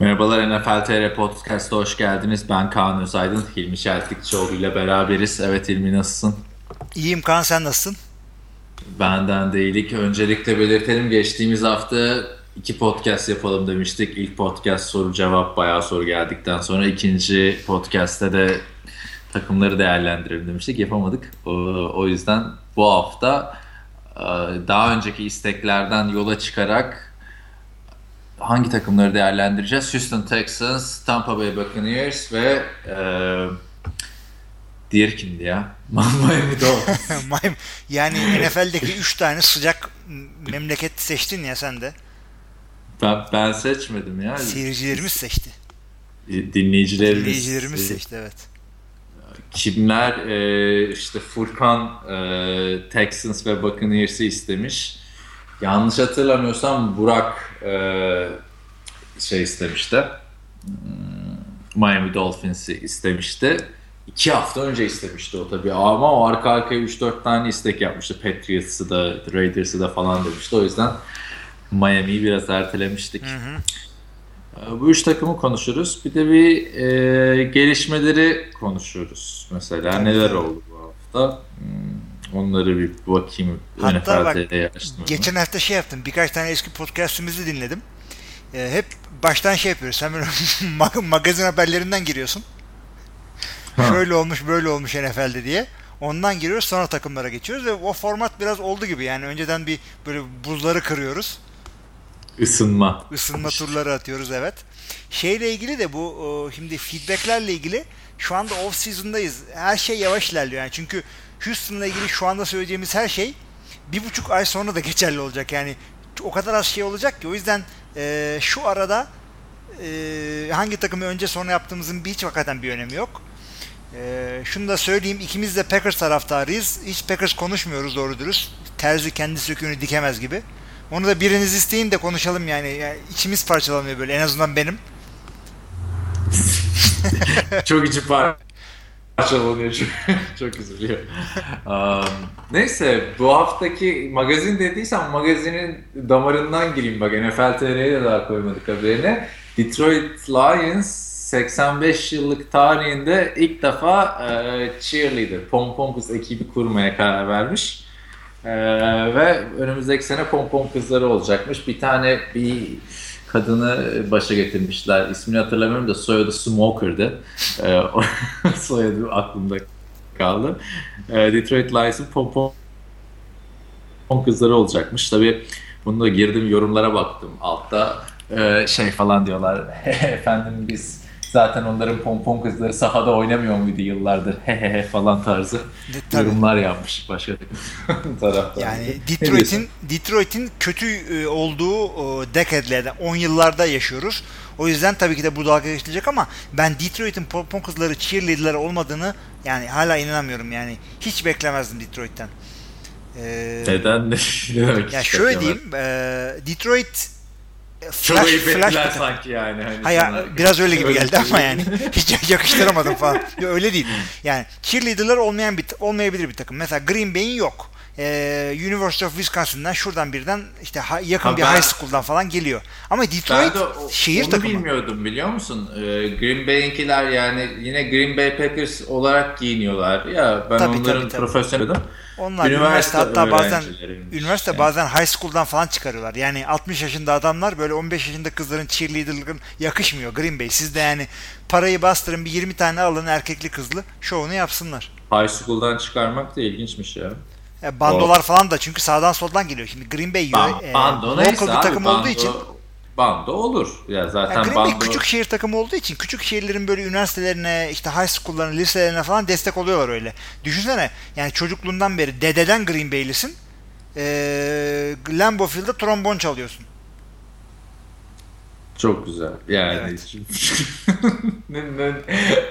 Merhabalar NFL TR Podcast'a hoş geldiniz. Ben Kaan Özaydın, Hilmi Çeltikçioğlu ile beraberiz. Evet Hilmi nasılsın? İyiyim Kaan sen nasılsın? Benden de iyilik. Öncelikle belirtelim geçtiğimiz hafta iki podcast yapalım demiştik. İlk podcast soru cevap bayağı soru geldikten sonra ikinci podcast'te de takımları değerlendirelim demiştik. Yapamadık. O yüzden bu hafta e, daha önceki isteklerden yola çıkarak hangi takımları değerlendireceğiz? Houston Texans, Tampa Bay Buccaneers ve e, diğer kimdi ya? Miami Dolphins. yani NFL'deki 3 tane sıcak memleket seçtin ya sen de. Ben, ben seçmedim ya. Seyircilerimiz seçti. Dinleyicilerimiz. Dinleyicilerimiz seçti evet. Kimler? E, işte Furkan e, Texans ve Buccaneers'i istemiş. Yanlış hatırlamıyorsam Burak e, şey istemişti. Hmm, Miami Dolphins'i istemişti. İki hafta önce istemişti o tabii ama o arka arkaya 3-4 tane istek yapmıştı. Patriots'ı da Raiders'ı da falan demişti. O yüzden Miami'yi biraz ertelemiştik. Hı hı. E, bu üç takımı konuşuruz. Bir de bir e, gelişmeleri konuşuruz. Mesela neler oldu bu hafta. Hmm. Onları bir bakayım. Hatta bak geçen hafta şey yaptım. Birkaç tane eski podcastimizi dinledim. Ee, hep baştan şey yapıyoruz. Sen böyle magazin haberlerinden giriyorsun. Ha. Şöyle olmuş böyle olmuş NFL'de diye. Ondan giriyoruz sonra takımlara geçiyoruz ve o format biraz oldu gibi. Yani önceden bir böyle buzları kırıyoruz. Isınma. Isınma turları atıyoruz evet. Şeyle ilgili de bu şimdi feedbacklerle ilgili şu anda off season'dayız. Her şey yavaş ilerliyor yani çünkü Houston'la ilgili şu anda söyleyeceğimiz her şey bir buçuk ay sonra da geçerli olacak. Yani o kadar az şey olacak ki o yüzden e, şu arada e, hangi takımı önce sonra yaptığımızın bir hiç hakikaten bir önemi yok. E, şunu da söyleyeyim ikimiz de Packers taraftarıyız. Hiç Packers konuşmuyoruz doğru dürüst. Terzi kendi söküğünü dikemez gibi. Onu da biriniz isteyin de konuşalım yani. yani içimiz parçalanıyor böyle en azından benim. Çok içi par parçalanıyor çok, çok üzülüyor. Um, neyse bu haftaki magazin dediysen magazinin damarından gireyim bak NFL TR'ye de daha koymadık haberine. Detroit Lions 85 yıllık tarihinde ilk defa e, cheerleader, pom pom kız ekibi kurmaya karar vermiş. E, ve önümüzdeki sene pom pom kızları olacakmış. Bir tane bir kadını başa getirmişler. İsmini hatırlamıyorum da soyadı Smoker'dı. Ee, soyadı aklımda kaldı. Ee, Detroit Lions'ın pom pom kızları olacakmış. Tabii bunu da girdim yorumlara baktım. Altta e, şey falan diyorlar. Efendim biz Zaten onların pompon kızları sahada oynamıyor muydu yıllardır hehehe falan tarzı e, yorumlar yapmış başka taraftan. Yani Detroit'in Detroit'in kötü e, olduğu decade'lerde 10 yıllarda yaşıyoruz. O yüzden tabii ki de bu dalga geçilecek ama ben Detroit'in pompon kızları cheerleader'ları olmadığını yani hala inanamıyorum yani. Hiç beklemezdim Detroit'ten. Ee, Neden? ne demek ya şöyle diyeyim. E, Detroit Flash, Çok flash sanki yani. Hani Hayır biraz öyle gibi geldi ama yani hiç yakıştıramadım falan. öyle değil. Yani cheerleader'lar olmayan bir olmayabilir bir takım. Mesela Green Bay'in yok. Ee, University of Wisconsin'dan şuradan birden işte yakın ha, bir ben, high school'dan falan geliyor. Ama Detroit ben de o, şehir onu takımı. bilmiyordum biliyor musun? Ee, Green Bay'inkiler yani yine Green Bay Packers olarak giyiniyorlar. Ya ben tabii, onların tabii. Onlar üniversite, üniversite hatta bazen üniversite yani. bazen high school'dan falan çıkarıyorlar. Yani 60 yaşında adamlar böyle 15 yaşında kızların cheerleader'lıkın yakışmıyor Green Bay. Siz de yani parayı bastırın bir 20 tane alın erkekli kızlı şovunu yapsınlar. High school'dan çıkarmak da ilginçmiş ya. Ya bandolar o. falan da çünkü sağdan soldan geliyor. Şimdi Green Bay ba- e, local bir takım abi, olduğu için bando olur. Ya zaten yani Green Bay küçük şehir takımı olduğu için küçük şehirlerin böyle üniversitelerine, işte high school'larına, liselerine falan destek oluyorlar öyle. Düşünsene yani çocukluğundan beri dededen Green Bay'lisin. Ee, Lambeau Field'da trombon çalıyorsun. Çok güzel. Yani evet.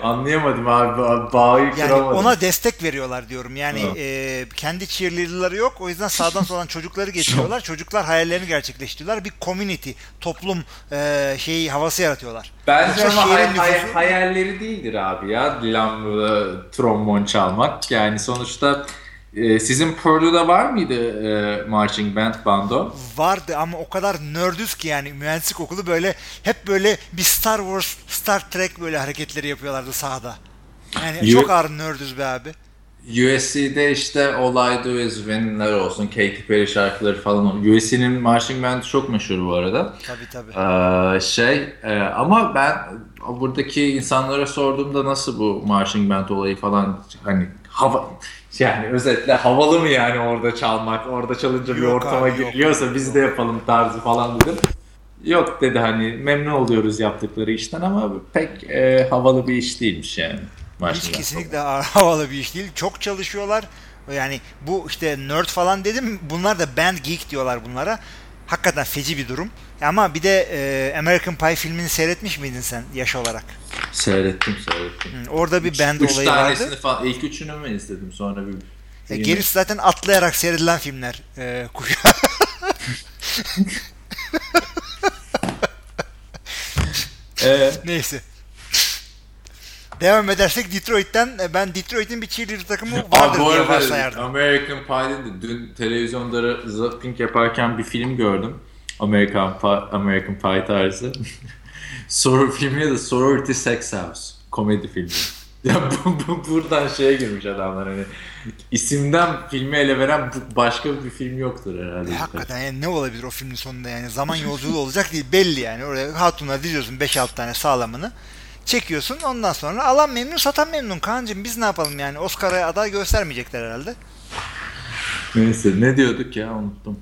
anlayamadım abi. Bağı yani kıramadım. ona destek veriyorlar diyorum. Yani e, kendi cheerleader'ları yok. O yüzden sağdan soldan çocukları getiriyorlar. Çocuklar hayallerini gerçekleştiriyorlar. Bir community, toplum e, şeyi havası yaratıyorlar. Bence ama hay, nüfusu... hayalleri değildir abi ya. Lambda trombon çalmak. Yani sonuçta e, sizin Purdue'da var mıydı e, marching band bando? Vardı ama o kadar nerdüz ki yani mühendislik okulu böyle hep böyle bir Star Wars, Star Trek böyle hareketleri yapıyorlardı sahada. Yani çok ağır nerdüz be abi. USC'de işte All I Do Is Win'ler olsun, Katy Perry şarkıları falan olsun. USC'nin marching band'i çok meşhur bu arada. Tabii tabii. Ee, şey e, ama ben buradaki insanlara sorduğumda nasıl bu marching band olayı falan hani hava yani özetle havalı mı yani orada çalmak, orada çalınca bir Yok ortama abi, yok. giriliyorsa biz de yapalım tarzı falan dedim. Yok dedi hani memnun oluyoruz yaptıkları işten ama pek e, havalı bir iş değilmiş yani. Hiç kesinlikle havalı bir iş değil. Çok çalışıyorlar. Yani bu işte nerd falan dedim. Bunlar da band geek diyorlar bunlara. Hakikaten feci bir durum. Ama bir de e, American Pie filmini seyretmiş miydin sen yaş olarak? Seyrettim seyrettim. Hı, Orada bir band Üç olayı tanesini vardı. falan ilk üçünü mü izledim sonra bir E, gerisi zaten atlayarak seyredilen filmler. E, Ee, Neyse. Devam edersek Detroit'ten e, ben Detroit'in bir cheerleader takımı vardır diye varsayardım. American Pie'de de dün televizyonda zapping yaparken bir film gördüm. American Pie, American Pie tarzı. Soror filmi de Sorority Sex House. Komedi filmi. Ya bu, bu buradan şeye girmiş adamlar hani isimden filmi ele veren başka bir film yoktur herhalde. E, hakikaten yani ne olabilir o filmin sonunda yani zaman yolculuğu olacak değil belli yani oraya hatunlar diziyorsun 5-6 tane sağlamını çekiyorsun ondan sonra alan memnun satan memnun Kaan'cığım biz ne yapalım yani Oscar'a aday göstermeyecekler herhalde. Neyse ne diyorduk ya unuttum.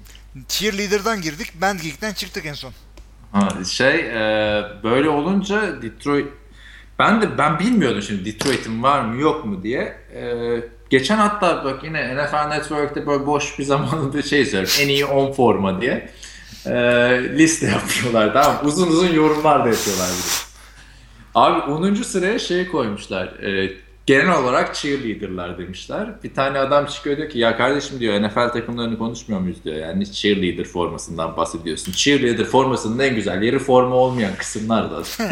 Cheerleader'dan girdik Band Geek'ten çıktık en son. Ha, şey e, böyle olunca Detroit ben de ben bilmiyordum şimdi Detroit'in var mı yok mu diye. E, geçen hatta bak yine NFL Network'te böyle boş bir zamanında şey izliyorum. En iyi 10 forma diye. E, liste yapıyorlar tamam? Uzun uzun yorumlar da yapıyorlar bir de. Abi 10. sıraya şey koymuşlar. E, genel olarak cheerleader'lar demişler. Bir tane adam çıkıyor diyor ki ya kardeşim diyor NFL takımlarını konuşmuyor muyuz diyor. Yani cheerleader formasından bahsediyorsun. Cheerleader formasının en güzel yeri forma olmayan kısımlar da.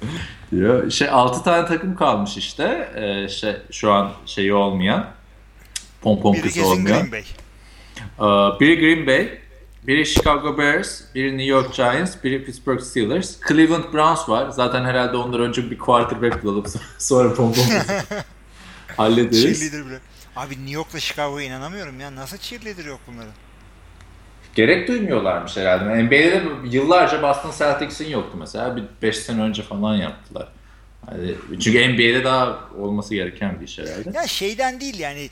diyor. Şey 6 tane takım kalmış işte. E, şey şu an şeyi olmayan pompon kesin olmayan. Green Bay. Ee, Biri Green Bay, biri Chicago Bears, biri New York Giants, biri Pittsburgh Steelers. Cleveland Browns var. Zaten herhalde ondan önce bir quarterback bulalım. Sonra pompon hallederiz. Cheerleader bile. Abi New York'la Chicago'ya inanamıyorum ya. Nasıl cheerleader yok bunların? Gerek duymuyorlarmış herhalde. NBA'de de yıllarca Boston Celtics'in yoktu mesela. Bir 5 sene önce falan yaptılar. Hani çünkü NBA'de daha olması gereken bir iş herhalde. Ya şeyden değil yani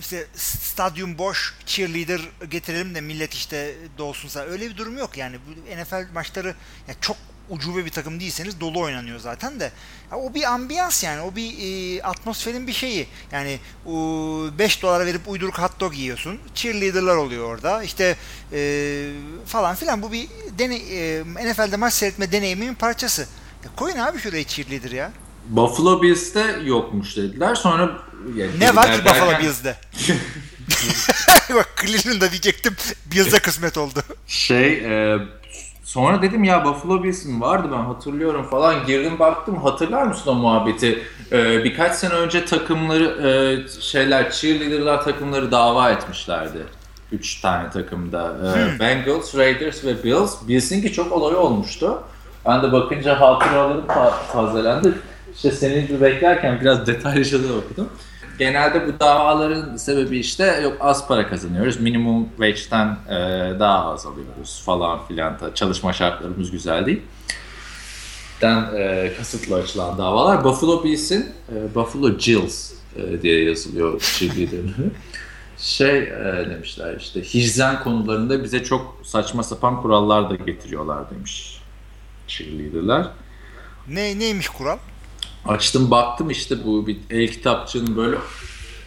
işte stadyum boş cheerleader getirelim de millet işte dolsunsa. Öyle bir durum yok yani. Bu NFL maçları ya çok ucube bir takım değilseniz dolu oynanıyor zaten de. Ya o bir ambiyans yani o bir e, atmosferin bir şeyi. Yani 5 dolara verip uyduruk hot dog yiyorsun cheerleaderlar oluyor orada. İşte e, falan filan. Bu bir deney, e, NFL'de maç seyretme deneyiminin parçası ya koyun abi şuraya cheerleader ya Buffalo Bills'te yokmuş dediler. Sonra yani ne var ki Buffalo derken- Bills'de? Bak Cleveland'da diyecektim. Bills'e kısmet oldu. Şey e, sonra dedim ya Buffalo Bills mi vardı ben hatırlıyorum falan girdim baktım hatırlar mısın o muhabbeti E, birkaç sene önce takımları e, şeyler cheerleaderlar takımları dava etmişlerdi. Üç tane takımda. E, Bengals, Raiders ve Bills. Bills'inki çok olay olmuştu. Ben de bakınca hatıralarım fa- tazelendi. İşte senin gibi beklerken biraz detaylıca da okudum. Genelde bu davaların sebebi işte yok az para kazanıyoruz, minimum wage'den e, daha az alıyoruz falan filan. Çalışma şartlarımız güzel değil. Den e, kasıtlı açılan davalar. Buffalo Bills'in e, Buffalo Gills e, diye yazılıyor cheerleader'ları. Şey e, demişler işte hijyen konularında bize çok saçma sapan kurallar da getiriyorlar demiş cheerleader'lar. Ne neymiş kural? Açtım baktım işte bu bir el kitapçının böyle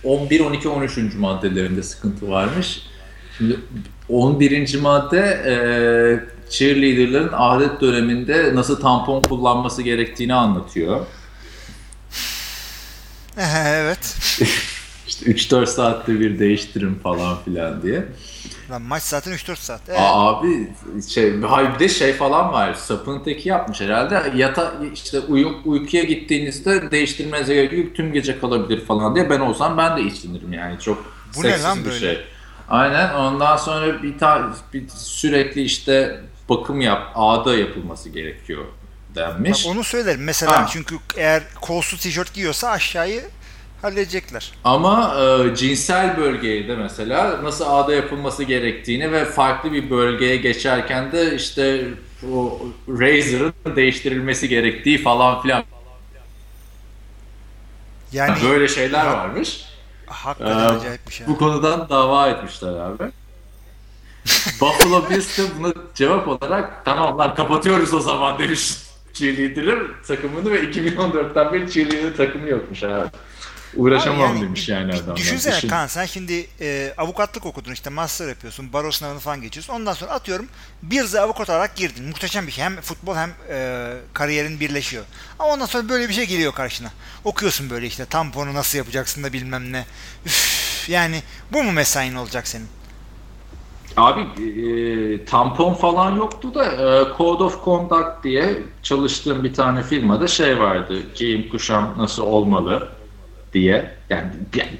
11, 12, 13. maddelerinde sıkıntı varmış. Şimdi 11. madde e, cheerleaderların adet döneminde nasıl tampon kullanması gerektiğini anlatıyor. evet. İşte 3-4 saatte bir değiştirin falan filan diye. Lan maç zaten 3-4 saat. Evet. Abi şey bir de şey falan var. Sapın teki yapmış herhalde. Yata işte uyu, uykuya gittiğinizde değiştirmenize gerek yok. Tüm gece kalabilir falan diye. Ben olsam ben de içlenirim yani. Çok Bu seksiz ne lan bir böyle? şey. Aynen. Ondan sonra bir, ta, bir sürekli işte bakım yap, ağda yapılması gerekiyor denmiş. Bak onu söylerim. Mesela ha. çünkü eğer kolsuz tişört giyiyorsa aşağıyı halledecekler. Ama e, cinsel bölgeye de mesela nasıl ağda yapılması gerektiğini ve farklı bir bölgeye geçerken de işte o razor'ın değiştirilmesi gerektiği falan filan. Yani böyle şeyler ha, varmış. Hakikaten ee, acayip bir şey. Bu konudan dava etmişler abi. Buffalo Bills de buna cevap olarak tamam lan kapatıyoruz o zaman demiş cheerleader'ın takımını ve 2014'ten beri cheerleader takımı yokmuş abi. Uğraşamam yani, demiş yani adam. Düşünsene Düşün. Kaan sen şimdi e, avukatlık okudun işte master yapıyorsun, baro sınavını falan geçiyorsun. Ondan sonra atıyorum bir de avukat olarak girdin. Muhteşem bir şey. Hem futbol hem e, kariyerin birleşiyor. Ama ondan sonra böyle bir şey geliyor karşına. Okuyorsun böyle işte tamponu nasıl yapacaksın da bilmem ne. Üf, yani bu mu mesain olacak senin? Abi e, tampon falan yoktu da e, Code of Conduct diye çalıştığım bir tane firmada şey vardı. Giyim kuşam nasıl olmalı diye. Yani,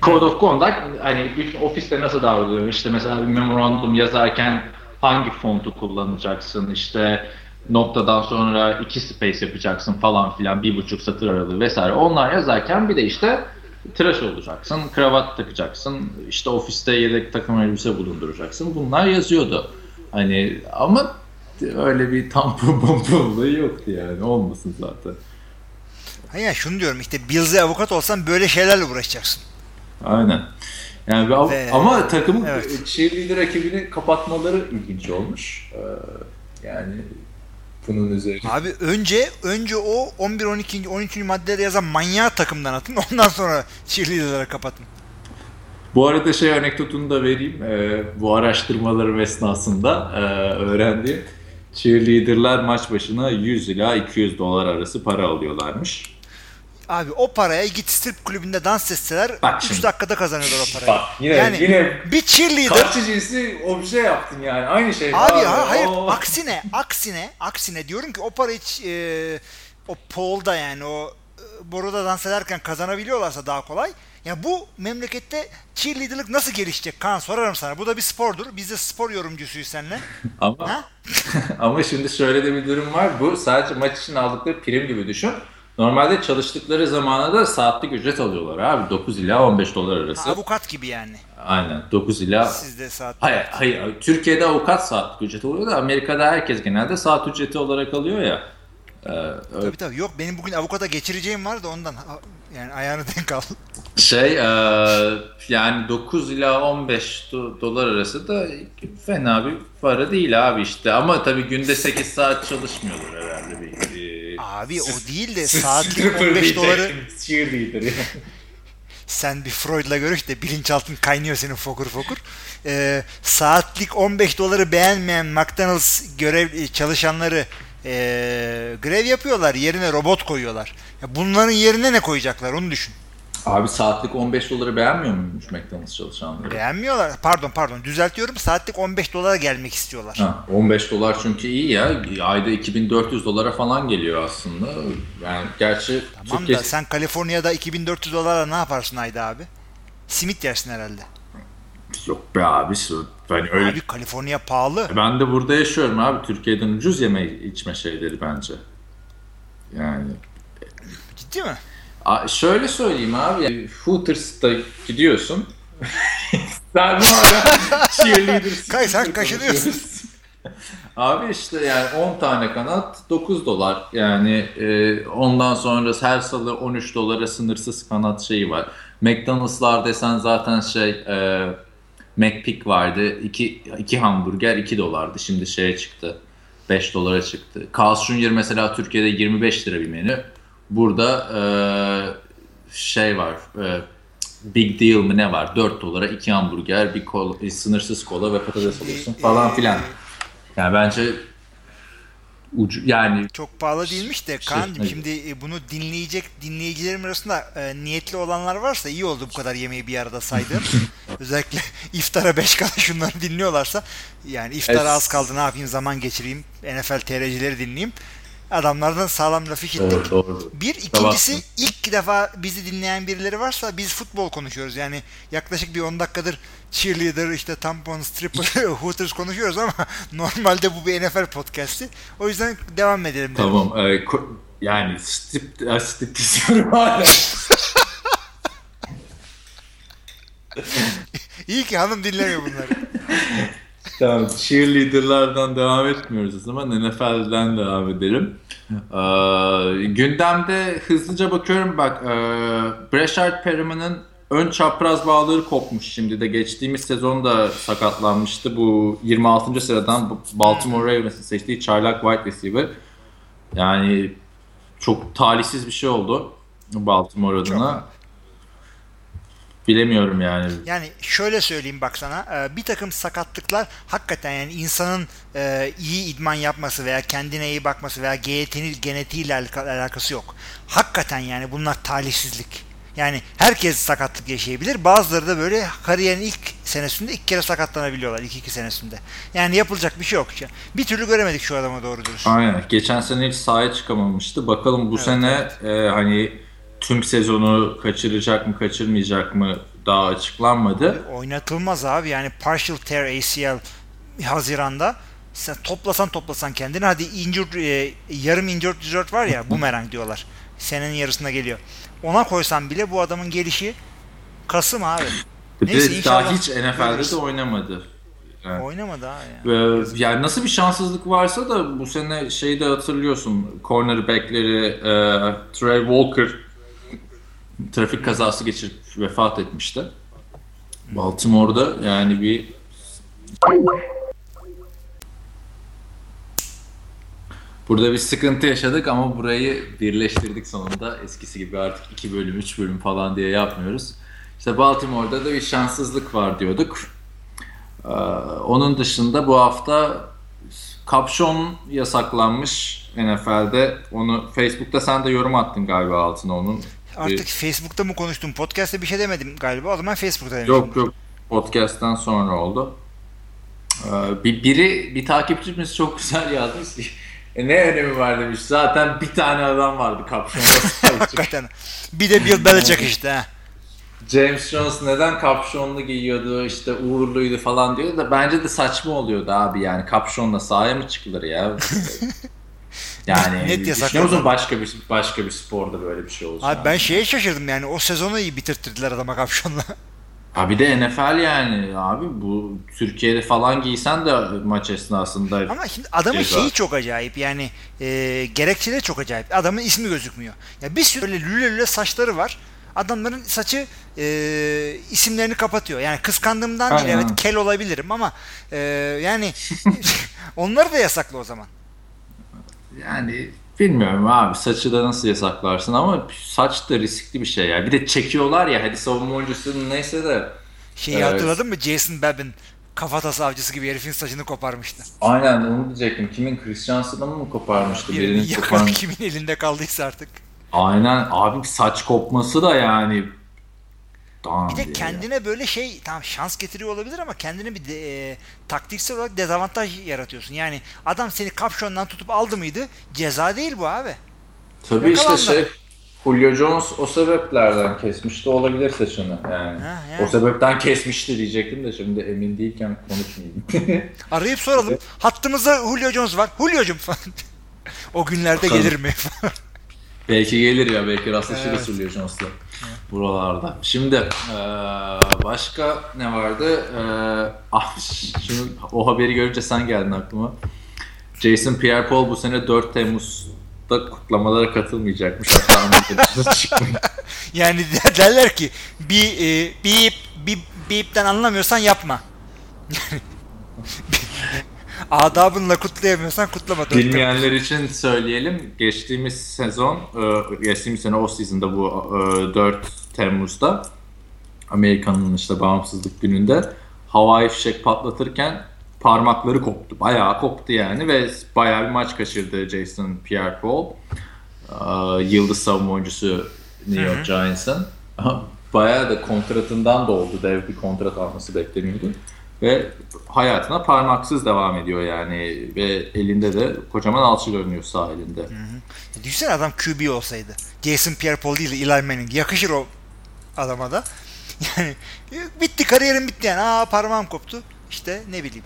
Code of Conduct hani bir ofiste nasıl davranıyor? İşte mesela bir memorandum yazarken hangi fontu kullanacaksın? İşte noktadan sonra iki space yapacaksın falan filan bir buçuk satır aralığı vesaire. Onlar yazarken bir de işte tıraş olacaksın, kravat takacaksın, işte ofiste yedek takım elbise bulunduracaksın. Bunlar yazıyordu. Hani ama öyle bir tampon pompon yoktu yani. Olmasın zaten. Hayır şunu diyorum işte Bills'e avukat olsan böyle şeylerle uğraşacaksın. Aynen. Yani Ve, ama takımın evet. cheerleader rakibini kapatmaları ilginç olmuş. Ee, yani bunun üzerine. Abi önce önce o 11 12. 13. maddelerde yazan manyağı takımdan atın. Ondan sonra cheerleader'lara kapatın. Bu arada şey anekdotunu da vereyim. Ee, bu araştırmalarım esnasında e, öğrendiğim cheerleader'lar maç başına 100 ila 200 dolar arası para alıyorlarmış. Abi o paraya git strip kulübünde dans etseler Bak 3 dakikada kazanıyorlar o parayı. Bak yine yani yine bir cheerleader karşı cinsi obje yaptın yani aynı şey. Abi, abi. Ha, hayır Oo. aksine aksine aksine diyorum ki o para hiç e, o pole'da yani o e, boruda dans ederken kazanabiliyorlarsa daha kolay. Ya bu memlekette cheerleader'lık nasıl gelişecek Kaan sorarım sana. Bu da bir spordur. Biz de spor yorumcusuyuz seninle. ama ama şimdi şöyle de bir durum var. Bu sadece maç için aldıkları prim gibi düşün. Normalde çalıştıkları zamana da saatlik ücret alıyorlar abi. 9 ila 15 dolar arası. Ha, avukat gibi yani. Aynen 9 ila... Sizde saat. Hayır, hayır. Türkiye'de avukat saatlik ücret oluyor da Amerika'da herkes genelde saat ücreti olarak alıyor ya. Ee, tabii tabii. Yok benim bugün avukata geçireceğim var da ondan. Yani ayağını denk al. Şey e, yani 9 ila 15 do- dolar arası da fena bir para değil abi işte. Ama tabii günde 8 saat çalışmıyorlar herhalde bir Abi o değil de saatlik 15 doları sen bir Freud'la görüş de bilinçaltın kaynıyor senin fokur fokur. Ee, saatlik 15 doları beğenmeyen McDonald's görev çalışanları e, grev yapıyorlar. Yerine robot koyuyorlar. Ya bunların yerine ne koyacaklar onu düşün. Abi saatlik 15 doları beğenmiyor muymuş McDonald's çalışanları? Beğenmiyorlar. Pardon pardon düzeltiyorum. Saatlik 15 dolara gelmek istiyorlar. Ha, 15 dolar çünkü iyi ya. Ayda 2400 dolara falan geliyor aslında. Yani gerçi Tamam Türkiye... da sen Kaliforniya'da 2400 dolara ne yaparsın ayda abi? Simit yersin herhalde. Yok be abi. Ben öyle... Abi Kaliforniya pahalı. Ben de burada yaşıyorum abi. Türkiye'den ucuz yeme içme şeyleri bence. Yani. Ciddi mi? Şöyle söyleyeyim abi. Hooters'ta gidiyorsun. sen hala cheerleader. Kay sen kaşınıyorsun. Abi işte yani 10 tane kanat 9 dolar. Yani e, ondan sonra her salı 13 dolara sınırsız kanat şeyi var. McDonald'slar desen zaten şey e, McPick vardı. 2 2 hamburger 2 dolardı. Şimdi şeye çıktı. 5 dolara çıktı. Carl's Jr. mesela Türkiye'de 25 lira bir menü. Burada e, şey var. E, Big Deal mı ne var? 4 dolara 2 hamburger, bir, kola, bir sınırsız kola ve patates alıyorsun falan filan. Yani bence ucu yani çok pahalı değilmiş de şey, Kaan şimdi e, bunu dinleyecek dinleyicilerim arasında e, niyetli olanlar varsa iyi oldu bu kadar yemeği bir arada saydım. Özellikle iftara 5 kala şunları dinliyorlarsa yani iftara Evet. az kaldı ne yapayım zaman geçireyim NFL TR'cileri dinleyeyim. Adamlardan sağlam laf işittik. Evet, doğru. Bir ikincisi Tamam. ilk defa bizi dinleyen birileri varsa biz futbol konuşuyoruz. Yani yaklaşık bir 10 dakikadır cheerleader işte tampon stripper hooters konuşuyoruz ama normalde bu bir NFL podcast'i. O yüzden devam edelim. dedim. Tamam. e, yani strip, strip istiyorum hala. İyi ki hanım dinlemiyor bunları. Tamam. Cheerleader'lardan devam etmiyoruz o zaman. NFL'den devam edelim. Ee, gündemde hızlıca bakıyorum bak. E, Breshard Perriman'ın ön çapraz bağları kopmuş şimdi de. Geçtiğimiz sezonda sakatlanmıştı. Bu 26. sıradan Baltimore Ravens'ın seçtiği çaylak wide receiver. Yani çok talihsiz bir şey oldu Baltimore adına. Bilemiyorum yani. Yani şöyle söyleyeyim bak sana e, bir takım sakatlıklar hakikaten yani insanın e, iyi idman yapması veya kendine iyi bakması veya genetiği, genetiğiyle alaka- alakası yok. Hakikaten yani bunlar talihsizlik. Yani herkes sakatlık yaşayabilir. Bazıları da böyle kariyerin ilk senesinde ilk kere sakatlanabiliyorlar. ilk iki senesinde. Yani yapılacak bir şey yok. Bir türlü göremedik şu adama doğru dürüst. Aynen. Geçen sene hiç sahaya çıkamamıştı. Bakalım bu Evet, sene e, hani tüm sezonu kaçıracak mı kaçırmayacak mı daha açıklanmadı. Oynatılmaz abi yani partial tear ACL Haziran'da sen toplasan toplasan kendini hadi injured, e, yarım injured reserve var ya boomerang diyorlar. Senenin yarısına geliyor. Ona koysan bile bu adamın gelişi Kasım abi. Neyse, de daha hiç NFL'de görürüz. de oynamadı. Yani, Oynamadı ha yani. Ee, yani nasıl bir şanssızlık varsa da bu sene şeyi de hatırlıyorsun. Cornerback'leri e, Trey Walker trafik kazası geçirip vefat etmişti. Baltimore'da yani bir Burada bir sıkıntı yaşadık ama burayı birleştirdik sonunda. Eskisi gibi artık 2 bölüm, 3 bölüm falan diye yapmıyoruz. İşte Baltimore'da da bir şanssızlık var diyorduk. Ee, onun dışında bu hafta kapşon yasaklanmış NFL'de. Onu Facebook'ta sen de yorum attın galiba altına onun. Artık Facebook'ta mı konuştum? Podcast'te bir şey demedim galiba. O zaman Facebook'ta demişim. Yok yok podcast'tan sonra oldu. Ee, bir biri bir takipçimiz çok güzel yazmış. "E, ne önemi var demiş. Zaten bir tane adam vardı kapşonda. sahip çıkan." Hakikaten. Bir de Bill Belichick işte. ha. James Jones neden kapşonlu giyiyordu işte uğurluydu falan diyor da bence de saçma oluyordu abi yani kapşonla sahaya mı çıkılır ya? yani Net düşünüyor musun başka bir başka bir sporda böyle bir şey olacak? Abi ben şeye şaşırdım yani. O sezonu iyi bitirttirdiler adama kapşonla. Ha bir de NFL yani abi bu Türkiye'de falan giysen de maç esnasında Ama şimdi adamın Ceza. şeyi çok acayip yani e, gerekçeleri çok acayip. Adamın ismi gözükmüyor. Ya bir sürü böyle lüle lüle saçları var. Adamların saçı e, isimlerini kapatıyor. Yani kıskandığımdan değil evet kel olabilirim ama e, yani onları da yasaklı o zaman. Yani bilmiyorum abi saçı da nasıl yasaklarsın ama saç da riskli bir şey ya. Bir de çekiyorlar ya hadi savunma oyuncusunun neyse de Şeyi Evet. hatırladın mı? Jason Babin kafatası avcısı gibi herifin saçını koparmıştı. aynen onu diyecektim. Kimin Christiansen'ı mı koparmıştı? Birini Birinin yakan koparmış. kimin elinde kaldıysa artık. Aynen abi saç kopması da yani Tamam Bir de kendine böyle şey tamam şans getiriyor olabilir ama kendine bir de, e, taktiksel olarak dezavantaj yaratıyorsun. Yani adam seni kapşondan tutup aldı mıydı ceza değil bu abi. ya. Tabii işte Yakalandı. şey Julio Jones o sebeplerden kesmişti olabilir saçını yani. Ha, yani. O sebepten kesmişti diyecektim de şimdi emin değilken konuşmayayım. Arayıp soralım. Hattımızda Julio Jones var. Julio'cum falan. o günlerde Bakalım. gelir mi? belki gelir ya belki rastlaşırız Evet. Julio Jones'la buralarda. Şimdi eee, başka ne vardı? Eee, ah, şunu, o haberi görünce sen geldin aklıma. Jason Pierre-Paul bu sene 4 Temmuz'da kutlamalara katılmayacakmış. Hatta yani de- derler ki bir e, bip bip bipten anlamıyorsan yapma. Adabınla kutlayamıyorsan kutlama. Bilmeyenler için söyleyelim. Geçtiğimiz sezon, e, geçtiğimiz sene off season'da bu e, 4 Temmuz'da Amerika'nın işte bağımsızlık gününde havai fişek patlatırken parmakları koptu. Bayağı koptu yani ve bayağı bir maç kaçırdı Jason Pierre-Paul. E, Yıldız savunma oyuncusu New York Giants'ın. bayağı da kontratından da oldu. Dev bir kontrat alması bekleniyordu. Ve hayatına parmaksız devam ediyor yani. Ve elinde de kocaman alçı görünüyor sağ elinde. Hı hı. Düşünsene adam QB olsaydı. Jason Pierre-Paul değil Eli Manning. Yakışır o adama da. Yani bitti kariyerim bitti yani. Aa parmağım koptu. İşte ne bileyim.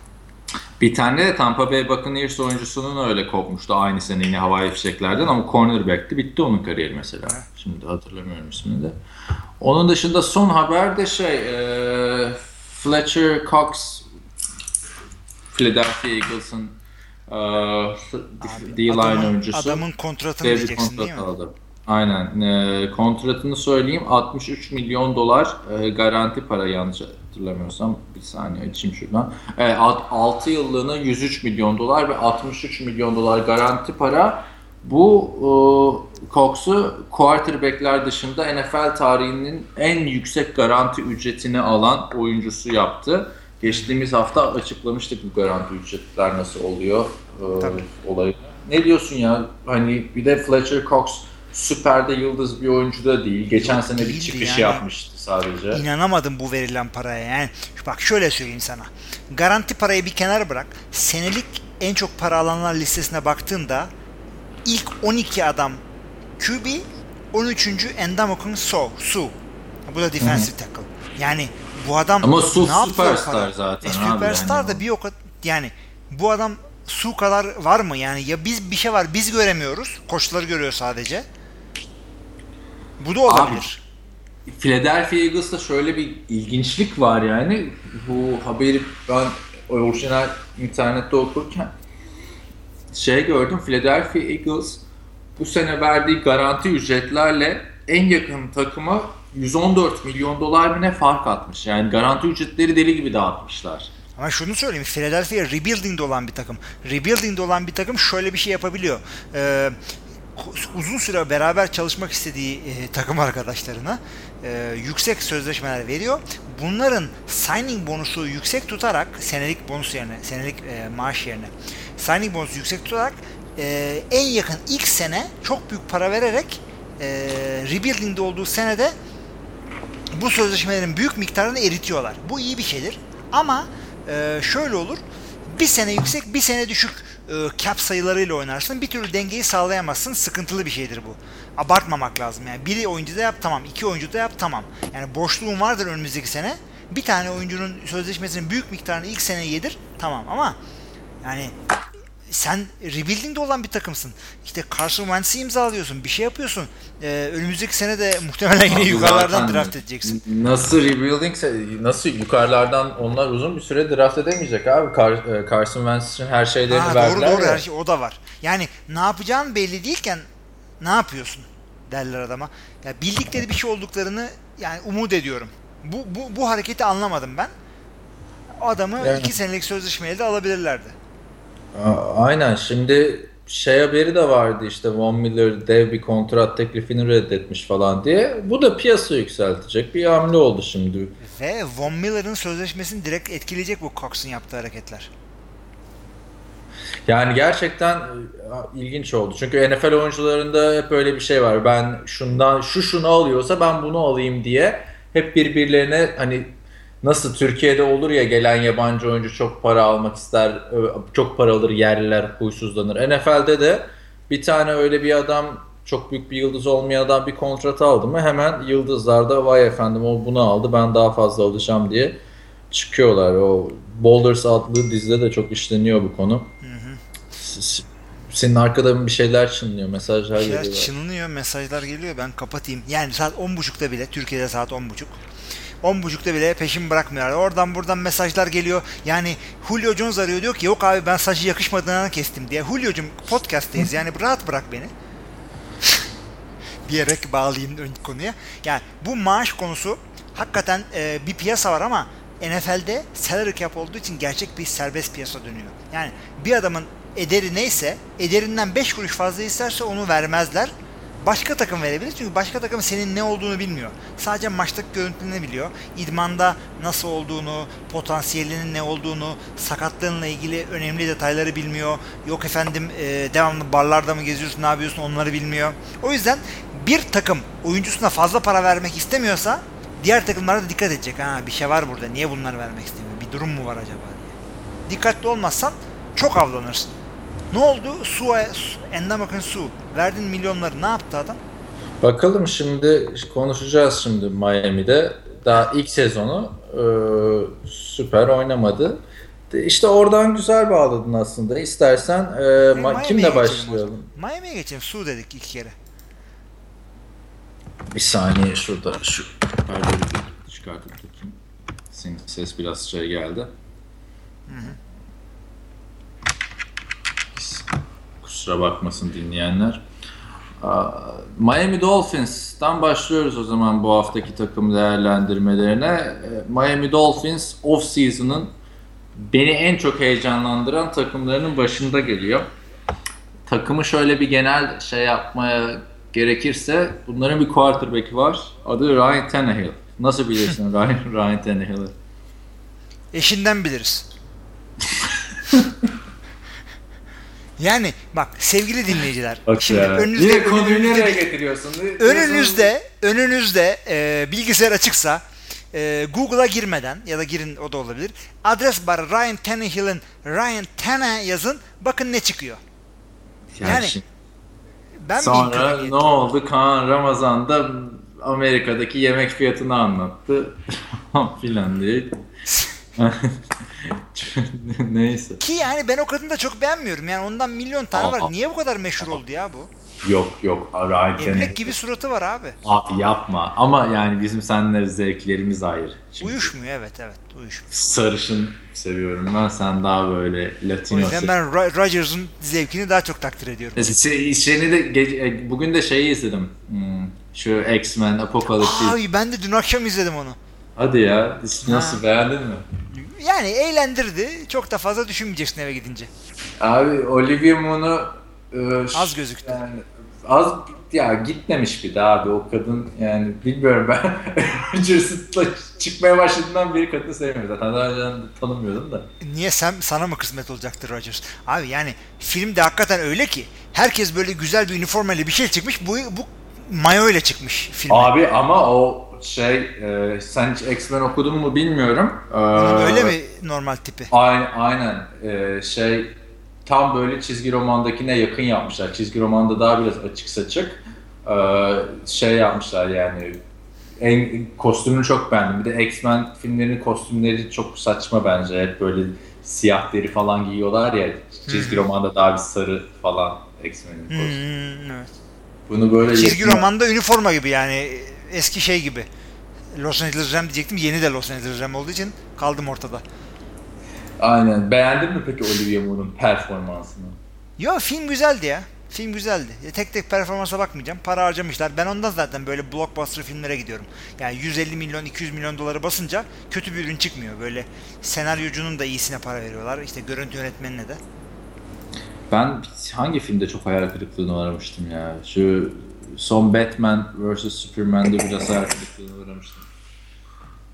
Bir tane de Tampa Bay Buccaneers oyuncusunun öyle kopmuştu aynı sene yine havai fişeklerden ama cornerback'ti. Bitti onun kariyeri mesela. Şimdi hatırlamıyorum ismini de. Onun dışında son haber de şey e, Fletcher Cox Philadelphia Eagles'ın e, D-line oyuncusu. Adamın kontratını diyeceksin kontrat değil mi? Aldı. Aynen. E, kontratını söyleyeyim. 63 milyon dolar e, garanti para yanlış hatırlamıyorsam. Bir saniye açayım şuradan. E, 6 yıllığına 103 milyon dolar ve 63 milyon dolar garanti para. Bu e, Cox'u quarterbackler dışında NFL tarihinin en yüksek garanti ücretini alan oyuncusu yaptı. Geçtiğimiz hafta açıklamıştık bu garanti ücretler nasıl oluyor e, olayı. Ne diyorsun ya? Hani bir de Fletcher Cox süperde yıldız bir oyuncu da değil. Geçen Yok, sene bir çıkış yani. yapmıştı sadece. İnanamadım bu verilen paraya. Yani bak şöyle söyleyeyim sana. Garanti parayı bir kenara bırak. Senelik en çok para alanlar listesine baktığında ilk 12 adam QB, 13. Endamokun So, Su. Bu da defensive tackle. Yani bu adam Ama Su süperstar zaten e, Süperstar yani. da bir o kadar yani bu adam Su kadar var mı? Yani ya biz bir şey var biz göremiyoruz. Koçları görüyor sadece. Bu da olabilir. Abi, Philadelphia Eagles'ta şöyle bir ilginçlik var yani. Bu haberi ben orijinal internette okurken şey gördüm. Philadelphia Eagles bu sene verdiği garanti ücretlerle en yakın takıma 114 milyon dolar mı ne fark atmış. Yani garanti ücretleri deli gibi dağıtmışlar. Ama şunu söyleyeyim. Philadelphia rebuilding'de olan bir takım. Rebuilding'de olan bir takım şöyle bir şey yapabiliyor. Ee, uzun süre beraber çalışmak istediği e, takım arkadaşlarına e, yüksek sözleşmeler veriyor. Bunların signing bonusu yüksek tutarak senelik bonus yerine, senelik e, maaş yerine signing bonusu yüksek tutarak e, en yakın ilk sene çok büyük para vererek e, rebuilding'de olduğu senede bu sözleşmelerin büyük miktarını eritiyorlar. Bu iyi bir şeydir. Ama e, şöyle olur. Bir sene yüksek, bir sene düşük cap sayılarıyla oynarsın. Bir türlü dengeyi sağlayamazsın. Sıkıntılı bir şeydir bu. Abartmamak lazım. Yani biri oyuncu da yap tamam, iki oyuncu da yap tamam. Yani boşluğun vardır önümüzdeki sene. Bir tane oyuncunun sözleşmesinin büyük miktarını ilk sene yedir tamam ama yani sen rebuilding'de olan bir takımsın. İşte Carson Wentz'i imzalıyorsun. Bir şey yapıyorsun. Ee, önümüzdeki sene de muhtemelen yine Abi yukarılardan draft edeceksin. Nasıl rebuilding nasıl yukarılardan onlar uzun bir süre draft edemeyecek abi. Car, e, Carson Wentz için her şeylerini ha, verdiler. Doğru doğru her şey o da var. Yani ne yapacağın belli değilken ne yapıyorsun derler adama. Ya bildikleri bir şey olduklarını yani umut ediyorum. Bu, bu, bu hareketi anlamadım ben. Adamı yani. iki senelik sözleşmeyle de alabilirlerdi. Aynen şimdi şey haberi de vardı işte Von Miller dev bir kontrat teklifini reddetmiş falan diye. Bu da piyasa yükseltecek bir hamle oldu şimdi. Ve Von Miller'ın sözleşmesini direkt etkileyecek bu Cox'un yaptığı hareketler. Yani gerçekten e, ilginç oldu. Çünkü NFL oyuncularında hep öyle bir şey var. Ben şundan şu şunu alıyorsa ben bunu alayım diye hep birbirlerine hani nasıl Türkiye'de olur ya gelen yabancı oyuncu çok para almak ister, çok para alır yerliler huysuzlanır. NFL'de de bir tane öyle bir adam çok büyük bir yıldız olmayan adam bir kontrat aldı mı hemen yıldızlarda vay efendim o bunu aldı ben daha fazla alacağım diye çıkıyorlar. O Boulders adlı dizide de çok işleniyor bu konu. Hı hı. Senin arkada bir şeyler çınlıyor, mesajlar geliyor. Çınlıyor, mesajlar geliyor. Ben kapatayım. Yani saat 10.30'da bile, Türkiye'de saat 10.30. 10.30'da bile peşimi bırakmıyorlar. Oradan buradan mesajlar geliyor. Yani Julio Jones arıyor diyor ki yok abi ben saçı yakışmadığından kestim diye. Julio'cum podcast'teyiz yani rahat bırak beni. diyerek bağlayayım ön konuya. Yani bu maaş konusu hakikaten e, bir piyasa var ama NFL'de salary cap olduğu için gerçek bir serbest piyasa dönüyor. Yani bir adamın ederi neyse ederinden 5 kuruş fazla isterse onu vermezler başka takım verebilir. Çünkü başka takım senin ne olduğunu bilmiyor. Sadece maçtaki görüntülerini biliyor. İdmanda nasıl olduğunu, potansiyelinin ne olduğunu, sakatlığınla ilgili önemli detayları bilmiyor. Yok efendim e, devamlı barlarda mı geziyorsun, ne yapıyorsun onları bilmiyor. O yüzden bir takım oyuncusuna fazla para vermek istemiyorsa Diğer takımlar da dikkat edecek. Ha bir şey var burada. Niye bunlar vermek istemiyor? Bir durum mu var acaba diye. Dikkatli olmazsan çok avlanırsın. Ne oldu? Su, Endamak'ın su. Verdin milyonları. Ne yaptı adam? Bakalım şimdi konuşacağız şimdi Miami'de. Daha ilk sezonu e, süper oynamadı. İşte oradan güzel bağladın aslında. İstersen e, e, kimle başlayalım? Miami'ye geçelim. Su dedik ilk kere. Bir saniye şurada şu perdeyi çıkartıp bakayım. Senin ses biraz şey geldi. Hı hı. Kusura bakmasın dinleyenler. Miami Dolphins'tan başlıyoruz o zaman bu haftaki takım değerlendirmelerine. E, Miami Dolphins off-season'ın beni en çok heyecanlandıran takımlarının başında geliyor. Takımı şöyle bir genel şey yapmaya gerekirse bunların bir quarterback'i var. Adı Ryan Tannehill. Nasıl bilirsin Ryan, Ryan Tannehill'i? Eşinden biliriz. Yani bak sevgili dinleyiciler. Bak şimdi ya. önünüzde, Yine konuyu nereye getiriyorsun? Önünüzde önünüzde e, bilgisayar açıksa e, Google'a girmeden ya da girin o da olabilir. Adres bar Ryan Tannehill'in Ryan Tanne yazın. Bakın ne çıkıyor. Yani, yani ben sonra ne oldu? Kaan Ramazan'da Amerika'daki yemek fiyatını anlattı filan diye. Neyse. Ki yani ben o kadını da çok beğenmiyorum. Yani ondan milyon tane Aa, var. Niye bu kadar meşhur oldu ya bu? Yok yok. Ryan Emlak gibi suratı var abi. Abi yapma. Ama yani bizim seninle zevklerimiz ayrı. Şimdi Uyuşmuyor evet evet. Uyuşmuyor. Sarışın seviyorum ben. Sen daha böyle Latino. O yüzden ben Rodgers'ın zevkini daha çok takdir ediyorum. Şey, şeyini de e, bugün de şeyi izledim. Hmm, şu X-Men Apocalypse. Ay ben de dün akşam izledim onu. Hadi ya. Nasıl ha. beğendin mi? Yani eğlendirdi. Çok da fazla düşünmeyeceksin eve gidince. Abi Olivia Munn'u e, az gözüktü. Yani, az ya gitmemiş bir daha abi o kadın yani bilmiyorum ben Rogers'la çıkmaya başladığından beri kadını sevmiyorum zaten daha önce tanımıyordum da. Niye sen sana mı kısmet olacaktır Rogers? Abi yani filmde hakikaten öyle ki herkes böyle güzel bir üniformayla bir şey çıkmış bu bu mayo ile çıkmış filme. Abi ama o şey e, sen hiç X-Men okudun mu bilmiyorum. Ee, öyle mi normal tipi? Aynen, aynen. Ee, şey tam böyle çizgi romandakine yakın yapmışlar. Çizgi romanda daha biraz açık saçık. Ee, şey yapmışlar yani en kostümünü çok beğendim. Bir de X-Men filmlerinin kostümleri çok saçma bence. Hep böyle siyah deri falan giyiyorlar ya. Çizgi romanda daha bir sarı falan X-Men'in kostümü. Hmm, evet. Bunu böyle çizgi yakın... romanda üniforma gibi yani eski şey gibi. Los Angeles Ram diyecektim. Yeni de Los Angeles Ram olduğu için kaldım ortada. Aynen. Beğendin mi peki Olivia Moore'un performansını? Yo film güzeldi ya. Film güzeldi. Tek tek performansa bakmayacağım. Para harcamışlar. Ben ondan zaten böyle blockbuster filmlere gidiyorum. Yani 150 milyon 200 milyon doları basınca kötü bir ürün çıkmıyor. Böyle senaryocunun da iyisine para veriyorlar. İşte görüntü yönetmenine de. Ben hangi filmde çok hayal kırıklığına uğramıştım ya? Şu son Batman vs Superman'de biraz hayal kırıklığına uğramıştım.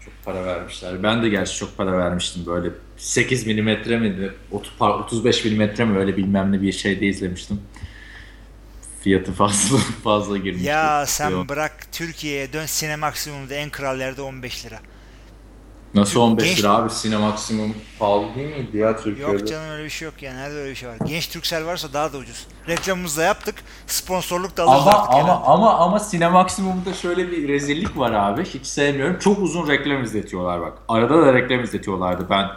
Çok para vermişler. Ben de gerçi çok para vermiştim böyle 8 milimetre miydi? 35 milimetre mi öyle bilmem ne bir şeyde izlemiştim. Fiyatı fazla fazla girmiş. Ya sen bırak Türkiye'ye dön Sinemaksimum'da en kral yerde 15 lira. Nasıl 15 Genç... lira abi? Sinemaksimum pahalı değil miydi ya Türkiye'de? Yok canım öyle bir şey yok yani. Nerede öyle bir şey var? Genç Türksel varsa daha da ucuz. Reklamımızı da yaptık. Sponsorluk da alırız ama, artık. Ama, yani. ama, ama Sinemaksimum'da şöyle bir rezillik var abi. Hiç sevmiyorum. Çok uzun reklam izletiyorlar bak. Arada da reklam izletiyorlardı. Ben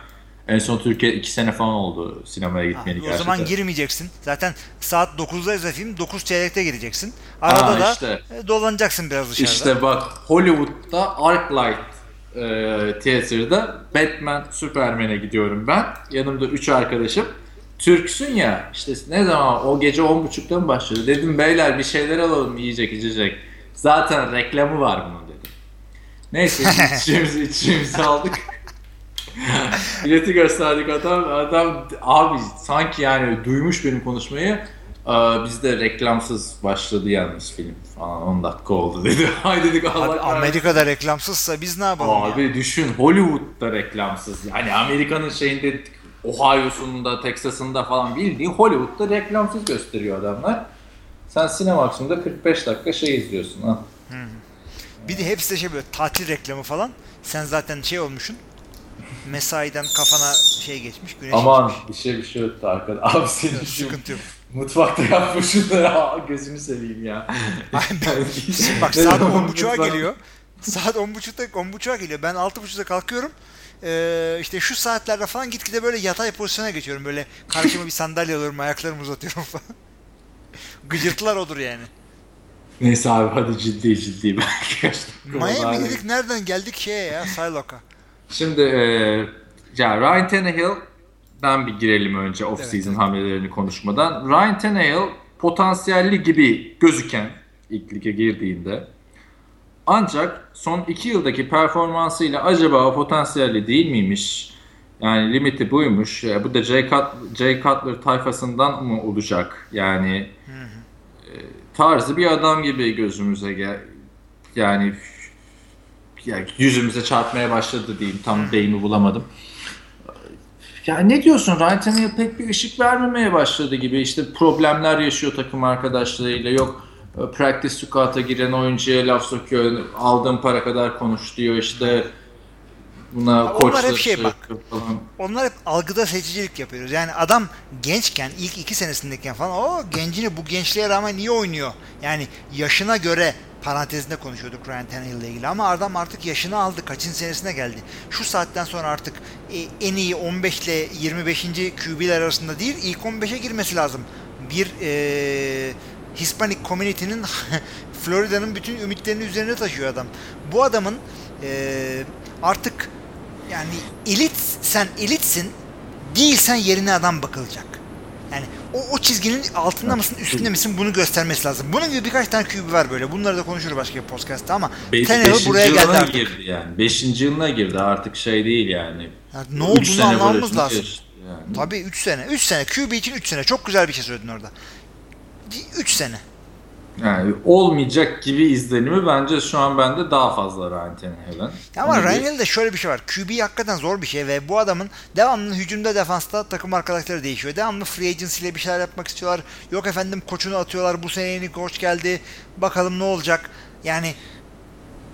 en son Türkiye 2 sene falan oldu sinemaya gitmeyeli gerçekten. O zaman girmeyeceksin. Zaten saat 9'da izle film 9 çeyrekte gireceksin. Arada ha, da işte, dolanacaksın biraz dışarıda. İşte bak Hollywood'da Arclight e, tiyatroda Batman, Superman'e gidiyorum ben. Yanımda 3 arkadaşım. Türksün ya işte ne zaman o gece 10.30'da mı başladı? Dedim beyler bir şeyler alalım yiyecek içecek. Zaten reklamı var bunun dedim. Neyse içimizi içimizi aldık. Bileti gösterdik adam. Adam abi sanki yani duymuş benim konuşmayı. Aa, bizde reklamsız başladı yalnız film falan 10 dakika oldu dedi. Hay dedik Allah Abi Amerika'da reklamsızsa biz ne yapalım Abi ya? düşün Hollywood'da reklamsız. Yani Amerika'nın şeyinde Ohio'sunda, Texas'ında falan bildiğin Hollywood'da reklamsız gösteriyor adamlar. Sen Cinemax'ında 45 dakika şey izliyorsun ha. Bir de hepsi de şey böyle tatil reklamı falan. Sen zaten şey olmuşsun. Mesaiden kafana şey geçmiş, güneş Aman geçmiş. bir şey bir şey yoktu arkada. Abi senin şu Sıkıntı yok. Mutfakta şunları. Aa, gözünü seveyim ya. Şimdi bak saat 10.30'a geliyor. Saat 10.30'da 10.30'a geliyor. Ben 6.30'da kalkıyorum. Ee, işte şu saatlerde falan gitgide böyle yatay pozisyona geçiyorum. Böyle karşıma bir sandalye alıyorum, ayaklarımı uzatıyorum falan. Gıcırtılar odur yani. Neyse abi hadi ciddi ciddi. Miami dedik nereden geldik şeye ya Psylocke'a. Şimdi e, ya Ryan Tannehill'den bir girelim önce off-season Evet. hamlelerini konuşmadan. Ryan Tannehill potansiyelli gibi gözüken ilk lige girdiğinde ancak son iki yıldaki performansıyla acaba o potansiyelli değil miymiş? Yani limiti buymuş. Bu da Jay, Cut- Jay Cutler tayfasından mı olacak? Yani e, tarzı bir adam gibi gözümüze gel yani yani yüzümüze çarpmaya başladı diyeyim. Tam deyimi bulamadım. Ya ne diyorsun? Ryan Tannehill pek bir ışık vermemeye başladı gibi. İşte problemler yaşıyor takım arkadaşlarıyla. Yok e, practice squad'a giren oyuncuya laf sokuyor. Aldığım para kadar konuş diyor. İşte buna Onlar koçlar hep şey bak. yapıyor falan. Onlar hep algıda seçicilik yapıyoruz. Yani adam gençken ilk iki senesindeyken falan o gencini bu gençliğe rağmen iyi oynuyor. Yani yaşına göre parantezinde konuşuyorduk Ryan Tannehill ile ilgili ama adam artık yaşını aldı. Kaçıncı senesine geldi. Şu saatten sonra artık e, en iyi 15 ile 25. QB'ler arasında değil ilk 15'e girmesi lazım. Bir e, Hispanic community'nin Florida'nın bütün ümitlerini üzerine taşıyor adam. Bu adamın e, artık yani elit sen elitsin değilsen yerine adam bakılacak. Yani o, o çizginin altında mısın üstünde misin bunu göstermesi lazım. Bunun gibi birkaç tane QB var böyle. Bunları da konuşuruz başka bir podcast'ta ama Be- Tannehill buraya geldi artık. girdi yani. Beşinci yılına girdi artık şey değil yani. Yani ne olduğunu anlamamız lazım. yani. Tabii 3 sene. 3 sene. QB için 3 sene. Çok güzel bir şey söyledin orada. 3 sene. Yani olmayacak gibi izlenimi bence şu an bende daha fazla Ryan Tannehill'in. Ama Onu bir- Ryan Hill'de şöyle bir şey var. QB hakikaten zor bir şey ve bu adamın devamlı hücumda defansta takım arkadaşları değişiyor. Devamlı free agency ile bir şeyler yapmak istiyorlar. Yok efendim koçunu atıyorlar. Bu sene yeni koç geldi. Bakalım ne olacak. Yani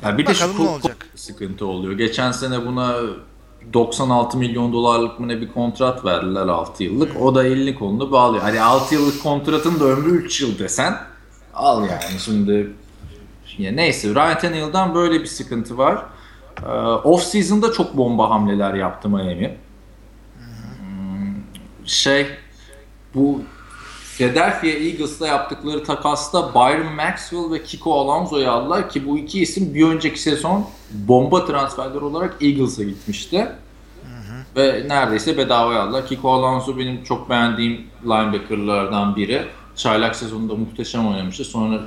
Ya bir de şu Bakalım ne olacak? sıkıntı oluyor. Geçen sene buna 96 milyon dolarlık mı ne bir kontrat verdiler 6 yıllık. O da elini kolunu bağlıyor. Hani 6 yıllık kontratın da ömrü 3 yıl desen al yani şimdi. Ya neyse Ryan Tannehill'dan böyle bir sıkıntı var. Ee, off season'da çok bomba hamleler yaptı Miami. Hmm, Şey bu Philadelphia Eagles'la yaptıkları takasta Byron Maxwell ve Kiko Alonso'yu aldılar ki bu iki isim bir önceki sezon bomba transferler olarak Eagles'a gitmişti. Ve neredeyse bedavaya aldılar. Kiko Alonso benim çok beğendiğim linebackerlardan biri. Çaylak sezonunda muhteşem oynamıştı. Sonra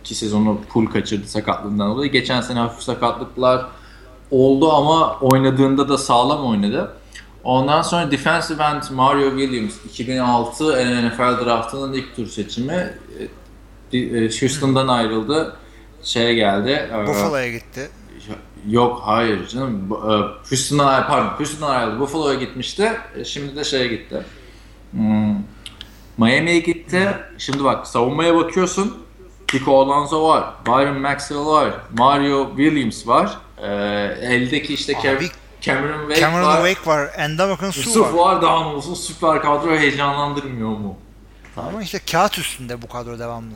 iki sezonu full kaçırdı sakatlığından dolayı. Geçen sene hafif sakatlıklar oldu ama oynadığında da sağlam oynadı. Ondan sonra defensive end Mario Williams 2006 NFL draftının ilk tur seçimi e, e, Houston'dan ayrıldı. Şeye geldi. e, Buffalo'ya gitti. Yok hayır canım. Houston'dan pardon Houston'dan ayrıldı. Buffalo'ya gitmişti. Şimdi de şeye gitti. Hmm, Miami'ye gitti. Şimdi bak savunmaya bakıyorsun. Kiko Alonso var. Byron Maxwell var. Mario Williams var. E, eldeki işte Abi, Cameron Wake Cameron var. Wake var. Endamakan Su var. var daha ne olsun süper kadro heyecanlandırmıyor mu? Ama işte kağıt üstünde bu kadro devamlı.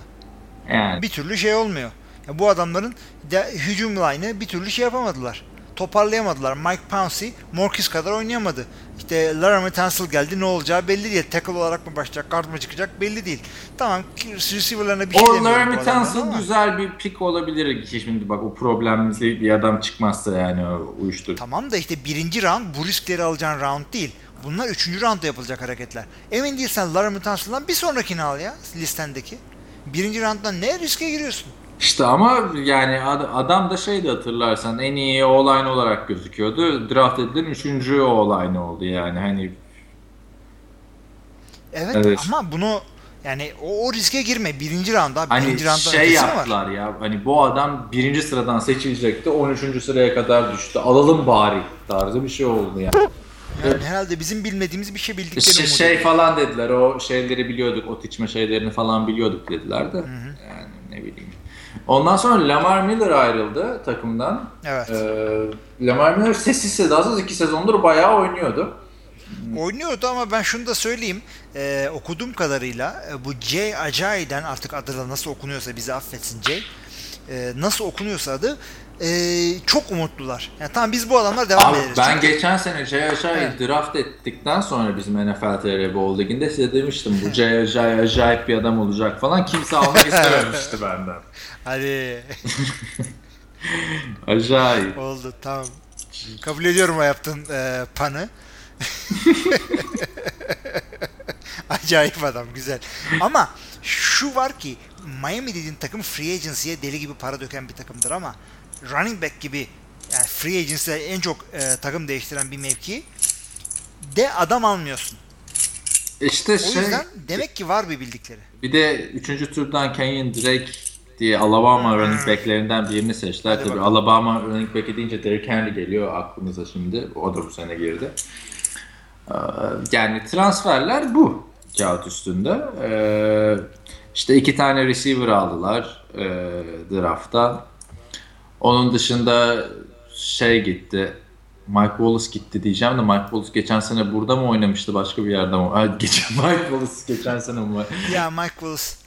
Yani Bir türlü şey olmuyor. Ya bu adamların de, hücum line'ı bir türlü şey yapamadılar. Toparlayamadılar. Mike Pouncey, Morkis kadar oynayamadı. İşte Laramie Tunsil geldi ne olacağı belli değil. Tackle olarak mı başlayacak, guard mı çıkacak belli değil. Tamam receiver'larına bir şey o demiyorum Laramie Tunsil güzel bir pick olabilir ki şimdi bak o problemli bir adam çıkmazsa yani uyuştur. Tamam da işte birinci round bu riskleri alacağın round değil. Bunlar üçüncü roundda yapılacak hareketler. Emin değilsen Laramie Tunsil'dan bir sonrakini al ya listendeki. Birinci rounddan ne riske giriyorsun? İşte ama yani ad- adam da şeydi hatırlarsan en iyi O-line olarak gözüküyordu. Draft edilen üçüncü O-line oldu yani hani Evet, Evet. ama bunu yani o, o riske girme. Birinci round abi. hani birinci rounddan şey mi var? yaptılar ya hani bu adam birinci sıradan seçilecekti 13. sıraya kadar düştü alalım bari tarzı bir şey oldu yani. Yani herhalde bizim bilmediğimiz bir şey bildikleri Şey, şey falan dediler o şeyleri biliyorduk ot içme şeylerini falan biliyorduk dediler de yani ne bileyim. Ondan sonra Lamar Miller ayrıldı takımdan. Evet. Ee, Lamar Miller sessiz sedasız iki sezondur bayağı oynuyordu. Oynuyordu ama ben şunu da söyleyeyim. Ee, okuduğum kadarıyla e, bu Jay Ajayi'den artık adı da nasıl okunuyorsa bizi affetsin Jay. Ee, nasıl okunuyorsa adı e, çok umutlular. Yani tamam biz bu adamlar devam Abi, ederiz. ben Çünkü- geçen sene Jay Evet. draft ettikten sonra bizim NFL TR Bowl Ligi'nde size demiştim bu Jay Ajay acayip bir adam olacak falan. Kimse almak istememişti benden. Hadi Acayip. oldu tamam. Kabul ediyorum o yaptığın e, panı. Acayip adam güzel. Ama şu var ki Miami dediğin takım free agency'ye deli gibi para döken bir takımdır ama running back gibi yani free agency'de en çok e, takım değiştiren bir mevki de adam almıyorsun. İşte O şey yüzden demek ki var bir bildikleri. bir de 3. turdan Kenyon Drake diye Alabama running backlerinden birini seçtiler. Hadi Tabii bakalım. Alabama running back'i deyince Derrick Henry geliyor aklımıza şimdi. O da bu sene girdi. Ee, Yani transferler bu kağıt üstünde. Ee, işte iki tane receiver aldılar e, draft'tan. Onun dışında şey gitti. Mike Wallace gitti diyeceğim de Mike Wallace geçen sene burada mı oynamıştı başka bir yerde mi? Ha, geçen Mike Wallace geçen sene mi? Ya Mike Wallace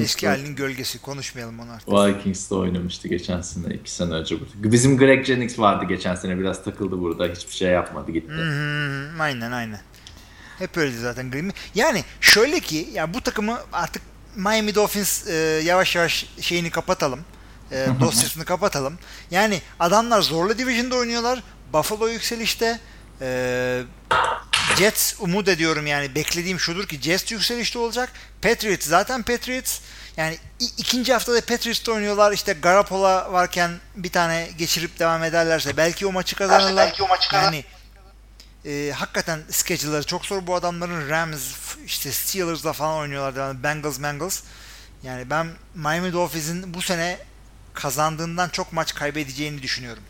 eski halinin gölgesi konuşmayalım onu artık. Vikings'te oynamıştı geçen sene, iki sene önce. Bizim Greg Jennings vardı geçen sene, biraz takıldı burada, hiçbir şey yapmadı gitti. Hı, aynen aynen. Hep öyleydi zaten Green. Yani şöyle ki ya bu takımı artık Miami Dolphins e, yavaş yavaş şeyini kapatalım. E, dosyasını kapatalım. Yani adamlar zorlu division'da oynuyorlar. Buffalo yükselişte. E, Jets umut ediyorum yani beklediğim şudur ki Jets yükselişte olacak. Patriots zaten Patriots. Yani ikinci haftada Patriots'ta oynuyorlar. İşte Garoppolo varken bir tane geçirip devam ederlerse belki o maçı kazanırlar. Belki o maçı kazan- Yani e, hakikaten schedule'ları çok zor bu adamların. Rams, işte Steelers'la falan oynuyorlar. Yani Bengals, Bengals. Yani ben Miami Dolphins'in bu sene kazandığından çok maç kaybedeceğini düşünüyorum.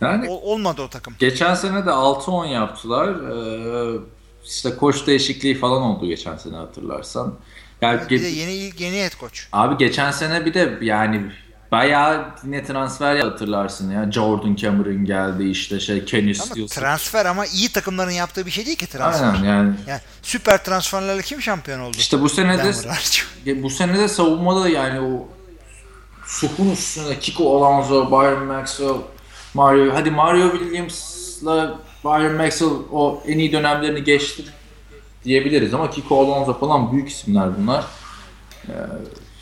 Yani Ol- olmadı o takım. geçen sene de 6-10 yaptılar. Ee, işte koç değişikliği falan oldu geçen sene hatırlarsan. Yani Bir ge- de yeni yeni head coach. Abi geçen sene bir de yani bayağı yine transfer hatırlarsın ya. Jordan Cameron geldi işte şey Kenny Stills. transfer ama iyi takımların yaptığı bir şey değil ki transfer. Aynen yani. Yani süper transferlerle kim şampiyon oldu? İşte bu sene de bu sene de savunmada yani o Supun üstüne Kiko Alonso, Byron Maxwell, Mario hadi Mario Williams'la Byron Maxwell o en iyi dönemlerini geçti diyebiliriz ama Kiko Alonso falan büyük isimler bunlar. Ee,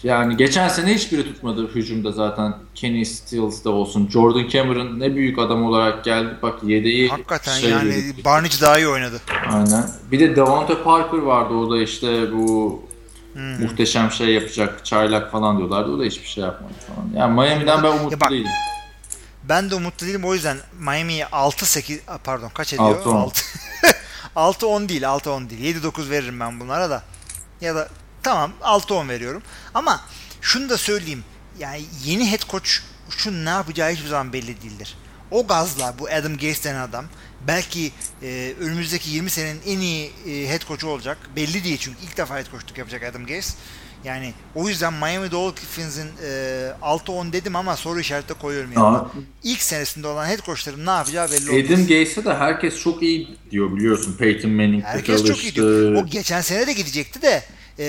Yani geçen sene hiçbiri tutmadı hücumda zaten. Kenny Stills de olsun. Jordan Cameron ne büyük adam olarak geldi. Bak yedeği Hakikaten şey yani. Barnage daha iyi oynadı. Aynen. Bir de Devonta Parker vardı. O da işte bu Hmm. muhteşem şey yapacak. Çaylak falan diyorlardı. O da hiçbir şey yapmadı falan. Yani Miami'den ben umutlu bak, değilim. Ben de umutlu değilim o yüzden Miami'ye 6-8 a, pardon kaç ediyor? 6-10. 6-10 değil 6-10 değil 7-9 veririm ben bunlara da. Ya da tamam 6-10 veriyorum. Ama şunu da söyleyeyim. Yani yeni head coach şu ne yapacağı hiçbir zaman belli değildir. O gazla bu Adam Gase denen adam belki e, önümüzdeki 20 senenin en iyi e, head coach'u olacak. Belli değil çünkü ilk defa head coachluk yapacak Adam Gase. Yani o yüzden Miami Dolphins'in e, 6-10 dedim ama soru işareti koyuyorum yani. Aa, İlk senesinde olan head coachların ne yapacağı belli olmaz. Adam Gase'e de herkes çok iyi diyor biliyorsun. Peyton Manning de Herkes çok iyi çalıştı. diyor. O geçen sene de gidecekti de e,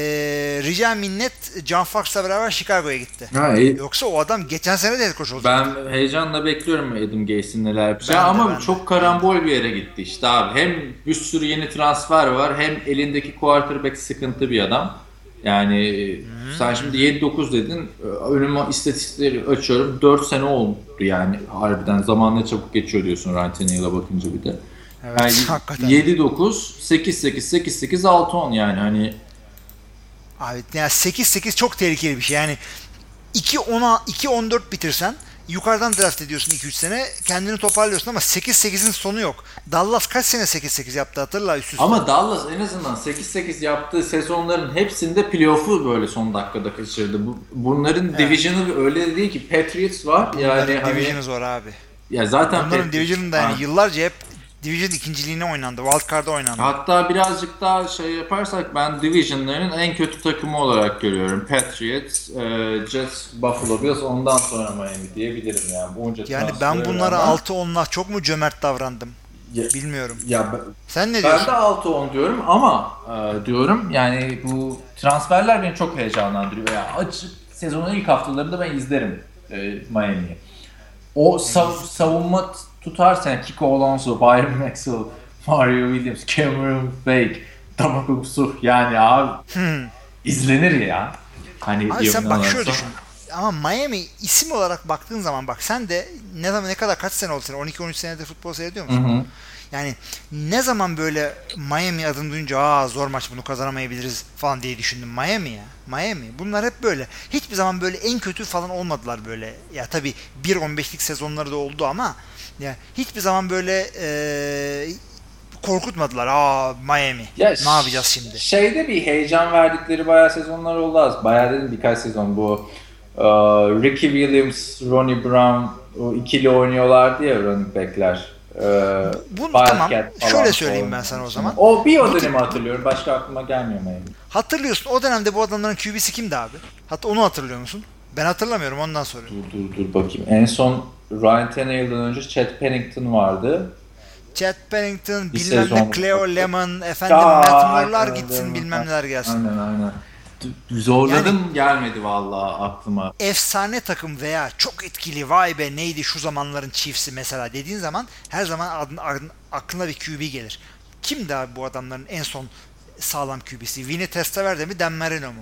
rica minnet John Fox'la beraber Chicago'ya gitti. Ha, e- Yoksa o adam geçen sene de head coach olacak. Ben heyecanla bekliyorum Adam Gase'in neler yapacağı Ben de, ama de. çok karambol bir yere gitti işte abi. Hem bir sürü yeni transfer var hem elindeki quarterback sıkıntı bir adam. Yani Hmm. sen şimdi 7-9 dedin. Önüme istatistikleri açıyorum. 4 sene oldu yani harbiden zaman ne çabuk geçiyor diyorsun Ryan Tannehill'a bakınca bir de. Evet, Yani hakikaten. 7-9, 8-8, 8-8, 6-10 yani hani Abi yani 8-8 çok tehlikeli bir şey. Yani 2-10'a 2-14 bitirsen yukarıdan draft ediyorsun 2-3 sene kendini toparlıyorsun ama 8-8'in sonu yok. Dallas kaç sene 8-8 yaptı hatırla üst üste. Ama Dallas en azından 8-8 yaptığı sezonların hepsinde playoff'u böyle son dakikada kaçırdı. Bu, bunların division'ı öyle de değil ki Patriots var yani Bunların hani, division'ı zor abi. ya zaten Bunların Patriots- division'ında yani Ha. yıllarca hep Division ikinciliğine oynandı. Wildcard'a oynandı. Hatta birazcık daha şey yaparsak ben Division'ların en kötü takımı olarak görüyorum. Patriots, e, Jets, Buffalo Bills ondan sonra Miami diyebilirim yani. Bunca Yani ben bunlara rağmen- 6-10'la çok mu cömert davrandım? Ya- Bilmiyorum. Ya ben- Sen ne Ben diyorsun? de 6-10 diyorum ama e, diyorum yani bu transferler beni çok heyecanlandırıyor. Ya açık sezonun ilk haftalarında ben izlerim e, Miami'yi. O sav- savunma t- tutarsa yani Kiko Alonso, Byron Maxwell, Mario Williams, Cameron Fake, Damaku Suh yani abi izlenir ya. Hani Hmm. Abi sen bak şöyle düşün. Ama Miami isim olarak baktığın zaman bak sen de ne zaman ne kadar kaç sene oldu sen 12-13 senedir futbol seyrediyor Hı musun? hı. Yani ne zaman böyle Miami adını duyunca aa zor maç bunu kazanamayabiliriz falan diye düşündüm. Miami ya. Miami. Bunlar hep böyle. Hiçbir zaman böyle en kötü falan olmadılar böyle. Ya tabii 1-15'lik sezonları da oldu ama ya hiçbir zaman böyle eee, korkutmadılar. Aa Miami. Ya ne yapacağız şimdi? Şeyde bir heyecan verdikleri bayağı sezonlar oldu az. Bayağı dedim birkaç sezon bu. e, Ricky Williams, Ronnie Brown o ikili oynuyorlardı ya running backler. E, Bu- Wildcat tamam. Şöyle söyleyeyim ben sana o zaman. O bir o dönemi hatırlıyorum. Başka aklıma gelmiyor Miami. Hatırlıyorsun o dönemde bu adamların QB'si kimdi abi? Hatta onu hatırlıyor musun? Ben hatırlamıyorum ondan sonra. Dur dur dur bakayım. En son Ryan Tannehill'den önce Chet Pennington vardı. Chad Pennington, Bir bilmem ne. Cleo Lemon, efendim Ya, Matt Moore'lar gitsin aynen. bilmem neler gelsin. Aynen aynen. Zorladım gelmedi vallahi aklıma. Efsane takım veya çok etkili vay be neydi şu zamanların Chiefs'i mesela dediğin zaman her zaman adın, adın- aklına bir QB gelir. Kimdi abi bu adamların en son sağlam QB'si? Vinny Testaverde mi Dan Marino mu?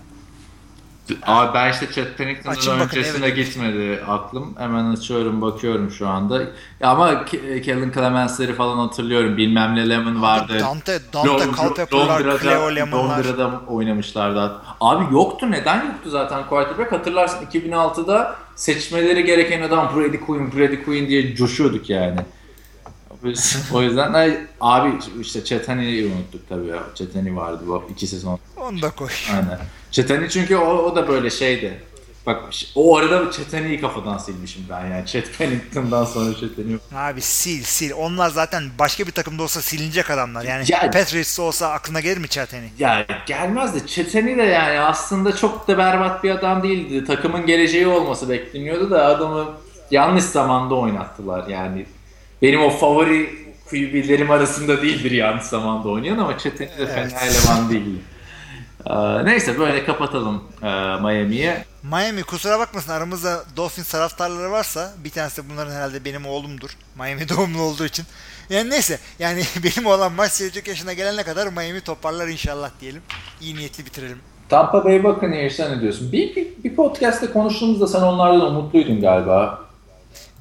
Abi ben işte Chet Pennington'ın Açın bakın, öncesine evet. gitmedi aklım. Hemen açıyorum bakıyorum şu anda. Ya ama Ke- Kellen Clemens'leri falan hatırlıyorum. Bilmem ne Lemon vardı. Dante, Dante Lon- Culpepper'lar, Cleo Lemon'lar. Londra'da oynamışlardı. Abi yoktu. Neden yoktu zaten quarterback? Hatırlarsın 2006'da seçmeleri gereken adam Brady Quinn, Brady Quinn diye coşuyorduk yani. O yüzden ay, abi işte Chetani'yi unuttuk tabii ya. Chetani vardı bu iki sezon Onu da koy. Aynen. Çetani çünkü o, o da böyle şeydi. Bak o arada Çetani'yi kafadan silmişim ben yani. Chet Pennington'dan sonra Çetani. Abi sil sil. Onlar zaten başka bir takımda olsa silinecek adamlar. Yani Ya- Patriots olsa aklına gelir mi Chatani? Ya gelmez de Çetani de yani aslında çok da berbat bir adam değildi. Takımın geleceği olması bekleniyordu da adamı yanlış zamanda oynattılar yani. Benim o favori QB'lerim arasında değildir yanlış zamanda oynayan ama Çetani de Evet. fena eleman değildi. Ee, neyse böyle kapatalım e, Miami'ye. Miami kusura bakmasın aramızda Dolphins taraftarları varsa bir tanesi de bunların herhalde benim oğlumdur. Miami doğumlu olduğu için. Yani neyse yani benim oğlan maç seyredecek yaşına gelene kadar Miami toparlar inşallah diyelim. İyi niyetli bitirelim. Tampa Bay Buccaneers'a ne diyorsun? Bir, bir, bir podcast'te konuştuğumuzda sen onlardan umutluydun galiba.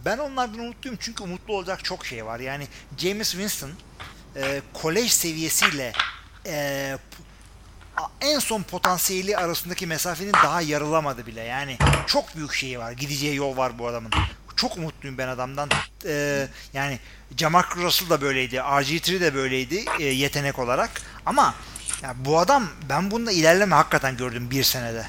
Ben onlardan umutluyum çünkü umutlu olacak çok şey var. Yani James Winston e, kolej seviyesiyle e, en son potansiyeli arasındaki mesafenin daha yarılamadı bile. Yani çok büyük şeyi var. Gideceği yol var bu adamın. Çok umutluyum ben adamdan. E, yani Jamarcus Russell da böyleydi. RG3 de böyleydi e, yetenek olarak. Ama ya bu adam ben bunda ilerleme hakikaten gördüm bir senede.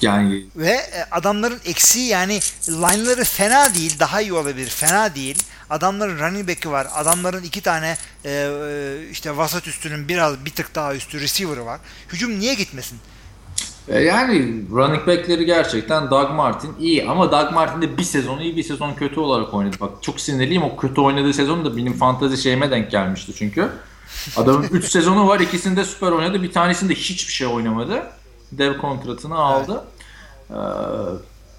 Yani Ve e, adamların eksiği yani line'ları fena değil, daha iyi olabilir, fena değil. Adamların running back'i var, adamların iki tane e, e, işte vasat üstünün biraz bir tık daha üstü receiver'ı var. Hücum niye gitmesin? e, yani running back'leri gerçekten Doug Martin iyi ama Doug Martin de bir sezon iyi bir sezon kötü olarak oynadı. Bak çok sinirliyim o kötü oynadığı sezon da benim fantazi şeyime denk gelmişti çünkü. Adamın 3 sezonu var ikisinde süper oynadı bir tanesinde hiçbir şey oynamadı. Dev kontratını aldı. Ee,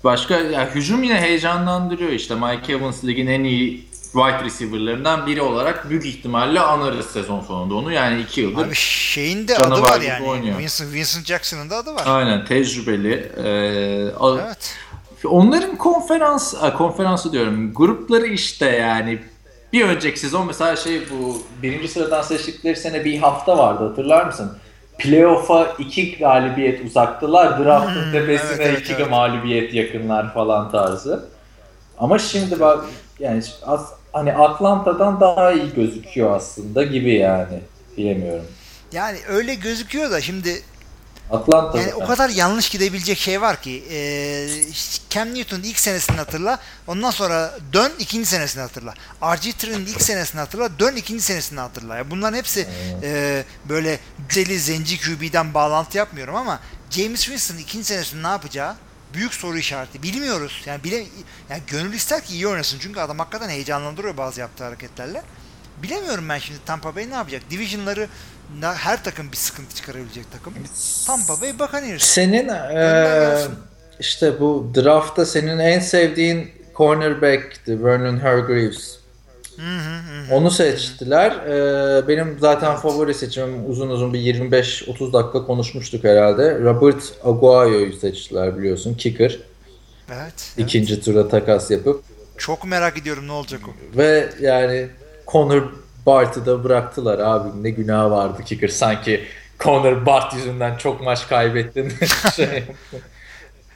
başka ya hücum yine heyecanlandırıyor işte Mike Evans ligin en iyi wide receiver'larından biri olarak büyük ihtimalle anarız sezon sonunda onu yani 2 yıldır. Abi şeyin de adı var yani. oynuyor. Vincent, Vincent Jackson'ın da adı var. Aynen tecrübeli. Ee, Evet. Onların konferans, konferansı diyorum, grupları işte yani bir önceki sezon mesela şey bu birinci sıradan seçtikleri sene bir hafta vardı hatırlar mısın? Playoff'a iki galibiyet uzaktılar, draftın Hmm, tepesine evet, iki evet. mağlubiyet yakınlar falan tarzı. Ama şimdi bak yani az, hani Atlanta'dan daha iyi gözüküyor aslında gibi yani bilemiyorum. Yani öyle gözüküyor da şimdi Atlanta. Yani o kadar yanlış gidebilecek şey var ki e, Cam Newton'un ilk senesini hatırla ondan sonra dön ikinci senesini hatırla. RG3'nin ilk senesini hatırla dön ikinci senesini hatırla. Yani bunların hepsi e, böyle deli zenci QB'den bağlantı yapmıyorum ama James Winston ikinci senesinde ne yapacağı büyük soru işareti. Bilmiyoruz. Yani bile yani gönül ister ki iyi oynasın. Çünkü adam hakikaten heyecanlandırıyor bazı yaptığı hareketlerle. Bilemiyorum ben şimdi Tampa Bay ne yapacak? Division'ları her takım bir sıkıntı çıkarabilecek takım. Tampa Bay Buccaneers. Senin ee, işte bu draftta senin en sevdiğin cornerback'ti Vernon Hargreaves. Hı hı hı. Onu seçtiler. Ee, benim zaten favori seçimim uzun uzun bir 25-30 dakika konuşmuştuk herhalde. Robert Aguayo'yu seçtiler biliyorsun. Kicker. Evet. İkinci evet. tura takas yapıp. Çok merak ediyorum ne olacak o. Ve yani Connor Bart'ı da bıraktılar abi. Ne günah vardı kicker. Sanki Connor Bart yüzünden çok maç kaybettin. şey.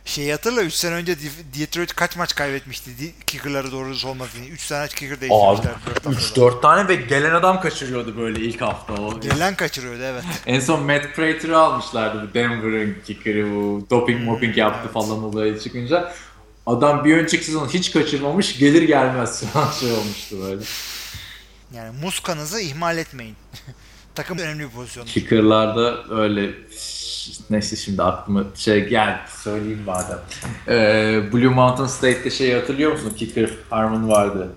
Şeyi hatırla 3 sene önce Detroit kaç maç kaybetmişti kickerları doğru olmadığını. 3 tane kicker değiştirmişler. 3-4 tane ve gelen adam kaçırıyordu böyle ilk hafta. O. Gelen kaçırıyordu evet. en son Matt Prater'ı almışlardı bu Denver'ın kicker'ı bu doping hmm, mopping yaptı evet. falan olayı çıkınca. Adam bir önceki sezon hiç kaçırmamış gelir gelmez şey olmuştu böyle. Yani muskanızı ihmal etmeyin. Takım önemli bir pozisyon. Kicker'larda öyle neyse şimdi aklıma şey gel söyleyeyim madem. Ee, Blue Mountain State'te şey hatırlıyor musun? Kicker Harmon vardı.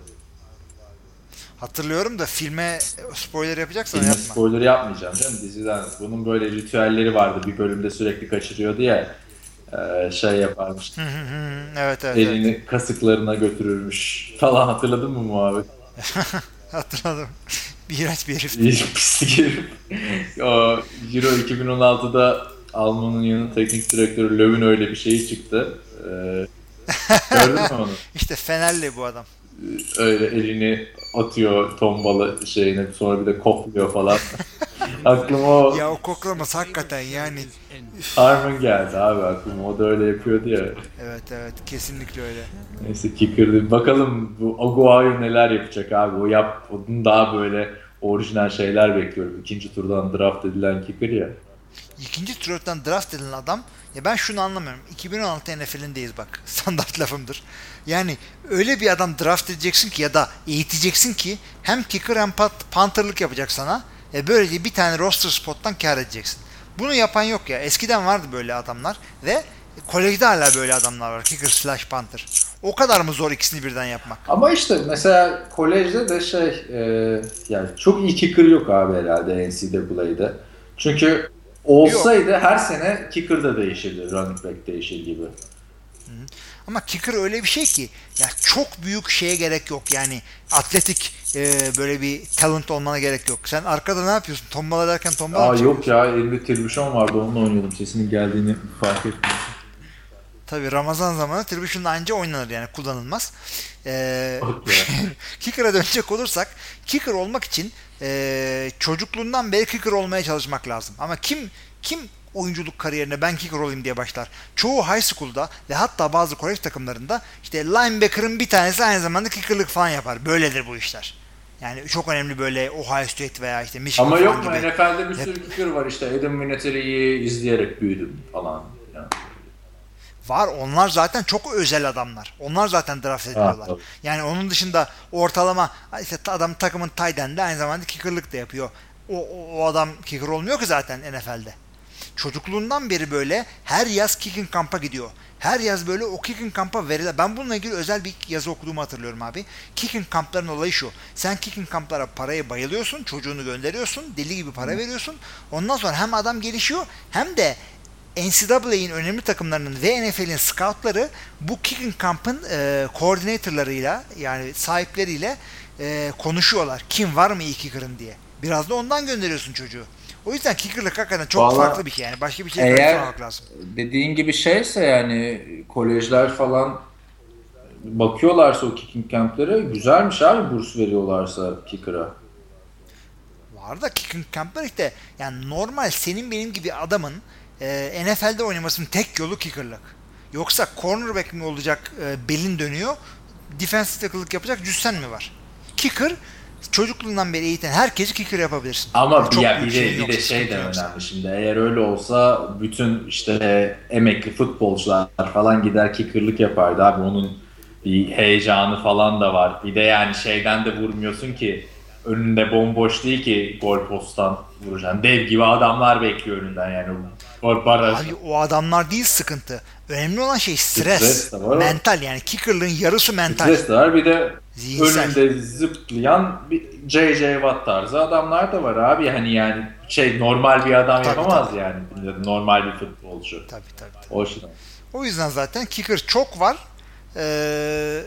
Hatırlıyorum da filme spoiler yapacaksan Filme yapma. spoiler yapmayacağım canım diziden. Bunun böyle ritüelleri vardı. Bir bölümde sürekli kaçırıyordu ya. E, şey yaparmış. evet evet. Elini evet. kasıklarına götürürmüş falan hatırladın mı muhabbet? Hatırladım. Bir iğrenç bir herif. Pislik herif. o Euro 2016'da Alman'ın yanı teknik direktörü Löw'ün öyle bir şeyi çıktı. Ee, gördün mü onu? İşte Fenerli bu adam. Öyle elini atıyor tombalı şeyine sonra bir de kokluyor falan. aklıma o... Ya o koklaması hakikaten yani. Harmon geldi abi aklıma. O da öyle yapıyordu ya. Evet evet kesinlikle öyle. Neyse kicker'dı. Bakalım bu Aguayo neler yapacak abi. O yap, onun daha böyle orijinal şeyler bekliyorum. İkinci turdan draft edilen kicker ya. İkinci turdan draft edilen adam ya ben şunu anlamıyorum. 2016 NFL'indeyiz bak. Standart lafımdır. Yani öyle bir adam draft edeceksin ki ya da eğiteceksin ki hem kicker hem punterlık yapacak sana e böylece bir tane roster spottan kar edeceksin. Bunu yapan yok ya. Eskiden vardı böyle adamlar ve kolejde hala böyle adamlar var. Kicker slash punter. O kadar mı zor ikisini birden yapmak? Ama işte mesela kolejde de şey e, yani çok iyi kicker yok abi herhalde NCAA'de. Çünkü olsaydı yok. her sene kicker da değişirdi. Running back değişir gibi. Ama kicker öyle bir şey ki ya çok büyük şeye gerek yok. Yani atletik e, böyle bir talent olmana gerek yok. Sen arkada ne yapıyorsun? Tombala derken tombala Aa, Yok ya elimde tribüşon vardı onunla oynuyordum. Sesinin geldiğini fark ettim. Tabi Ramazan zamanı tribüşonda anca oynanır yani kullanılmaz. Ee, kicker'a dönecek olursak kicker olmak için e, çocukluğundan beri kicker olmaya çalışmak lazım. Ama kim kim oyunculuk kariyerine ben kicker olayım diye başlar. Çoğu high school'da ve hatta bazı college takımlarında işte linebacker'ın bir tanesi aynı zamanda kicker'lık falan yapar. Böyledir bu işler. Yani çok önemli böyle Ohio State veya işte Michigan Ama yok mu NFL'de bir sürü kicker var işte Adam Vinatieri'yi izleyerek büyüdüm falan. Yani. Var onlar zaten çok özel adamlar. Onlar zaten draft ediliyorlar. Ha, yani onun dışında ortalama işte adam takımın tight end'i aynı zamanda kicker'lık da yapıyor. O, o, o adam kicker olmuyor ki zaten NFL'de. Çocukluğundan beri böyle her yaz kicking kampa gidiyor. Her yaz böyle o kicking kampa verilir. Ben bununla ilgili özel bir yazı okuduğumu hatırlıyorum abi. Kicking kampların olayı şu. Sen kicking kamplara parayı bayılıyorsun. Çocuğunu gönderiyorsun. Deli gibi para veriyorsun. Ondan sonra hem adam gelişiyor hem de NCAA'nin önemli takımlarının ve NFL'in scoutları bu kicking kampın e, koordinatörleriyle yani sahipleriyle e, konuşuyorlar. Kim var mı iyi kicker'ın diye. Biraz da ondan gönderiyorsun çocuğu. O yüzden kicker'lık hakikaten çok Vallahi, farklı bir şey yani. Başka bir şey eğer lazım. dediğin gibi şeyse yani kolejler falan bakıyorlarsa o kicking camp'lere güzelmiş abi burs veriyorlarsa kicker'a. Var da kicking camp'ler işte yani normal senin benim gibi adamın e, NFL'de oynamasının tek yolu kicker'lık. Yoksa cornerback mi olacak e, belin dönüyor defensive tackle'lık yapacak cüssen mi var? Kicker çocukluğundan beri eğiten herkesi kicker yapabilirsin. Ama çok ya bir de şeyin bir de şey de önemli şimdi. Eğer öyle olsa bütün işte emekli futbolcular falan gider kickerlık yapardı abi. Onun bir heyecanı falan da var. Bir de yani şeyden de vurmuyorsun ki önünde bomboş değil ki gol posttan vuracaksın. Dev gibi adamlar bekliyor önünden yani. Baraj. Abi o adamlar değil sıkıntı. Önemli olan şey stres. Stres var mental yani kickerlığın yarısı mental. Stres de var. Bir de Zihinsel. önünde zıplayan bir J.J. Watt tarzı adamlar da var abi. Hani yani şey normal bir adam Tabii, yapamaz yani. Normal bir futbolcu. Tabii tabii. tabii. O yüzden. O yüzden zaten kicker çok var. Ee,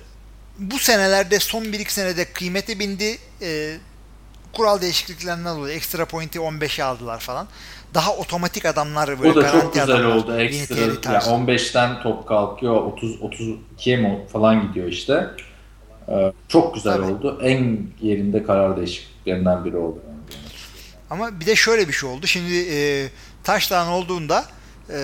bu senelerde son 1-2 senede kıymeti bindi. Ee, kural değişikliklerinden dolayı extra point'i 15'e aldılar falan. Daha otomatik adamlar böyle O da çok güzel adamlar, oldu. Ekstra yani tarzı. 15'ten top kalkıyor. 30 32'ye mi falan gidiyor işte. Ee, çok güzel Tabii. oldu. En yerinde karar değişikliklerinden biri oldu. Yani. Ama bir de şöyle bir şey oldu. Şimdi e, taştan olduğunda e,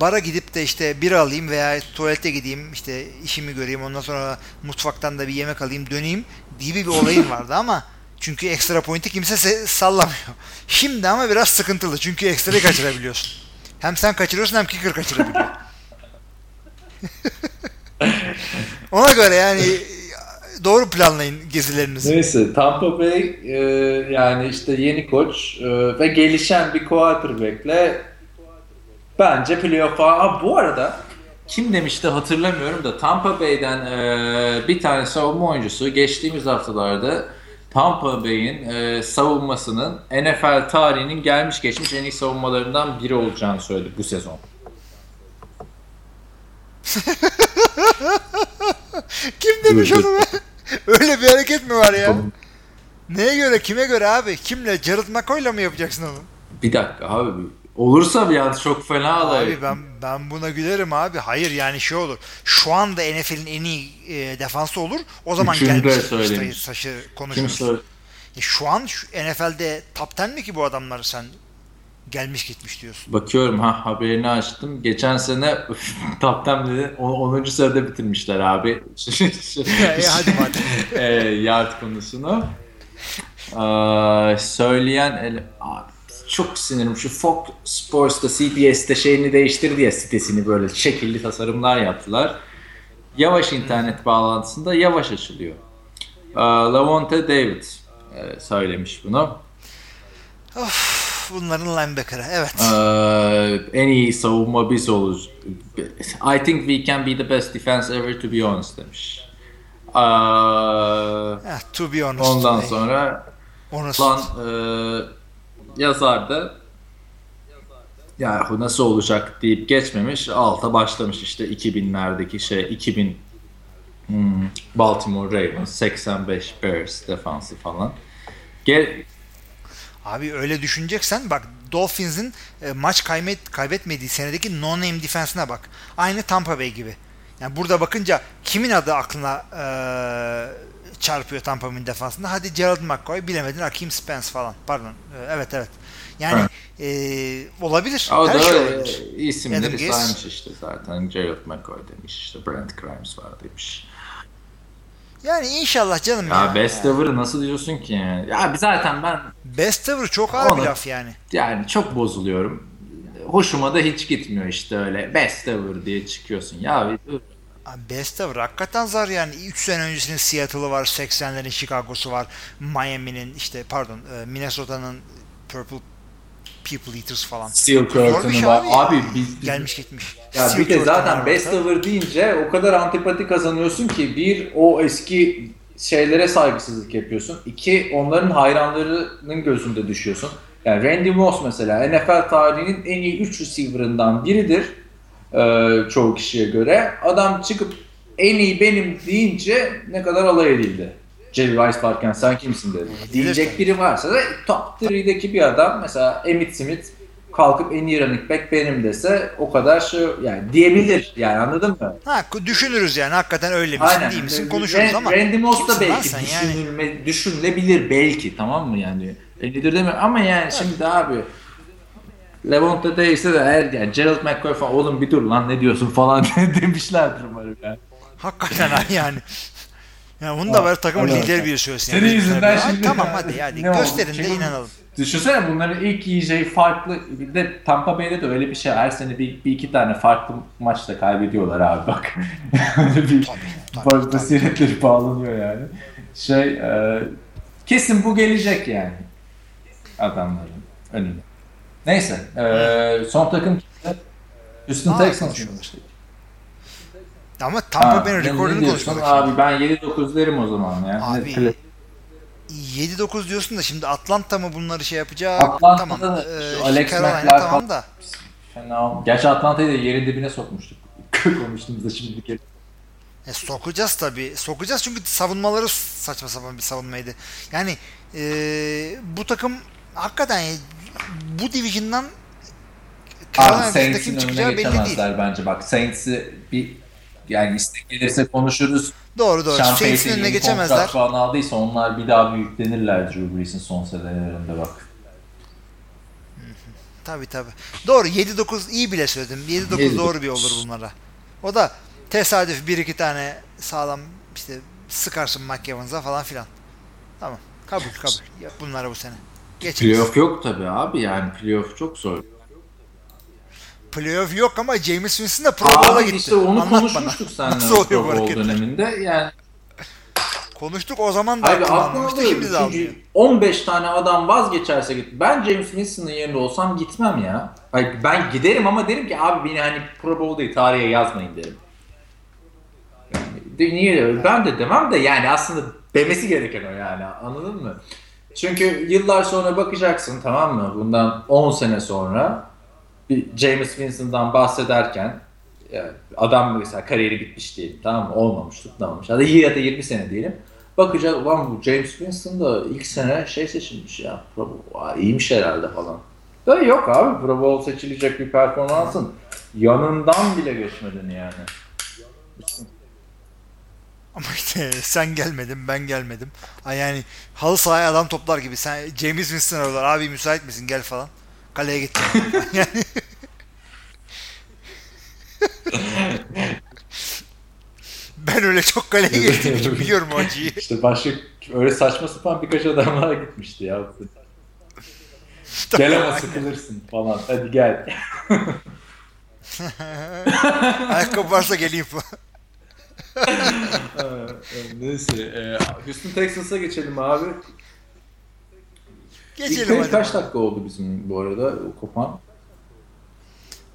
bara gidip de işte bir alayım veya tuvalete gideyim işte işimi göreyim ondan sonra mutfaktan da bir yemek alayım döneyim gibi bir olayım vardı ama çünkü ekstra pointi kimse se- sallamıyor. Şimdi ama biraz sıkıntılı çünkü ekstrayı kaçırabiliyorsun. Hem sen kaçırıyorsun hem kicker kaçırabiliyor. Ona göre yani doğru planlayın gezilerinizi. Neyse Tampa Bay e, yani işte yeni koç e, ve gelişen bir quarterback'le bence playoff'a... Ha, bu arada kim demişti hatırlamıyorum da Tampa Bay'den e, bir tane savunma oyuncusu geçtiğimiz haftalarda Tampa Bay'in e, savunmasının NFL tarihinin gelmiş geçmiş en iyi savunmalarından biri olacağını söyledi bu sezon. Kim demiş onu be? Öyle bir hareket mi var ya? Neye göre, kime göre abi? Kimle? Jared McCoy'la mı yapacaksın onu? Bir dakika abi. Olursa bir an çok fena alay. Abi ben ben buna gülerim abi. Hayır yani şey olur. Şu anda NFL'in en iyi e, defansı olur. O zaman Üçüncü gelmiş söylemiş. saçı konuşuruz. E, şu an şu NFL'de top 10 mi ki bu adamlar sen gelmiş gitmiş diyorsun. Bakıyorum ha haberini açtım. Geçen sene top 10 dedi. 10. sırada bitirmişler abi. e, hadi madem. e, yard konusunu. Ee, söyleyen ele... Abi, çok sinirim. Şu Fox Sports'ta CBS'te şeyini değiştirdi ya sitesini böyle şekilli tasarımlar yaptılar. Yavaş internet bağlantısında yavaş açılıyor. Ee, Lavonte David e, söylemiş bunu. Of, bunların linebacker'ı. Evet. Ee, en iyi savunma biz oluruz. I think we can be the best defense ever to be honest demiş. Ee, Eh, to be honest. ondan sonra honest. lan e, yazar da yahu nasıl olacak deyip geçmemiş. Alta başlamış işte 2000'lerdeki şey 2000 hmm, Baltimore Ravens 85 Bears defansı falan. Gel, Abi öyle düşüneceksen bak Dolphins'in e, maç kaybet, kaybetmediği senedeki no-name defense'ine bak. Aynı Tampa Bay gibi. Yani burada bakınca kimin adı aklına e, çarpıyor Tampa Bay'in defansında? Hadi Gerald McCoy bilemedin Hakim Spence falan. Pardon. E, evet evet. Yani e, olabilir. O Her şey olabilir. isimleri Adam saymış işte zaten. Gerald McCoy demiş işte Brent Grimes var demiş. Yani inşallah canım ya. Ya best ever'ı nasıl diyorsun ki yani? Ya bir zaten ben Best ever çok ağır bir Onu- laf yani. yani çok bozuluyorum. Hoşuma da hiç gitmiyor işte öyle best ever diye çıkıyorsun. Ya bir. Abi Best ever hakikaten zar yani. 3 sene öncesinin Seattle'ı var, 80'lerin Chicago'su var, Miami'nin işte pardon e, Minnesota'nın Purple People Eaters falan. Steel bir Curtain'ı şey var. abi. Abi biz, Gelmiş gitmiş. Ya Steel bir de zaten var best ever deyince o kadar antipati kazanıyorsun ki bir o eski şeylere saygısızlık yapıyorsun. İki onların hayranlarının gözünde düşüyorsun. Yani Randy Moss mesela NFL tarihinin en iyi 3 receiver'ından biridir e, çoğu kişiye göre. Adam çıkıp en iyi benim deyince ne kadar alay edildi. Jerry Rice varken sen kimsin dedi. Diyecek biri varsa da top 3'deki bir adam mesela Emmitt Smith kalkıp en iyi running back benim dese o kadar şey yani diyebilir yani anladın mı? Ha düşünürüz yani hakikaten öyle misin değil misin konuşuruz Ran- ama. Randy Moss da belki sen yani? düşünülme, düşünülebilir belki tamam mı yani? Enidir demiyorum ama yani şimdi abi Levante değilse de her yani Gerald McCoy falan oğlum bir dur lan ne diyorsun falan demişlerdir umarım yani. Hakikaten ha yani. Yani bunu da var takımın Hadi lider bakalım. bir söylesin. Senin yani. yüzünden şimdi- Tamam hadi hadi Ne oldu? gösterin de Kim- inanalım. Düşünsene bunların ilk yiyeceği farklı. Bir de Tampa Bay'de de öyle bir şey. Her sene bir, bir iki tane farklı maçta kaybediyorlar abi bak. Bir tabii, tabii. basiretleri bağlanıyor yani. Şey e, kesin bu gelecek yani. Adamların önüne. Neyse. E, son takım? Houston Texans. Ama Tampa Bay'in rekorunu konuşmadık. Abi ben 7-9 derim o zaman ya. Abi, Ne- 7-9 diyorsun da şimdi Atlanta mı bunları şey yapacak? Atlanta'da tamam. da Ee, Alex McLeod tamam da. Fena. Gerçi Atlanta'yı da yerin dibine sokmuştuk. Konuştuğumuzda şimdi bir kere. E, sokacağız tabii. Sokacağız çünkü savunmaları saçma sapan bir savunmaydı. Yani e, bu takım hakikaten bu division'dan dışında Saints'in önüne geçemezler bence. Bak Saints'i bir yani istek gelirse konuşuruz. Doğru doğru. Saints'in önüne geçemezler. kontrat falan aldıysa onlar bir daha büyüklenirler Drew Brees'in son senelerinde bak. Tabii tabii. Doğru 7-9 iyi bile söyledim. 7-9 7-9. doğru bir olur bunlara. O da tesadüf bir iki tane sağlam işte sıkarsın Mike Evans'a falan filan. Tamam. Kabul kabul. Yap bunlara bu sene. Geçeriz. Playoff yok tabi abi yani playoff çok zor. Playoff yok ama James Winston da Pro Bowl'a gitti. işte onu Anlat konuşmuştuk bana. seninle Pro Bowl döneminde. Yani Konuştuk o zaman da Abi aklımda Şimdi de almıyor. çünkü 15 tane adam vazgeçerse git. Ben James Winston'ın yerinde olsam gitmem ya. Ay, ben giderim ama derim ki abi beni hani Pro Bowl değil tarihe yazmayın derim. Yani, niye? Ben de demem de yani aslında demesi gereken o yani anladın mı? Çünkü yıllar sonra bakacaksın tamam mı? Bundan 10 sene sonra bir James Winston'dan bahsederken yani adam mesela kariyeri bitmiş diyelim tamam mı? Olmamış tutmamış. Hadi ya da 20 sene diyelim. Bakacağız ulan bu James Winston da ilk sene şey seçilmiş ya. Pro iyiymiş herhalde falan. Da yok abi Pro Bowl seçilecek bir performansın yanından bile geçmedin yani. Ama işte sen gelmedin ben gelmedim. Ay yani halı sahaya adam toplar gibi. Sen James Winston arıyorlar. Abi müsait misin gel falan. Kaleye gittim. yani ben öyle çok kaleye geçtiğim için biliyorum o acıyı. İşte başka öyle saçma sapan birkaç adamlar gitmişti ya. gel ama sıkılırsın falan. Hadi gel. Ayakkabı varsa geleyim falan. Neyse. E, Houston Texans'a geçelim abi. İlk Geçelim hadi. kaç dakika oldu bizim bu arada kopan?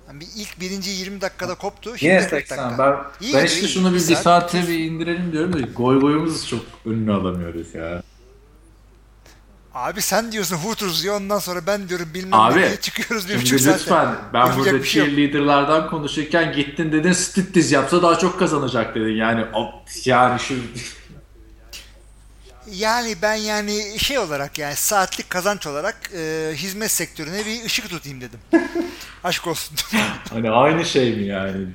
Yani bir ilk birinci 20 dakikada koptu. Şimdi Yine 40 80. dakika. Ben, İyi ben işte şunu bir, Bir bir saat saate bir indirelim diyorum da goy goyumuzu çok önüne alamıyoruz ya. Abi sen diyorsun Hooters diyor ondan sonra ben diyorum bilmem Abi, ne çıkıyoruz bir buçuk saate. lütfen ben Yapacak burada şey cheerleaderlardan konuşurken gittin dedin Stittiz yapsa daha çok kazanacak dedin. Yani yani şu Yani ben yani şey olarak yani saatlik kazanç olarak e, hizmet sektörüne bir ışık tutayım dedim. Aşk olsun. hani aynı şey mi yani?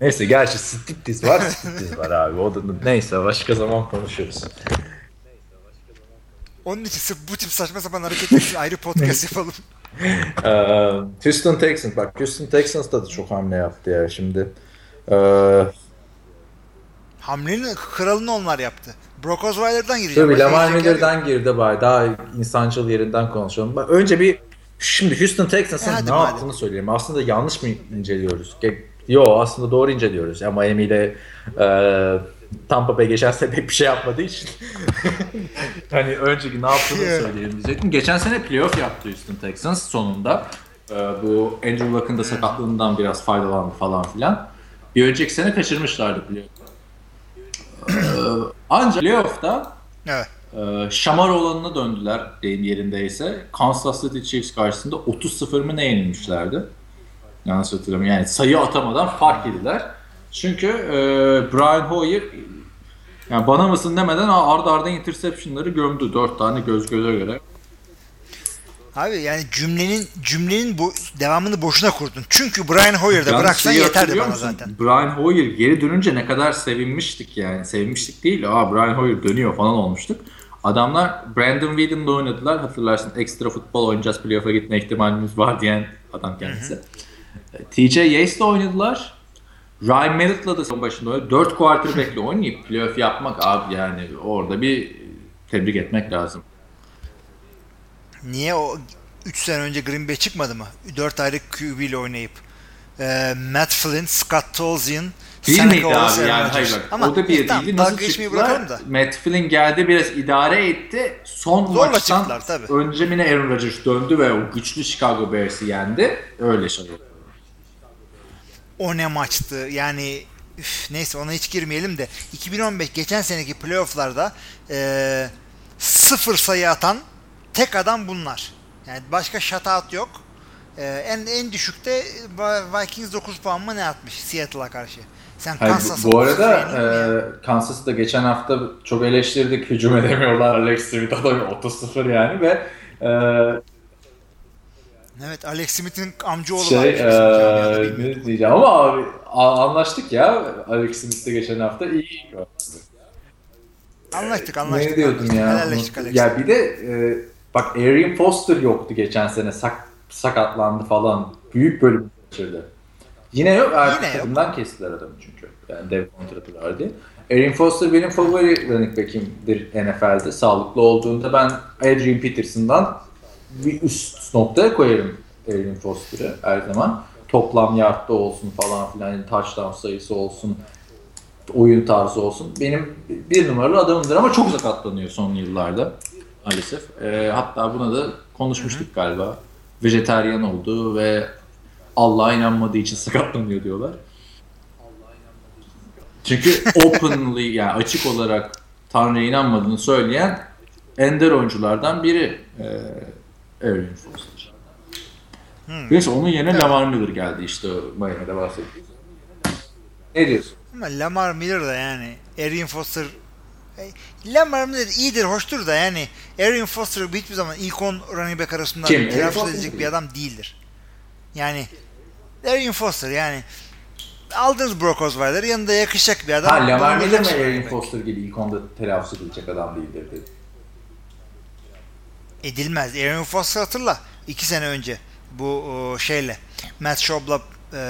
Neyse gerçi Stittiz var Stittiz var abi. O da neyse başka zaman konuşuruz. Onun için sırf bu tip saçma sapan hareketler için ayrı podcast yapalım. Ee, Houston Texans bak Houston Texans da, da çok hamle yaptı ya şimdi. Ee, Hamlenin kralını onlar yaptı. Brock Osweiler'dan gireceğim. Tabii Lamar. Miller'dan girdi bari. Daha insancıl yerinden konuşalım. Bak, önce bir şimdi Houston E Texans'ın hadi ne madem. yaptığını söyleyeyim. Aslında yanlış mı inceliyoruz? Yo aslında doğru inceliyoruz. Ya Miami ile e, Tampa Bay geçen sene pek bir şey yapmadığı için. hani önceki ne yaptığını söyleyelim diyecektim. Geçen sene playoff yaptı Houston Texans sonunda. E, bu Andrew Luck'ın da sakatlığından biraz faydalandı falan filan. Bir önceki sene kaçırmışlardı playoff. E, ancak playoff'ta Evet. ee, şamar olanına döndüler deyim yerindeyse. Kansas City Chiefs karşısında 30-0 mı ne yenilmişlerdi? Yanlış hatırlamıyorum. Yani sayı atamadan fark yediler. Çünkü e, Brian Hoyer yani bana mısın demeden arda arda interceptionları gömdü. 4 tane göz göze göre. Abi yani cümlenin cümlenin bu devamını boşuna kurdun. Çünkü Brian Hoyer'da Yalnız bıraksan şeyi yeterdi bana musun? zaten. Brian Hoyer geri dönünce ne kadar sevinmiştik yani. Sevinmiştik değil. Aa Brian Hoyer dönüyor falan olmuştuk. Adamlar Brandon Whedon'la oynadılar. Hatırlarsın ekstra futbol oynayacağız playoff'a gitme ihtimalimiz var diyen adam kendisi. TJ Yates'le oynadılar. Ryan Mallett'la da son başında öyle 4 quarterback'le oynayıp playoff yapmak abi yani orada bir tebrik etmek lazım. Niye o 3 sene önce Green Bay çıkmadı mı? 4 ayrı QB ile oynayıp. Ee, Matt Flynn, Scott Tolzien, Değil Seneca miydi abi? Yani hayır bak Ama o da bir tamam, değildi. Nasıl çıktılar? da. Matt Flynn geldi biraz idare etti. Son Zorla maçtan çıktılar, tabii. önce yine Aaron Rodgers döndü ve o güçlü Chicago Bears'i yendi. Öyle şey oldu. O ne maçtı? Yani üf, neyse ona hiç girmeyelim de 2015 geçen seneki playofflarda e, sıfır sayı atan tek adam bunlar. Yani başka shutout yok. E, en en düşükte Vikings 9 puan mı ne atmış Seattle'a karşı. Sen Hayır, Kansas'a bu, arada e, Kansas'ı da geçen hafta çok eleştirdik. Hücum edemiyorlar. Alex Smith adam 30-0 yani ve e, Evet Alex Smith'in amcaoğlu şey varmış bizim camiada, e, bilmiyorum. ne diyeceğim ama abi anlaştık ya Alex Smith'le geçen hafta iyi. Anlaştık anlaştık. Ne diyordum anlaştık. ya? Helalleştik. Ya bir de e, bak Arian Foster yoktu geçen sene sak, sakatlandı falan. Büyük bölüm kaçırdı. Yine yok. Artık Yine yok. kestiler adamı çünkü. Yani dev kontratı var diye. Arian Foster benim favori running back'imdir NFL'de. Sağlıklı olduğunda ben Adrian Peterson'dan bir üst noktaya koyarım Arian Foster'ı her zaman. Toplam yardta olsun falan filan, yani touchdown sayısı olsun, oyun tarzı olsun. Benim bir numaralı adamımdır ama çok sakatlanıyor son yıllarda maalesef. Ee, hatta buna da konuşmuştuk galiba. Vejeteryan oldu ve Allah'a inanmadığı için sakatlanıyor diyorlar. Çünkü openly yani açık olarak Tanrı'ya inanmadığını söyleyen ender oyunculardan biri e, Aaron Foster. Hmm. Neyse onun yerine Lamar Miller geldi işte Miami'de bahsettiğimiz. Ne diyorsun? Ama Lamar Miller da yani Arian Foster Lamar Miller iyidir, hoştur da yani Arian Foster hiçbir zaman ilk 10 running back arasında telaffuz mi? bir adam değildir. Yani Arian Foster yani aldığınız Brock Osweiler yanında yakışacak bir adam. Ha Lamar Miller mi Aaron. Foster gibi ilk onda telaffuz edilecek adam değildir dedi. Edilmez. Aaron Foster hatırla. iki sene önce bu o, şeyle Matt Schaub'la e,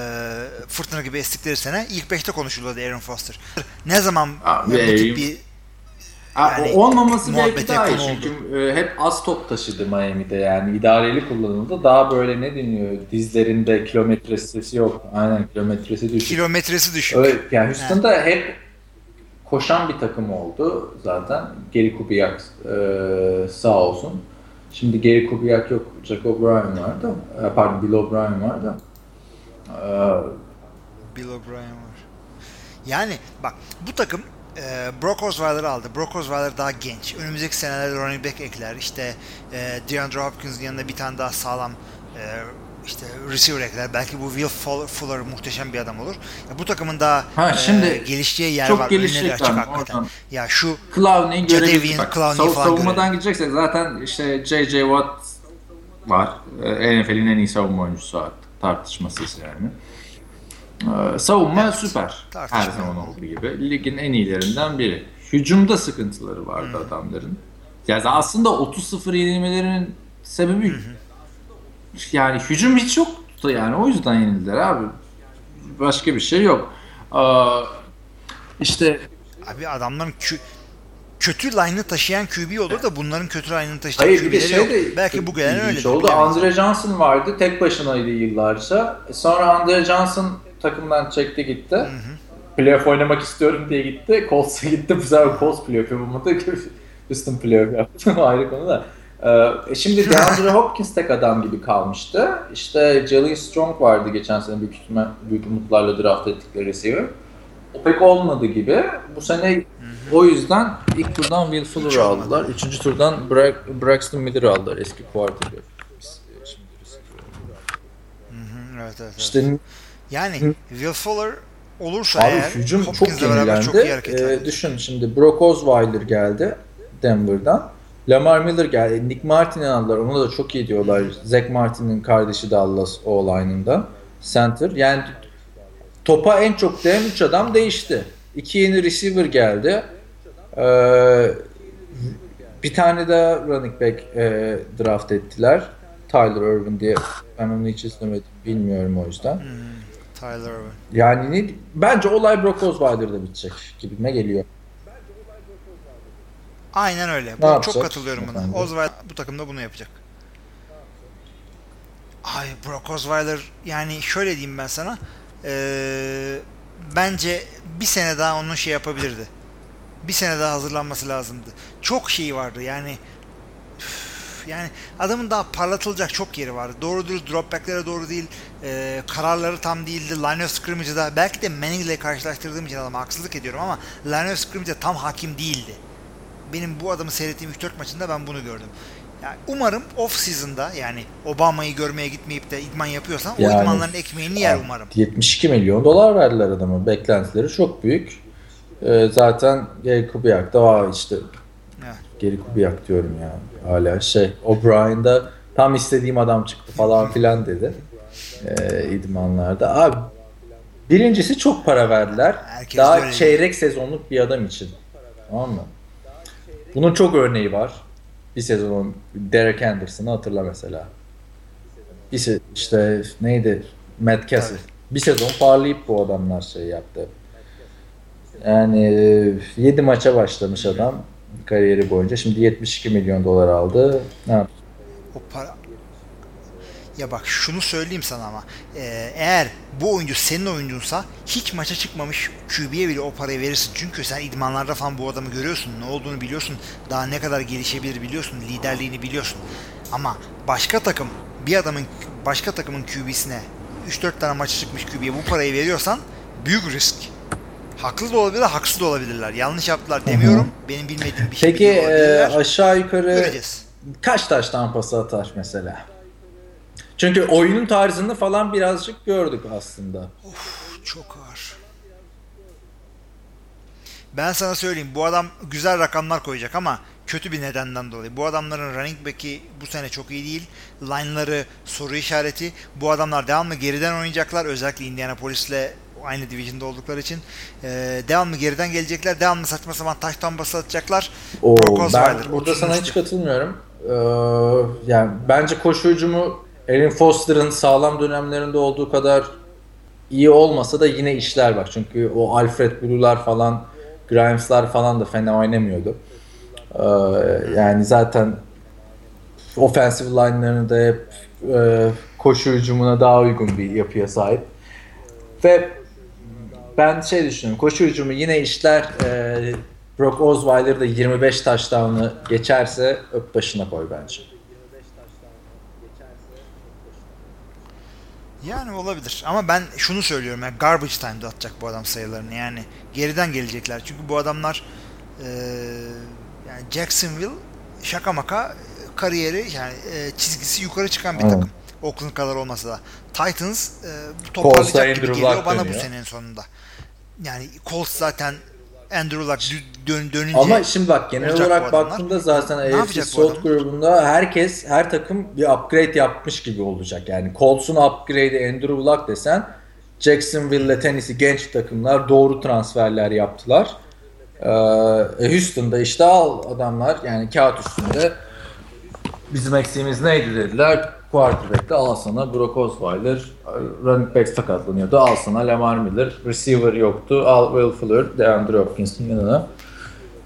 fırtına gibi estikleri sene ilk 5'te konuşuluyordu Aaron Foster. Ne zaman Abi, bu tip bir Yani olmaması belki daha iyi çünkü e, hep az top taşıdı Miami'de yani idareli kullanıldı. Daha böyle ne deniyor dizlerinde kilometresi yok. Aynen kilometresi düşük. kilometresi düşük. Öyle, yani Houston'da hep koşan bir takım oldu zaten. Geri Kubiak e, sağ olsun. Şimdi Geri Kubiak yok. Jack O'Brien vardı. E, pardon Bill O'Brien vardı. E, Bill O'Brien var. Yani bak bu takım e, Brock Osweiler'ı aldı. Brock Osweiler daha genç. Önümüzdeki senelerde running back ekler. İşte e, DeAndre Hopkins'in yanında bir tane daha sağlam e, işte receiver ekler. Belki bu Will Fuller, muhteşem bir adam olur. Ya bu takımın daha Ha, e, şimdi gelişeceği yer çok var. Gelişecekler açık hakikaten. Ya şu Clowney'i Jadavian görebiliriz. Bak, Clowney sav- savunmadan gideceksek zaten işte J.J. Watt var. NFL'in en iyi savunma oyuncusu artık. Tartışmasız yani. Ee, savunma Evet, süper. Her zaman olduğu gibi. Ligin en iyilerinden biri. Hücumda sıkıntıları vardı Hmm. adamların. Yani aslında 30-0 yenilmelerinin sebebi yani hücum hiç yoktu yani o yüzden yenildiler abi. Başka bir şey yok. Aa, işte abi adamların kü- kötü line'ı taşıyan QB olur da bunların kötü line'ını taşıyan Hayır QB'leri şey yok. de Belki bu gelen öyle. oldu. Andre Johnson vardı. Tek başınaydı yıllarca. Sonra Andre Johnson takımdan çekti gitti. Playoff oynamak istiyorum diye gitti. Colts'a gitti. Bu sefer Colts playoff yapamadı. Houston playoff yaptı. Ayrı konu da. Ee, şimdi DeAndre Hopkins tek adam gibi kalmıştı. İşte Jalen Strong vardı geçen sene büyük, ihtimal- büyük umutlarla draft ettikleri receiver. O pek olmadı gibi. Bu sene o yüzden ilk turdan Will Fuller Hiç olmadı. aldılar. Üçüncü turdan Bra- Braxton Miller aldılar eski quarterback. Evet, evet, evet. İşte Yani Will Fuller olursa abi eğer hücum çok beraber çok iyi yenilendi. hareket Ee, düşün şimdi Brock Osweiler geldi Denver'dan. Lamar Miller geldi. Nick Martin'i aldılar. Onu da çok iyi diyorlar. Zach Martin'in kardeşi Dallas O-line'ından. Center. Yani topa en çok değen 3 adam değişti. İki yeni receiver geldi. Ee, bir tane daha running back e, draft ettiler. Tyler Irvin diye. Ben onu hiç izlemedim. Bilmiyorum o yüzden. Tyler Irvin. Yani ne, bence olay Brock Osweiler'da bitecek gibime geliyor. Aynen öyle. Bu, çok katılıyorum buna. Efendim? Osweiler bu takımda bunu yapacak. Ay Brock Osweiler yani şöyle diyeyim ben sana. Ee, bence bir sene daha onun şey yapabilirdi. Bir sene daha hazırlanması lazımdı. Çok şey vardı yani üf, yani adamın daha parlatılacak çok yeri vardı. Doğru dürüst drop back'lere doğru değil. e, kararları tam değildi. Line of scrimmage'da belki de Manning ile karşılaştırdığım için adama haksızlık ediyorum ama line of scrimmage'de tam hakim değildi benim bu adamı seyrettiğim 3-4 maçında ben bunu gördüm. Yani umarım off season'da yani Obama'yı görmeye gitmeyip de idman yapıyorsan o Yani- idmanların ekmeğini yer umarım. 72 milyon dolar verdiler adama. Beklentileri çok büyük. Ee, zaten Gary Kubiak da Aa işte Evet. Gary Kubiak diyorum ya hala şey O'Brien'da tam istediğim adam çıktı falan filan dedi. Ee, idmanlarda. Abi birincisi çok para verdiler. Herkes Daha çeyrek sezonluk bir adam için. Tamam mı? Bunun çok örneği var. Bir sezon Derek Anderson'ı hatırla mesela. Bir se- işte neydi? Matt Cassel. Bir sezon parlayıp bu adamlar şey yaptı. Yani 7 maça başlamış adam kariyeri boyunca. Şimdi 72 milyon dolar aldı. Ne yap- O para ya bak şunu söyleyeyim sana ama Ee, eğer bu oyuncu senin oyuncunsa hiç maça çıkmamış QB'ye bile o parayı verirsin. Çünkü sen idmanlarda falan bu adamı görüyorsun. Ne olduğunu biliyorsun. Daha ne kadar gelişebilir biliyorsun. Liderliğini biliyorsun. Ama başka takım bir adamın başka takımın QB'sine 3-4 tane maça çıkmış QB'ye bu parayı veriyorsan büyük risk. Haklı da olabilirler, haksız da olabilirler. Yanlış yaptılar demiyorum. Benim bilmediğim bir şey Peki e, aşağı yukarı Göreceğiz. kaç taş tampası atar mesela? Çünkü oyunun tarzını falan birazcık gördük aslında. Çok ağır. Ben sana söyleyeyim bu adam güzel rakamlar koyacak ama kötü bir nedenden dolayı. Bu adamların running back'i bu sene çok iyi değil. Line'ları soru işareti. Bu adamlar devamlı geriden oynayacaklar. Özellikle Indianapolis'le aynı division'da oldukları için. Ee, devamlı geriden gelecekler. Devamlı saçma sapan taş tambası atacaklar. Oo, Brock ben burada 30. sana hiç katılmıyorum. Ee, yani bence koşu hücumu Erin Foster'ın sağlam dönemlerinde olduğu kadar iyi olmasa da yine işler bak. Çünkü o Alfred Blue'lar falan, Grimes'lar falan da fena oynamıyordu. Ee, yani zaten offensive line'larını hep e, koşu hücumuna daha uygun bir yapıya sahip. Ve ben şey düşünüyorum. Koşu hücumu yine işler e, Brock Osweiler da 25 touchdown'ı geçerse öp başına koy bence. Yani olabilir. Ama ben şunu söylüyorum. Yani garbage time'da atacak bu adam sayılarını. Yani geriden gelecekler. Çünkü bu adamlar eee, yani Jacksonville şaka maka kariyeri yani e, çizgisi yukarı çıkan bir Evet. takım. Oakland kadar olmasa da. Titans e, Colts'a toparlayacak gibi Andrew geliyor Luck bana bu dönüyor. senenin sonunda. Yani Colts zaten Andrew Luck dö- dön, dönünce Ama şimdi bak genel olarak baktığında zaten AFC South grubunda herkes her takım bir upgrade yapmış gibi olacak. Yani Colts'un upgrade'i Andrew Luck desen Jacksonville ile Tennessee genç takımlar doğru transferler yaptılar. Ee, Houston'da işte al adamlar yani kağıt üstünde bizim eksiğimiz neydi dediler. Quarterback'te al sana Brock Osweiler, running back sakatlanıyordu. Al sana Lamar Miller, receiver yoktu. Al Will Fuller, DeAndre Hopkins'in yanına.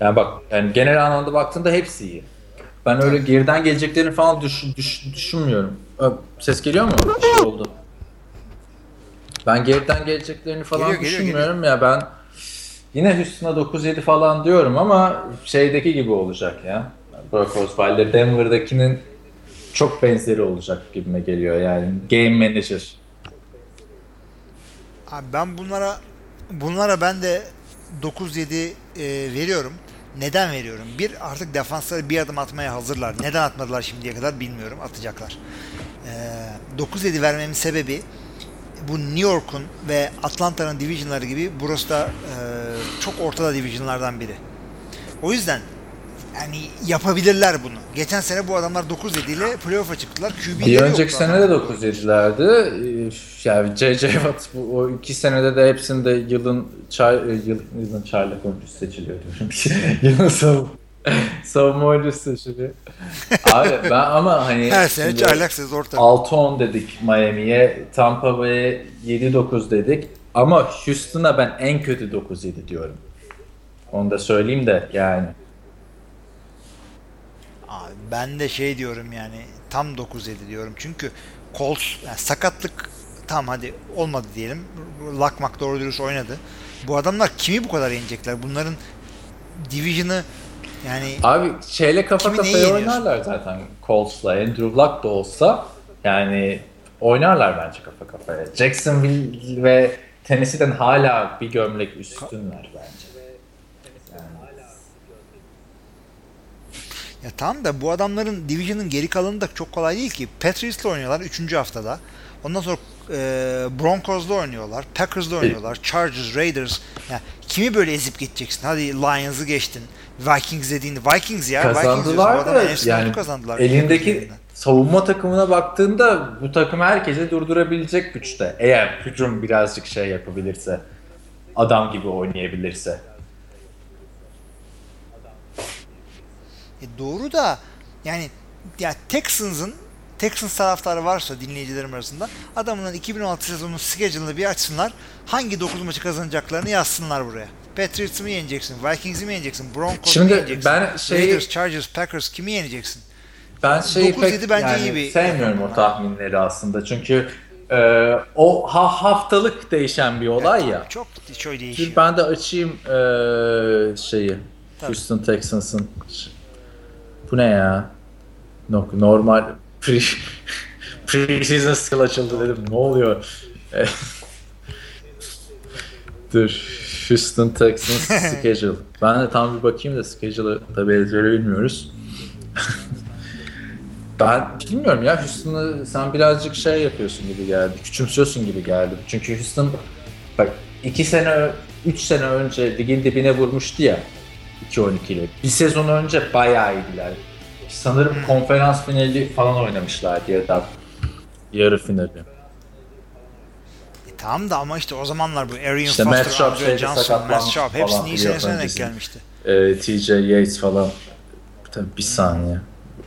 Yani bak yani genel anlamda baktığında hepsi iyi. Ben öyle geriden geleceklerini falan düş, düş- düşünmüyorum. Ses geliyor mu? Bir şey oldu. Ben geriden geleceklerini falan Geliyor, geliyor, düşünmüyorum ya ben yine Houston'a 9-7 falan diyorum ama şeydeki gibi olacak ya. Brock Osweiler Denver'dakinin çok benzeri olacak gibime geliyor yani. Game manager. Abi ben bunlara bunlara ben de 9-7 e, veriyorum. Neden veriyorum? Bir artık defansları bir adım atmaya hazırlar. Neden atmadılar şimdiye kadar bilmiyorum. Atacaklar. E, 9-7 vermemin sebebi bu New York'un ve Atlanta'nın divisionları gibi burası da e, çok ortada divisionlardan biri. O yüzden yani yapabilirler bunu. Geçen sene bu adamlar 9-7 ile playoff'a çıktılar. QB'leri Bir önceki sene de adamların. 9 yedilerdi. Yani J.J. Watt bu, o iki senede de hepsinde yılın çay, yıl, yılın çaylak oyuncusu seçiliyor yılın savun. Savunma oyuncusu şimdi. Abi ben ama hani Her sene çaylak sezon orta. 6-10 dedik Miami'ye, Tampa Bay'e 7-9 dedik. Ama Houston'a ben en kötü 9-7 diyorum. Onu da söyleyeyim de yani. Abi ben de şey diyorum yani tam 9-7 diyorum. Çünkü Colts yani sakatlık tam hadi olmadı diyelim. Lakmak doğru dürüst oynadı. Bu adamlar kimi bu kadar yenecekler? Bunların division'ı yani Abi şeyle kafa kafaya oynarlar zaten Colts'la. Andrew Luck da olsa yani oynarlar bence kafa kafaya. Jacksonville ve Tennessee'den hala bir gömlek üstünler bence. Ya tamam da bu adamların division'ın geri kalanı da çok kolay değil ki. Patriots'la oynuyorlar 3. haftada. Ondan sonra e, Broncos'la oynuyorlar, Packers'la oynuyorlar, Chargers, Raiders. Ya kimi böyle ezip geçeceksin? Hadi Lions'ı geçtin. Vikings dediğinde Vikings ya. Vikings Kazandılar adamlar da yani kazandılar. elindeki savunma takımına baktığında bu takım herkese durdurabilecek güçte. Eğer hücum birazcık şey yapabilirse, adam gibi oynayabilirse. E doğru da yani ya Texans'ın Texans taraftarı varsa dinleyicilerim arasında adamın 2016 sezonu schedule'ını bir açsınlar. Hangi 9 maçı kazanacaklarını yazsınlar buraya. Patriots'ı mı yeneceksin? Vikings'i mi yeneceksin? Broncos'u mu yeneceksin? ben şeyi- Raiders, Chargers, Packers kimi yeneceksin? Ben şeyi 9-7 pek bence yani iyi bir sevmiyorum o tahminleri aslında. Çünkü e, o ha, haftalık değişen bir olay ya. Çok çok değişiyor. Ben de açayım e, şeyi. Tabii. Houston Texans'ın. Bu ne ya? No, normal pre, pre-season skill açıldı dedim. Ne oluyor? Dur. Houston Texans schedule. Ben de tam bir bakayım da schedule'ı tabii ezbere bilmiyoruz. ben bilmiyorum ya Houston'ı sen birazcık şey yapıyorsun gibi geldi. Küçümsüyorsun gibi geldi. Çünkü Houston bak iki sene, üç sene önce ligin dibine vurmuştu ya 2-12 ile. Bir sezon önce bayağı iyiydiler. Sanırım konferans finali falan oynamışlardı ya da yarı finali. E tamam da ama işte o zamanlar bu Arian İşte Foster, Andre şeyde Johnson, Matt Sharp falan hepsinin iyi senesine denk gelmişti. Ee, TJ Yates falan. Tabii bir saniye.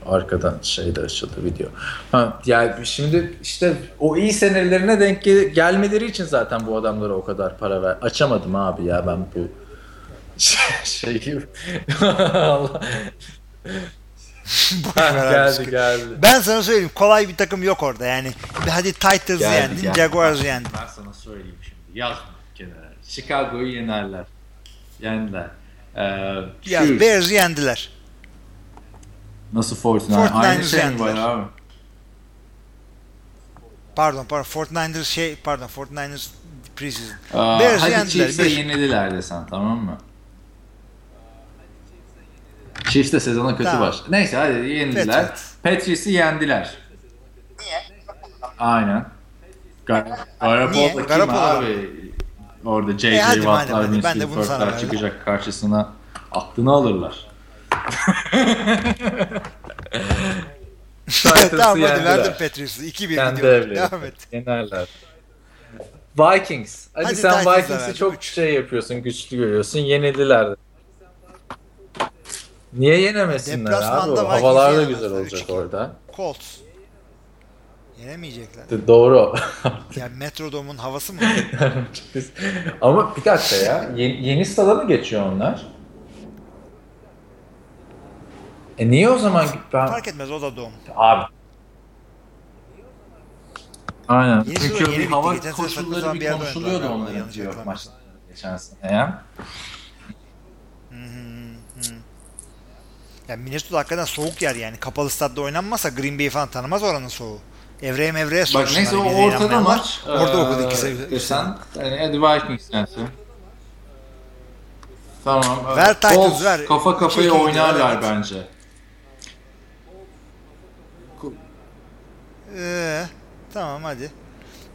Arkadan şey de açıldı video. Ha, yani şimdi işte o iyi senelerine denk gel- gelmeleri için zaten bu adamlara o kadar para ver. Açamadım abi ya ben bu şey gibi. Allah. Ha, geldi geldi. Ben sana söyleyeyim kolay bir takım yok orada yani. Hadi Titans'ı Geldi, yendin, geldi. Jaguars'ı yendin. Ben sana söyleyeyim şimdi. Yaz kenara. Chicago'yu yenerler. Yendiler. Ee, Ya Chiefs. Bears'ı yendiler. Nasıl Fortnite? 49ers Aynı şey mi var abi? Pardon pardon 49ers şey pardon 49ers preseason. Bears'ı hadi yendiler. Chiefs'e Bir. yenildiler desen tamam mı? Chiefs de sezona kötü Tamam. başladı. Neyse hadi yendiler. Patriots. Patriots'ı yendiler. Niye? Aynen. Gar Garoppolo kim abi? Orada J.J. E, Watt'lar, Kirk'lar verdim. çıkacak karşısına aklını alırlar. tamam hadi yendiler. verdim Patriots'ı. 2-1 Kendi gidiyor. Devam et. Yenerler. Vikings. Hadi, Hadi sen Vikings'i çok şey yapıyorsun, güçlü görüyorsun. Yenildiler. Niye yenemesinler abi? O Havalar da güzel olacak 3-2. orada. Colts. Yenemeyecekler. D- Doğru. Ya Metrodome'un havası mı? Ama bir dakika ya. Yeni, yeni stada mı geçiyor onlar? E niye o zaman ben... Fark etmez o da dom. Abi. Aynen. Yeni Çünkü yeni hava koşulları bir konuşuluyordu onların maçta geçen sene ya. Hı hı hı. Ya Minnesota hakikaten soğuk yer yani. Kapalı statta oynanmazsa Green Bay falan tanımaz oranın soğuğu. Evreye mevreye Bak sorsunlar. neyse o bize ortada maç. Orada Ee, okudu iki sene. Desen, hani hadi Vikings yensin. Tamam. Ver Titans, Colts ver. Kafa İki kafaya iki oynarlar evet. bence. Ee, tamam hadi.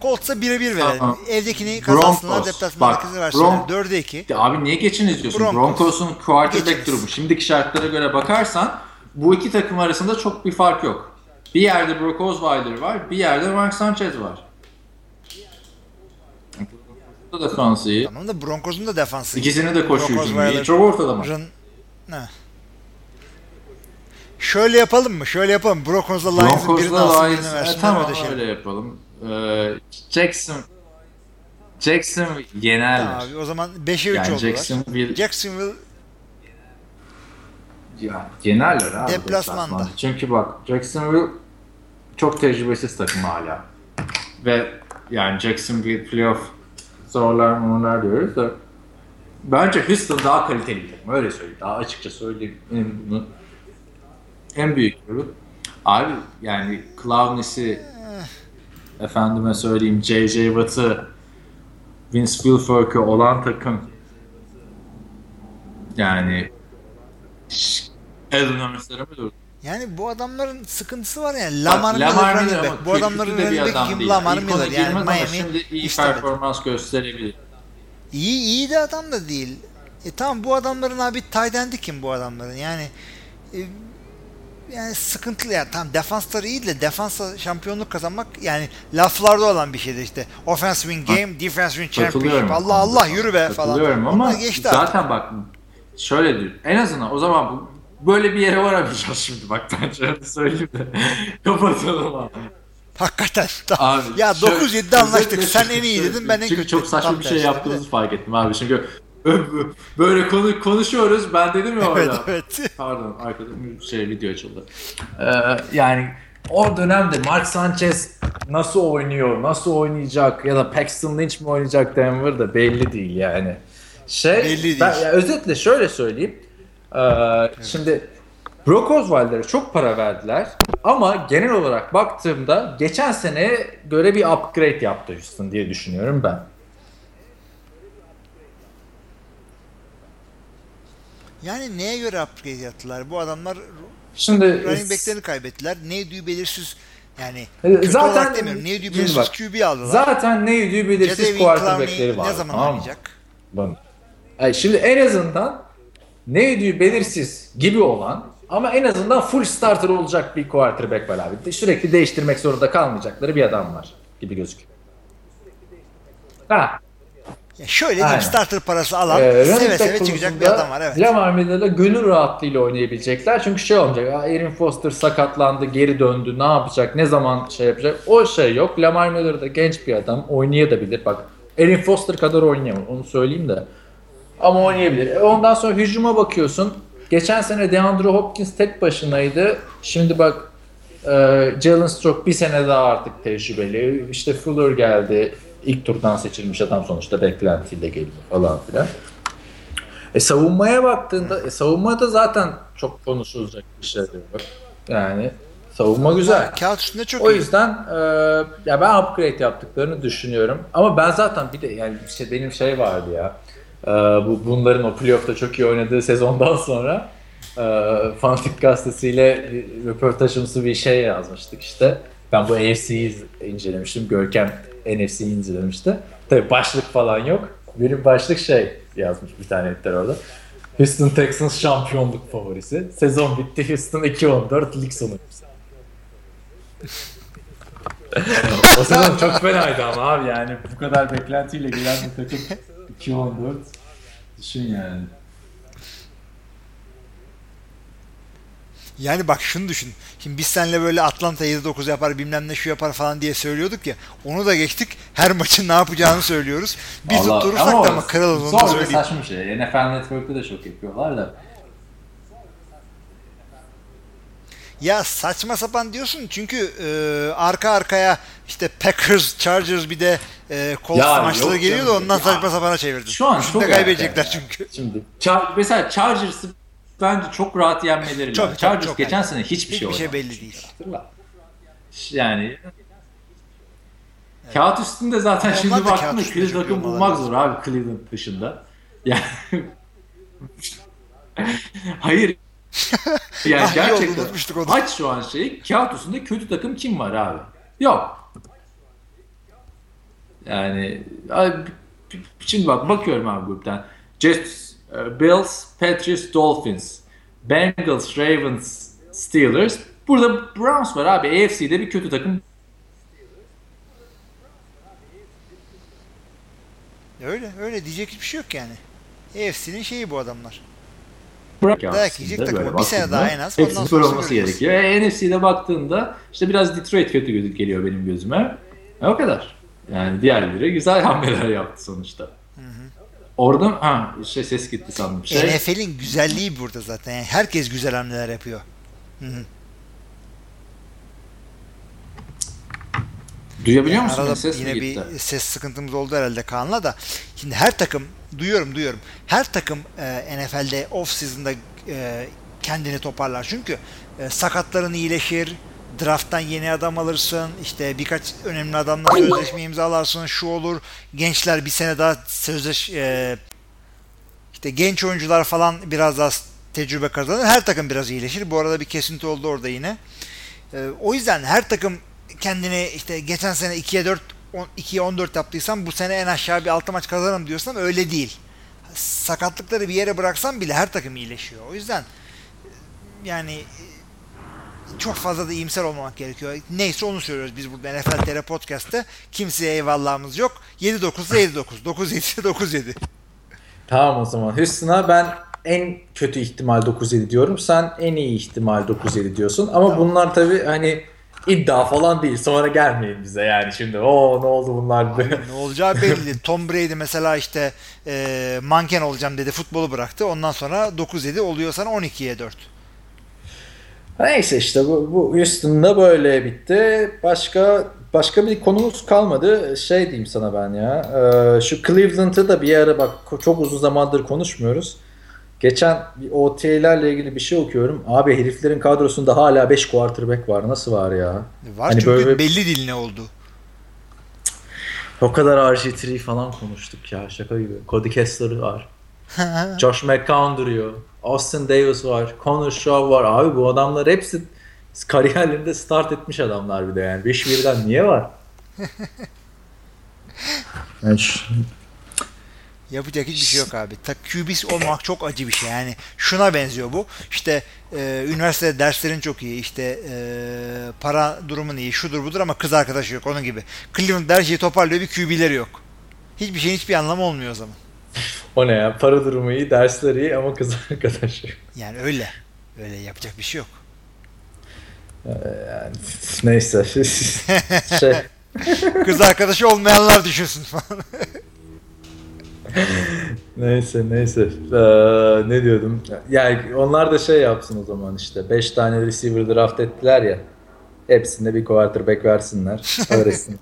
Colts'a birebir verelim. Tamam. Evdekini kazansınlar, deplasmandakini Bak, versinler. Bron- 4'e 2. Ya abi niye geçin izliyorsun? Broncos. Broncos'un quarterback durumu. Şimdiki şartlara göre bakarsan bu iki takım arasında çok bir fark yok. Bir yerde Brock Osweiler var, bir yerde Mark Sanchez var. Da defansı iyi. Tamam da Broncos'un da defansı. iyi. İkisini de koşuyor şimdi. Çok ortalama. Rın... Ne? Şöyle yapalım mı? Şöyle yapalım. Broncos'la Lions'ın birini alsın Lions, birini e, versin. tamam ödeşelim. öyle yapalım. Ee, Jackson Jackson yenerler. Abi o zaman 5'e 3 yani oldular. Jacksonville Jacksonville ya yenerler abi. Deplasmanda. Çünkü bak Jacksonville çok tecrübesiz takım hala. Ve yani Jacksonville playoff zorlar mı diyoruz da bence Houston daha kaliteli bir takım. Öyle söyleyeyim. Daha açıkça söyleyeyim. En, bunu, en büyük bu. Abi yani Clowney'si efendime söyleyeyim J.J. Watt'ı Vince Wilfork'u olan takım yani Alan Hurst'lara mı dur? yani bu adamların sıkıntısı var yani. Lamar Bak, Miller Lamar running back. Bu adamların running back adam kim? değil. Lamar Miller yani Miami şimdi iyi istemedi. performans gösterebilir. İyi iyi de adam da değil. E tamam bu adamların abi tight end'i kim bu adamların? Yani e, yani sıkıntılı yani tam defansları iyi de defansa şampiyonluk kazanmak yani laflarda olan bir şeydir işte. Offense win game, defense win championship. Allah Allah yürü be falan. Katılıyorum ama Onlar geçti artık. zaten bak şöyle diyor. En azından o zaman bu böyle bir yere varamayacağız şimdi bak ben söyleyeyim de kapatalım abi. Hakikaten. Abi, ya şöyle- 9-7'de anlaştık. Sen en iyi dedin ben en Çünkü kötü. çok saçma bir şey yaptığımızı fark ettim abi. Çünkü böyle konu konuşuyoruz ben dedim ya Evet orada. evet. Pardon arkada şey video açıldı. Ee, yani o dönemde Mark Sanchez nasıl oynuyor, nasıl oynayacak ya da Paxton Lynch mi oynayacak Denver'da belli değil yani. Şey, Belli değil. Ben, ya özetle şöyle söyleyeyim. Ee, Şimdi Brock Osweiler'e çok para verdiler ama genel olarak baktığımda geçen seneye göre bir upgrade yaptı Houston diye düşünüyorum ben. Yani neye göre upgrade yaptılar? Bu adamlar Şimdi running back'lerini kaybettiler. Ne yediği belirsiz yani E, kötü zaten- demiyorum. Ne yediği Şimdi belirsiz bak, QB aldılar. zaten ne yediği belirsiz quarterback'leri var. ne zaman tamam oynayacak? Bana. Yani şimdi en azından ne yediği belirsiz gibi olan ama en azından full starter olacak bir quarterback var abi. Sürekli değiştirmek zorunda kalmayacakları bir adam var gibi gözüküyor. Ha, Ya şöyle Aynen. starter parası alan Ee, seve seve çıkacak bir adam var evet. Lamar Miller'la gönül rahatlığıyla oynayabilecekler. Çünkü şey olmayacak. "Aa, Aaron Foster sakatlandı, geri döndü. Ne yapacak? Ne zaman şey yapacak? O şey yok. Lamar Miller da genç bir adam. Oynayabilir. Bak Aaron Foster kadar oynayamaz. Onu söyleyeyim de. Ama oynayabilir. E, ondan sonra hücuma bakıyorsun. Geçen sene DeAndre Hopkins tek başınaydı. Şimdi bak e, Jalen Stroke bir sene daha artık tecrübeli. İşte Fuller geldi. İlk turdan seçilmiş adam sonuçta beklentiyle geliyor falan filan. E savunmaya baktığında e, savunmada zaten çok konuşulacak bir şey yok. Yani savunma güzel. Kağıt üstünde çok O iyi. yüzden e, ya ben upgrade yaptıklarını düşünüyorum. Ama ben zaten bir de yani işte benim şey vardı ya. e, bu bunların o playoff'ta çok iyi oynadığı sezondan sonra e, Fanatik gazetesiyle bir röportajımsı bir şey yazmıştık işte. Ben bu AFC'yi incelemiştim. Görkem NFC'yi incelemişti. Tabii başlık falan yok. Benim başlık şey yazmış bir tane etler orada. Houston Texans şampiyonluk favorisi. Sezon bitti. Houston 2-14 lig sonu. o sezon çok fenaydı ama abi yani bu kadar beklentiyle gelen bir takım 2-14 düşün yani. Yani bak şunu düşün. Şimdi biz seninle böyle Atlanta 7-9 yapar bilmem ne şu yapar falan diye söylüyorduk ya. Onu da geçtik. Her maçın ne yapacağını söylüyoruz. Bir Allah- tutturursak da ama kralız onu da söyleyeyim. saçma bir şey. NFL Network'te de çok yapıyorlar da. Ya saçma sapan diyorsun çünkü e, arka arkaya işte Packers, Chargers bir de e, Colts Ya maçları yok geliyor da canım. ondan Ya, saçma sapana çevirdin. Şu an Üçünü çok de kaybedecekler ya. çünkü. Şimdi Char- mesela Chargers'ı bence çok rahat yenmeleri Çok, lazım. Chargers çok geçen erken. sene hiçbir şey Hiçbir şey oynamadı. belli değil. Hatırla. Yani Kağıt üstünde zaten Onlar şimdi baktığında iyi olmaları bulmak zor abi Cleveland dışında. Yani Hayır. Yani gerçekten aç şu an şeyi kağıt üstünde kötü takım kim var abi? Yok. Yani abi, şimdi bak bakıyorum abi gruptan. Jets, Bills, Patriots, Dolphins, Bengals, Ravens, Steelers. Burada Browns var abi. AFC'de bir kötü takım. Öyle öyle diyecek hiçbir şey yok yani. AFC'nin şeyi bu adamlar. bırak Dayak yiyecek takımı. Bir sene daha en az. Hepsinin sonra olması gerekiyor. E, NFC'de baktığında işte biraz Detroit kötü geliyor benim gözüme. E, o kadar. Yani diğerleri güzel hamleler yaptı sonuçta. Orada ha şey ses gitti sandım. Şey, NFL'in güzelliği burada zaten. Yani herkes güzel hamleler yapıyor. duyabiliyor musun? Arada? Ses yine gitti? bir ses sıkıntımız oldu herhalde Kaan'la da. Şimdi her takım duyuyorum duyuyorum. Her takım e, NFL'de off season'da e, kendini toparlar. Çünkü e, sakatların iyileşir. Draft'tan yeni adam alırsın. işte birkaç önemli adamla sözleşme imzalarsın. Şu olur. Gençler bir sene daha sözleş e, işte genç oyuncular falan biraz daha tecrübe kazanır. Her takım biraz iyileşir. Bu arada bir kesinti oldu orada yine. Ee, o yüzden her takım kendini işte geçen sene 2'ye 4 on- 2'ye 14 yaptıysam bu sene en aşağı bir 6 maç kazanırım diyorsam öyle değil. Sakatlıkları bir yere bıraksam bile her takım iyileşiyor. O yüzden e, yani e, çok fazla da iyimser olmamak gerekiyor. Neyse onu söylüyoruz biz burada NFL TR Podcast'te. Kimseye eyvallahımız yok. 7-9'da 7-9. 9-7'de 9-7. Tamam o zaman. Houston'a ben en kötü ihtimal 9-7 diyorum. Sen en iyi ihtimal 9-7 diyorsun. Ama bunlar tabii hani iddia falan değil. Sonra gelmeyin bize yani şimdi. O ne oldu bunlar? ne olacağı belli. Tom Brady mesela işte e, manken olacağım dedi futbolu bıraktı. Ondan sonra 9-7 oluyor sana 12'ye 4. Neyse işte bu, bu Houston'da böyle bitti. Başka başka bir konumuz kalmadı. Şey diyeyim sana ben ya. e, şu Cleveland'ı da bir ara bak çok uzun zamandır konuşmuyoruz. Geçen bir OTA'lerle ilgili bir şey okuyorum. Abi heriflerin kadrosunda hala 5 quarterback var. Nasıl var ya? Var Hani çünkü böyle- belli değil ne oldu. O kadar RG3 falan konuştuk ya şaka gibi. Cody Kessler var. Josh McCown duruyor. Austin Davis var. Connor Shaw var. Abi bu adamlar hepsi kariyerlerinde start etmiş adamlar bir de yani. 5 birden niye var? Yani şu- Yapacak hiçbir şey yok abi. Ta QB olmak çok acı bir şey. Yani şuna benziyor bu. İşte e, üniversitede derslerin çok iyi. İşte e, para durumun iyi. Şudur budur ama kız arkadaşı yok. Onun gibi. Cleveland her şeyi toparlıyor. Bir QB'leri yok. Hiçbir şeyin hiçbir anlamı olmuyor o zaman. O ne ya? Para durumu iyi, dersler iyi ama kız arkadaşı. Yani öyle. Öyle yapacak bir şey yok. Yani, neyse. şey, Kız arkadaşı olmayanlar düşünsün falan. neyse neyse. Ee, ne diyordum? Yani onlar da şey yapsın o zaman işte. 5 tane receiver draft ettiler ya. Hepsinde bir quarterback versinler. Öğretsin.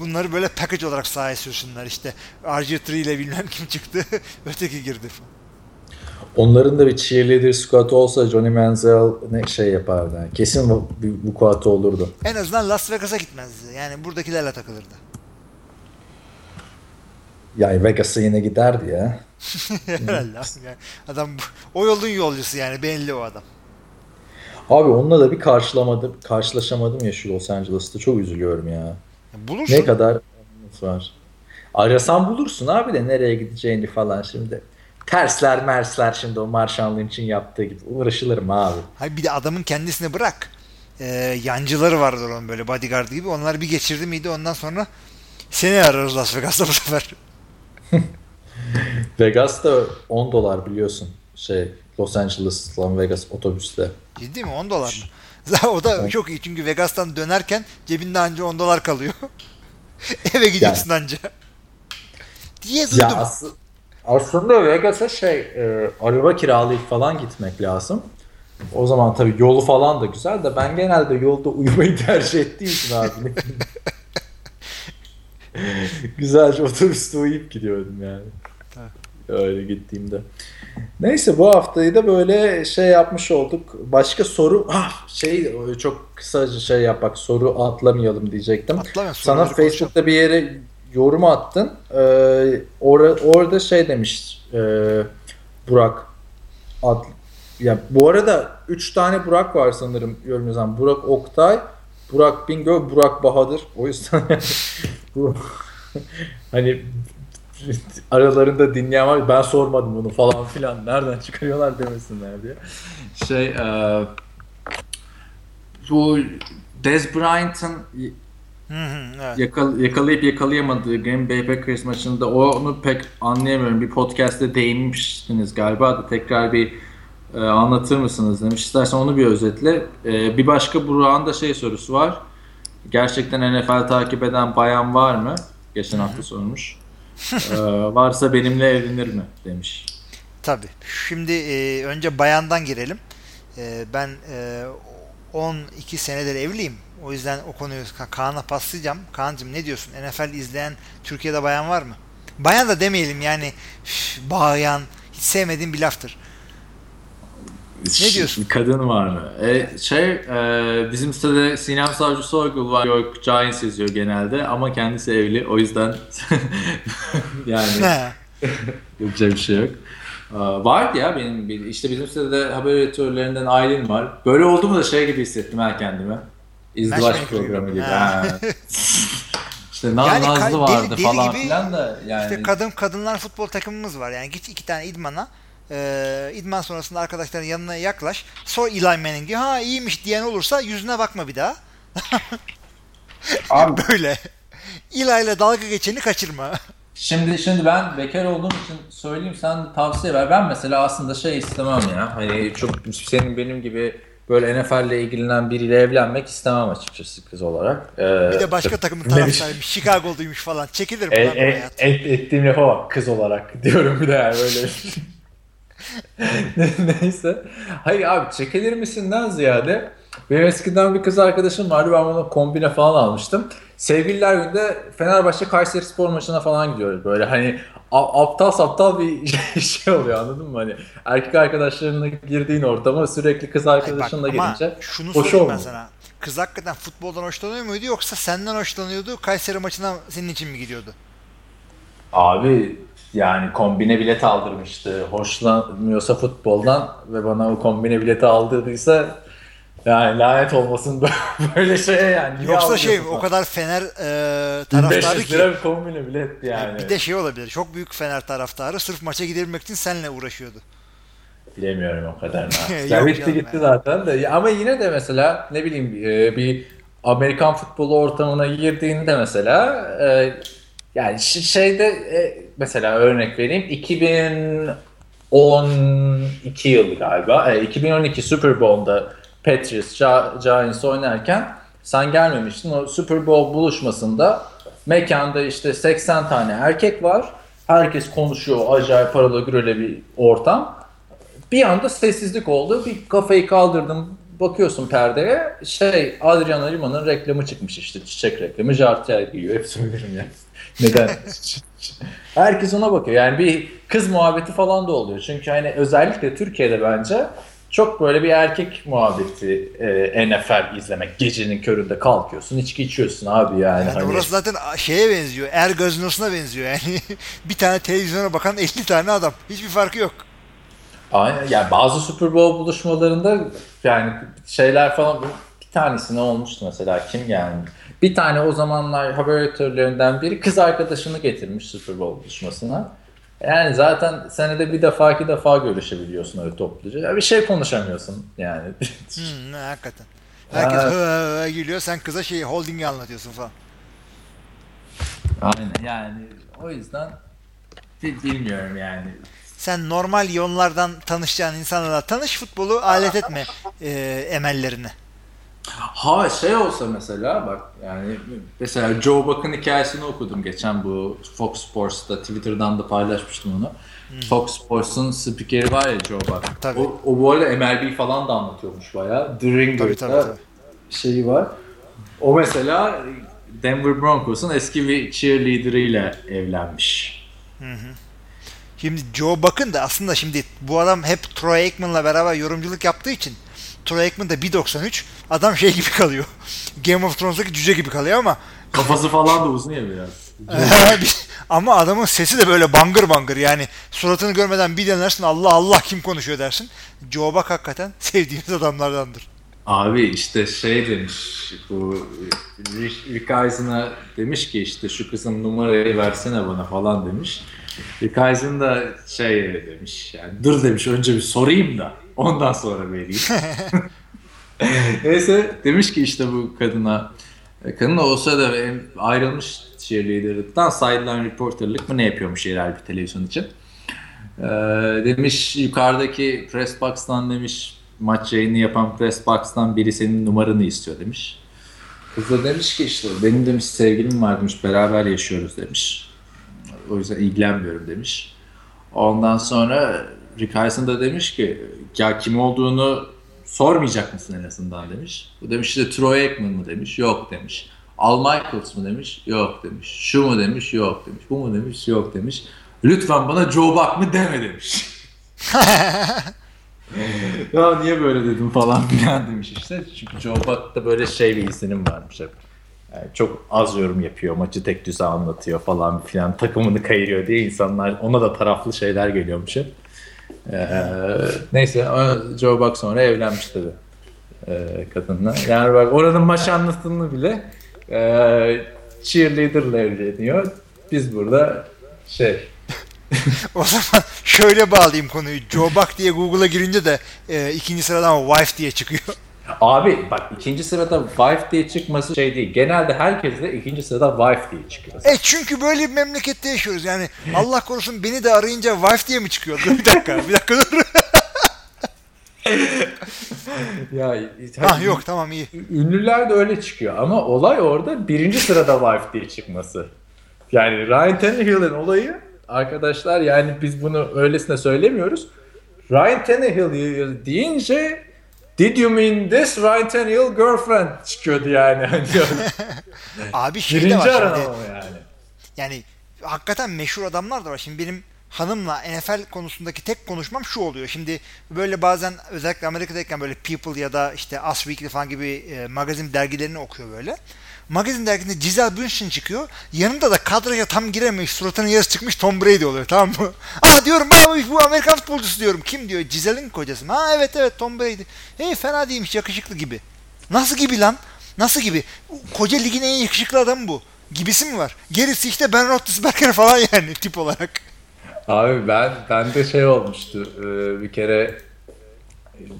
Bunları böyle package olarak sahaya sürsünler işte. RG3 ile bilmem kim çıktı. Öteki girdi falan. Onların da bir cheerleader squad olsa Johnny Manziel ne şey yapardı. Yani kesin bu, bu, bu squad olurdu. En azından Las Vegas'a gitmezdi. Yani buradakilerle takılırdı. Yani Vegas'a yine giderdi ya. Herhalde. Yani adam o yolun yolcusu yani belli o adam. Abi onunla da bir karşılamadım, karşılaşamadım ya şu Los Angeles'ta. Çok üzülüyorum ya. Bulursun. Ne kadar var. Arasan bulursun abi de nereye gideceğini falan şimdi. Tersler mersler şimdi o Marshall Lynch'in yaptığı gibi. Uğraşılır mı abi? Hayır bir de adamın kendisini bırak. Ee, yancıları vardır onun böyle bodyguard gibi. Onlar bir geçirdi miydi ondan sonra seni ararız Las Vegas'ta bu sefer. Vegas'ta 10 dolar biliyorsun. Şey Los Angeles, Las Vegas otobüste. Ciddi mi? 10 dolar mı? O da çok iyi çünkü Vegas'tan dönerken cebinde anca 10 dolar kalıyor. Eve gidiyorsun anca. Diye duydum. Ya as- aslında Vegas'a şey e, araba kiralayıp falan gitmek lazım. O zaman tabii yolu falan da güzel de ben genelde yolda uyumayı tercih ettiğim için abi. Güzelce otobüste uyuyup gidiyordum yani. Öyle gittiğimde. Neyse bu haftayı da böyle şey yapmış olduk. Başka soru ah şey çok kısaca şey yapmak soru atlamayalım diyecektim. Atlamayalım, Sana Facebook'ta bir yere yorum attın. Ee, or- orada şey demiş e, Burak. Ad, ya bu arada 3 tane Burak var sanırım yorum yazan. Burak Oktay, Burak Bingöl, Burak Bahadır. O yüzden bu hani aralarında dinleyen var. Ben sormadım bunu falan filan. Nereden çıkarıyorlar demesinler diye. Şey e, bu Dez Bryant'ın evet. yakal, yakalayıp yakalayamadığı Green Bay Packers maçında onu pek anlayamıyorum. Bir podcast'te değinmiştiniz galiba da tekrar bir e, anlatır mısınız demiş. İstersen onu bir özetle. E, bir başka Burak'ın da şey sorusu var. Gerçekten NFL takip eden bayan var mı? Geçen hafta sormuş. E, varsa benimle evlenir mi demiş. Tabii. Şimdi e, önce bayandan girelim. E, ben e, 12 senedir evliyim. O yüzden o konuyu Ka- Kaan'a paslayacağım. Kaan'cığım ne diyorsun? NFL izleyen Türkiye'de bayan var mı? Bayan da demeyelim yani üf, bayan hiç sevmediğim bir laftır. Ne diyorsun? Kadın var mı? E, şey e, bizim sitede Sinem Savcı Soygul var. Yok Giants yazıyor genelde ama kendisi evli. O yüzden yani yapacak bir şey yok. E, vardı ya benim işte bizim sitede haber editörlerinden Aylin var. Böyle oldu mu da şey gibi hissettim ha kendimi. İzdivaç programı gibi. Ha. İşte Naz Yani Nazlı deli- vardı deli falan gibi filan da yani. İşte kadın kadınlar futbol takımımız var. Yani git iki tane idmana. E, idman sonrasında arkadaşların yanına yaklaş. Sor Eli Manning'i. Ha iyiymiş diyen olursa yüzüne bakma bir daha. Abi Böyle. Eli ile dalga geçeni kaçırma. Şimdi şimdi ben bekar olduğum için söyleyeyim sen de tavsiye ver. Ben mesela aslında şey istemem ya. Hani çok senin benim gibi böyle NFL ile ilgilenen biriyle evlenmek istemem açıkçası kız olarak. Ee, Bir de başka takımın taraftarıymış. Chicago'luymuş falan. Çekilir mi e, lan e, hayat? et, ettiğim lafa bak kız olarak diyorum bir de yani böyle. Neyse. Hayır abi çekilir misinden ziyade benim eskiden bir kız arkadaşım vardı ben ona kombine falan almıştım. Sevgililer günde Fenerbahçe Kayseri Spor maçına falan gidiyoruz böyle hani a- aptal saptal bir şey oluyor anladın mı? Hani erkek arkadaşlarınla girdiğin ortama sürekli kız bak, arkadaşınla ama girince şunu hoş olmuyor. sana. Kız hakikaten futboldan hoşlanıyor muydu yoksa senden hoşlanıyordu Kayseri maçına senin için mi gidiyordu? Abi yani kombine bilet aldırmıştı. Hoşlanmıyorsa futboldan ve bana o kombine bileti aldırdıysa yani lanet olmasın böyle şeye yani. Niye Yoksa şey o kadar Fener e, taraftarı 1500 ki lira bir kombine bilet yani. bir de şey olabilir. Çok büyük Fener taraftarı sırf maça gidebilmek için seninle uğraşıyordu. Bilemiyorum o kadar. Ya bitti gitti ya. zaten de. Ama yine de mesela ne bileyim e, bir Amerikan futbolu ortamına girdiğinde mesela e, yani şeyde e, mesela örnek vereyim 2012 yılı galiba e, 2012 Super Bowl'da Patriots Gi- Giants oynarken sen gelmemiştin o Super Bowl buluşmasında mekanda işte 80 tane erkek var herkes konuşuyor acayip paralı gürele bir ortam bir anda sessizlik oldu. Bir kafayı kaldırdım. Bakıyorsun perdeye. Şey Adriana Lima'nın reklamı çıkmış işte. Çiçek reklamı. Jartier giyiyor. Hep söylerim ya. Neden? Herkes ona bakıyor. Yani bir kız muhabbeti falan da oluyor. Çünkü hani özellikle Türkiye'de bence çok böyle bir erkek muhabbeti e, NFL izlemek. Gecenin köründe kalkıyorsun, içki içiyorsun abi yani. Yani Hani- orası zaten şeye benziyor. Er gazinosuna benziyor yani. bir tane televizyona bakan 50 tane adam. Hiçbir farkı yok. Aynen. Yani bazı Super Bowl buluşmalarında yani şeyler falan bir tanesine olmuştu mesela kim yani bir tane o zamanlar haber editörlerinden biri kız arkadaşını getirmiş Super Bowl buluşmasına. Yani zaten senede bir defa iki defa görüşebiliyorsun öyle topluca. Ya bir şey konuşamıyorsun yani. Hmm, hakikaten. Herkes Ha. hı hı hı gülüyor. Sen kıza şey holding'i anlatıyorsun falan. Aynen yani o yüzden bi- bilmiyorum yani. Sen normal yollardan tanışacağın insanlarla tanış futbolu alet etme e, emellerini. Ha şey olsa mesela bak yani mesela Joe Buck'ın hikayesini okudum geçen bu Fox Sports'ta Twitter'dan da paylaşmıştım onu. Fox Sports'un spikeri var ya Joe Buck. Tabii. O, o bu arada MLB falan da anlatıyormuş bayağı. The Ringer'da şeyi var. O mesela Denver Broncos'un eski bir cheerleader'ıyla evlenmiş. Şimdi Joe Buck'ın da aslında şimdi bu adam hep Troy Aikman'la beraber yorumculuk yaptığı için Troy Aikman da 1.93 adam şey gibi kalıyor. Game of Thrones'daki cüce gibi kalıyor ama Kafası falan da uzun ya biraz. ama adamın sesi de böyle bangır bangır yani suratını görmeden bir denersin Allah Allah kim konuşuyor dersin. Joe Buck hakikaten sevdiğimiz adamlardandır. Abi işte şey demiş bu Rick, Eisen'a demiş ki işte şu kızın numarayı versene bana falan demiş. Rick Eisen da şey demiş yani dur demiş önce bir sorayım da ondan sonra vereyim. Neyse demiş ki işte bu kadına kadın da o sırada ayrılmış cheerleader'lıktan sideline reporterlık mı ne yapıyormuş yerel bir televizyon için. Ee, demiş yukarıdaki press box'tan demiş maç yayını yapan press box'tan biri senin numaranı istiyor demiş. Kız da demiş ki işte benim demiş sevgilim var demiş beraber yaşıyoruz demiş. O yüzden ilgilenmiyorum demiş. Ondan sonra Rick da demiş ki ya kim olduğunu sormayacak mısın en azından demiş. Bu demiş işte Troy Aikman mı demiş. Yok demiş. Al Michaels mı demiş. Yok demiş. Şu mu demiş. Yok demiş. Bu mu demiş. Yok demiş. Lütfen bana Joe Buck mı deme demiş. ya niye böyle dedim falan filan demiş işte. Çünkü Joe Buck'ta böyle şey bir izlenim varmış hep. Yani çok az yorum yapıyor, maçı tek düze anlatıyor falan filan, takımını kayırıyor diye insanlar ona da taraflı şeyler geliyormuş hep. Ee, neyse Joe Buck sonra evlenmiş tabii ee, kadınla. Yani bak oranın maç anlatımını bile e, cheerleader'la evleniyor. Biz burada şey o zaman şöyle bağlayayım konuyu. Joe Buck diye Google'a girince de e, ikinci sıradan wife diye çıkıyor. Abi bak ikinci sırada wife diye çıkması şey değil. Genelde herkes de ikinci sırada wife diye çıkıyor. E çünkü böyle bir memlekette yaşıyoruz. Yani Allah korusun beni de arayınca wife diye mi çıkıyor? bir dakika, bir dakika dur. ya ah yok tamam iyi. Ünlüler de öyle çıkıyor ama olay orada birinci sırada wife diye çıkması. Yani Ryan Tannehill'in olayı arkadaşlar yani biz bunu öylesine söylemiyoruz. Ryan Tannehill deyince Did you mean this Tannehill girlfriend çıkıyordu yani. Abi şey Birinci de var şimdi. yani. Yani hakikaten meşhur adamlar da var. Şimdi benim hanımla NFL konusundaki tek konuşmam şu oluyor. Şimdi böyle bazen özellikle Amerika'dayken böyle People ya da işte Us Weekly falan gibi e, magazin dergilerini okuyor böyle. Magazin dergisinde Giselle Bündchen çıkıyor. Yanında da kadraja tam girememiş, suratının yarısı çıkmış Tom Brady oluyor tamam mı? Aa diyorum abi bu Amerikan futbolcusu diyorum. Kim diyor? Giselle'in kocası mı? Ha evet evet Tom Brady. Hey fena değilmiş yakışıklı gibi. Nasıl gibi lan? Nasıl gibi? Koca ligin en yakışıklı adamı bu. Gibisi mi var? Gerisi işte Ben Roethlisberger falan yani tip olarak. Abi ben ben de şey olmuştu. Bir kere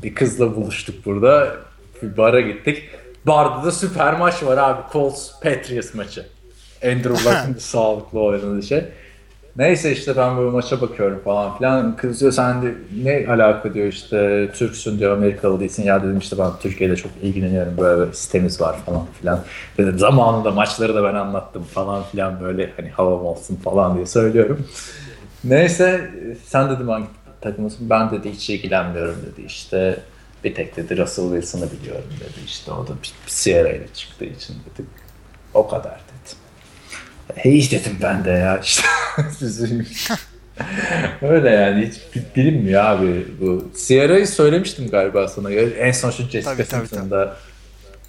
bir kızla buluştuk burada. Bir bara gittik. Barda da süper maç var abi. Colts Patriots maçı. Andrew Luck'ın sağlıklı oynadığı şey. Neyse işte ben böyle maça bakıyorum falan filan. Kız diyor sen de ne alaka diyor işte Türksün diyor Amerikalı değilsin. Ya dedim işte ben Türkiye'de çok ilgileniyorum böyle bir sitemiz var falan filan. Dedim zamanında maçları da ben anlattım falan filan böyle hani havam olsun falan diye söylüyorum. Neyse sen dedim hangi takımısın? Ben dedi hiç ilgilenmiyorum dedi işte bir tek dedi Russell Wilson'ı biliyorum dedi. İşte o da bir Sierra ile çıktığı için dedik. O kadar dedi. Hey dedim ben de ya işte. Öyle yani hiç bilinmiyor abi bu. Sierra'yı söylemiştim galiba sana. En son şu Jessica Simpson'da.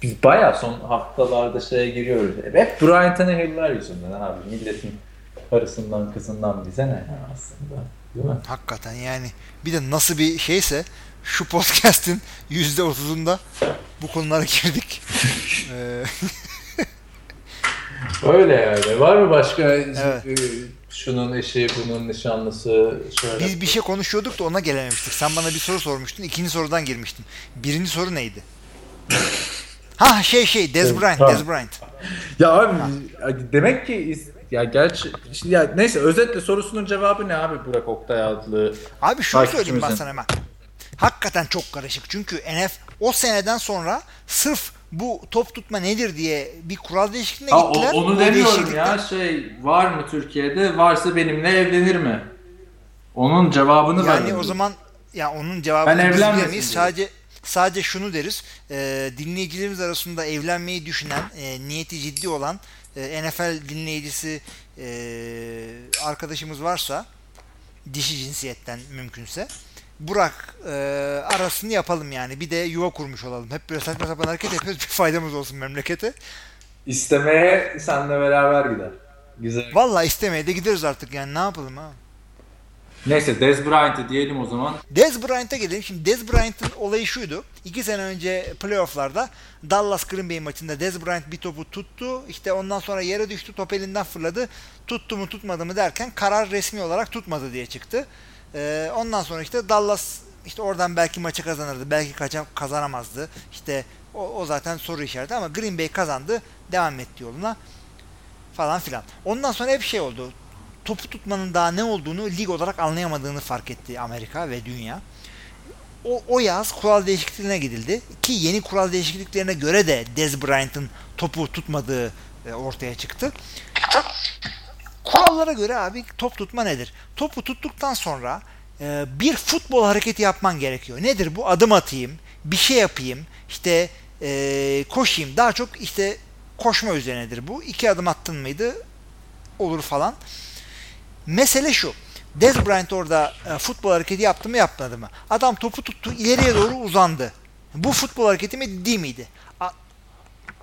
Biz bayağı son haftalarda şeye giriyoruz. Hep Brian Tannehill'ler yüzünden abi. Milletin karısından kızından bize ne aslında. Değil mi? Hakikaten yani bir de nasıl bir şeyse şu podcast'in yüzde otuzunda bu konulara girdik. Ee, Öyle yani. Var mı başka evet. E, şunun eşi, bunun nişanlısı? Şöyle. Biz bir şey konuşuyorduk da ona gelememiştik. Sen bana bir soru sormuştun. ikinci sorudan girmiştin. Birinci soru neydi? ha şey şey Dez Bryant, Dez Bryant. Ya abi ha. demek ki ya gerçi ya neyse özetle sorusunun cevabı ne abi Burak Oktay adlı Abi şunu söyleyeyim ben sana hemen hakikaten çok karışık. Çünkü NF o seneden sonra sırf bu top tutma nedir diye bir kural değişikliğine ha, gittiler. onu demiyorum ya şey var mı Türkiye'de varsa benimle evlenir mi? Onun cevabını yani Yani o zaman ya onun cevabını ben evlenmeyiz. Sadece sadece şunu deriz. E, dinleyicilerimiz arasında evlenmeyi düşünen, e, niyeti ciddi olan e, NFL dinleyicisi e, arkadaşımız varsa dişi cinsiyetten mümkünse Burak e, arasını yapalım yani. Bir de yuva kurmuş olalım. Hep böyle saçma sapan hareket yapıyoruz. Bir faydamız olsun memlekete. İstemeye senle beraber gider. Güzel. Valla istemeye de gideriz artık yani ne yapalım ha. Neyse Dez Bryant'ı diyelim o zaman. Dez Bryant'a gelelim. Şimdi Dez Bryant'ın olayı şuydu. İki sene önce playofflarda Dallas Green Bay maçında Dez Bryant bir topu tuttu. İşte ondan sonra yere düştü. Top elinden fırladı. Tuttu mu tutmadı mı derken karar resmi olarak tutmadı diye çıktı. Ee, ondan sonra işte Dallas işte oradan belki maçı kazanırdı. Belki kazanamazdı. İşte o, o zaten soru işareti ama Green Bay kazandı. Devam etti yoluna falan filan. Ondan sonra hep şey oldu. topu tutmanın daha ne olduğunu lig olarak anlayamadığını fark etti Amerika ve dünya. O, o yaz kural değişikliğine gidildi. Ki yeni kural değişikliklerine göre de Dez Bryant'ın topu tutmadığı e, ortaya çıktı. Kurallara göre abi top tutma nedir? Topu tuttuktan sonra e, bir futbol hareketi yapman gerekiyor. Nedir bu? Adım atayım, bir şey yapayım, işte e, koşayım. Daha çok işte koşma üzerinedir bu. İki adım attın mıydı olur falan. Mesele şu. Dez Bryant orada e, futbol hareketi yaptı mı yapmadı mı? Adam topu tuttu ileriye doğru uzandı. Bu futbol hareketi mi değil miydi? A,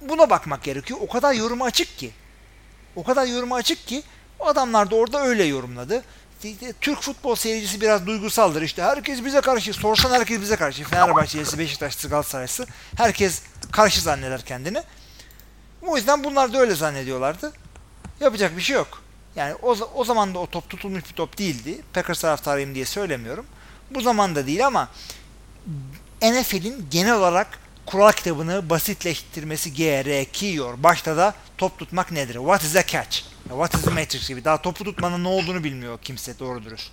buna bakmak gerekiyor. O kadar yoruma açık ki. O kadar yoruma açık ki o adamlar da orada öyle yorumladı. Türk futbol seyircisi biraz duygusaldır. İşte herkes bize karşı. Sorsan herkes bize karşı. Fenerbahçelisi, Beşiktaşlısı, Galatasaraylısı. Herkes karşı zanneder kendini. O yüzden bunlar da öyle zannediyorlardı. Yapacak bir şey yok. Yani o, o zaman da o top tutulmuş bir top değildi. Packers taraftarıyım diye söylemiyorum. Bu zaman da değil ama NFL'in genel olarak kural kitabını basitleştirmesi gerekiyor. Başta da top tutmak nedir? What is a catch? What is the matrix gibi. Daha topu tutmanın ne olduğunu bilmiyor kimse doğru dürüst.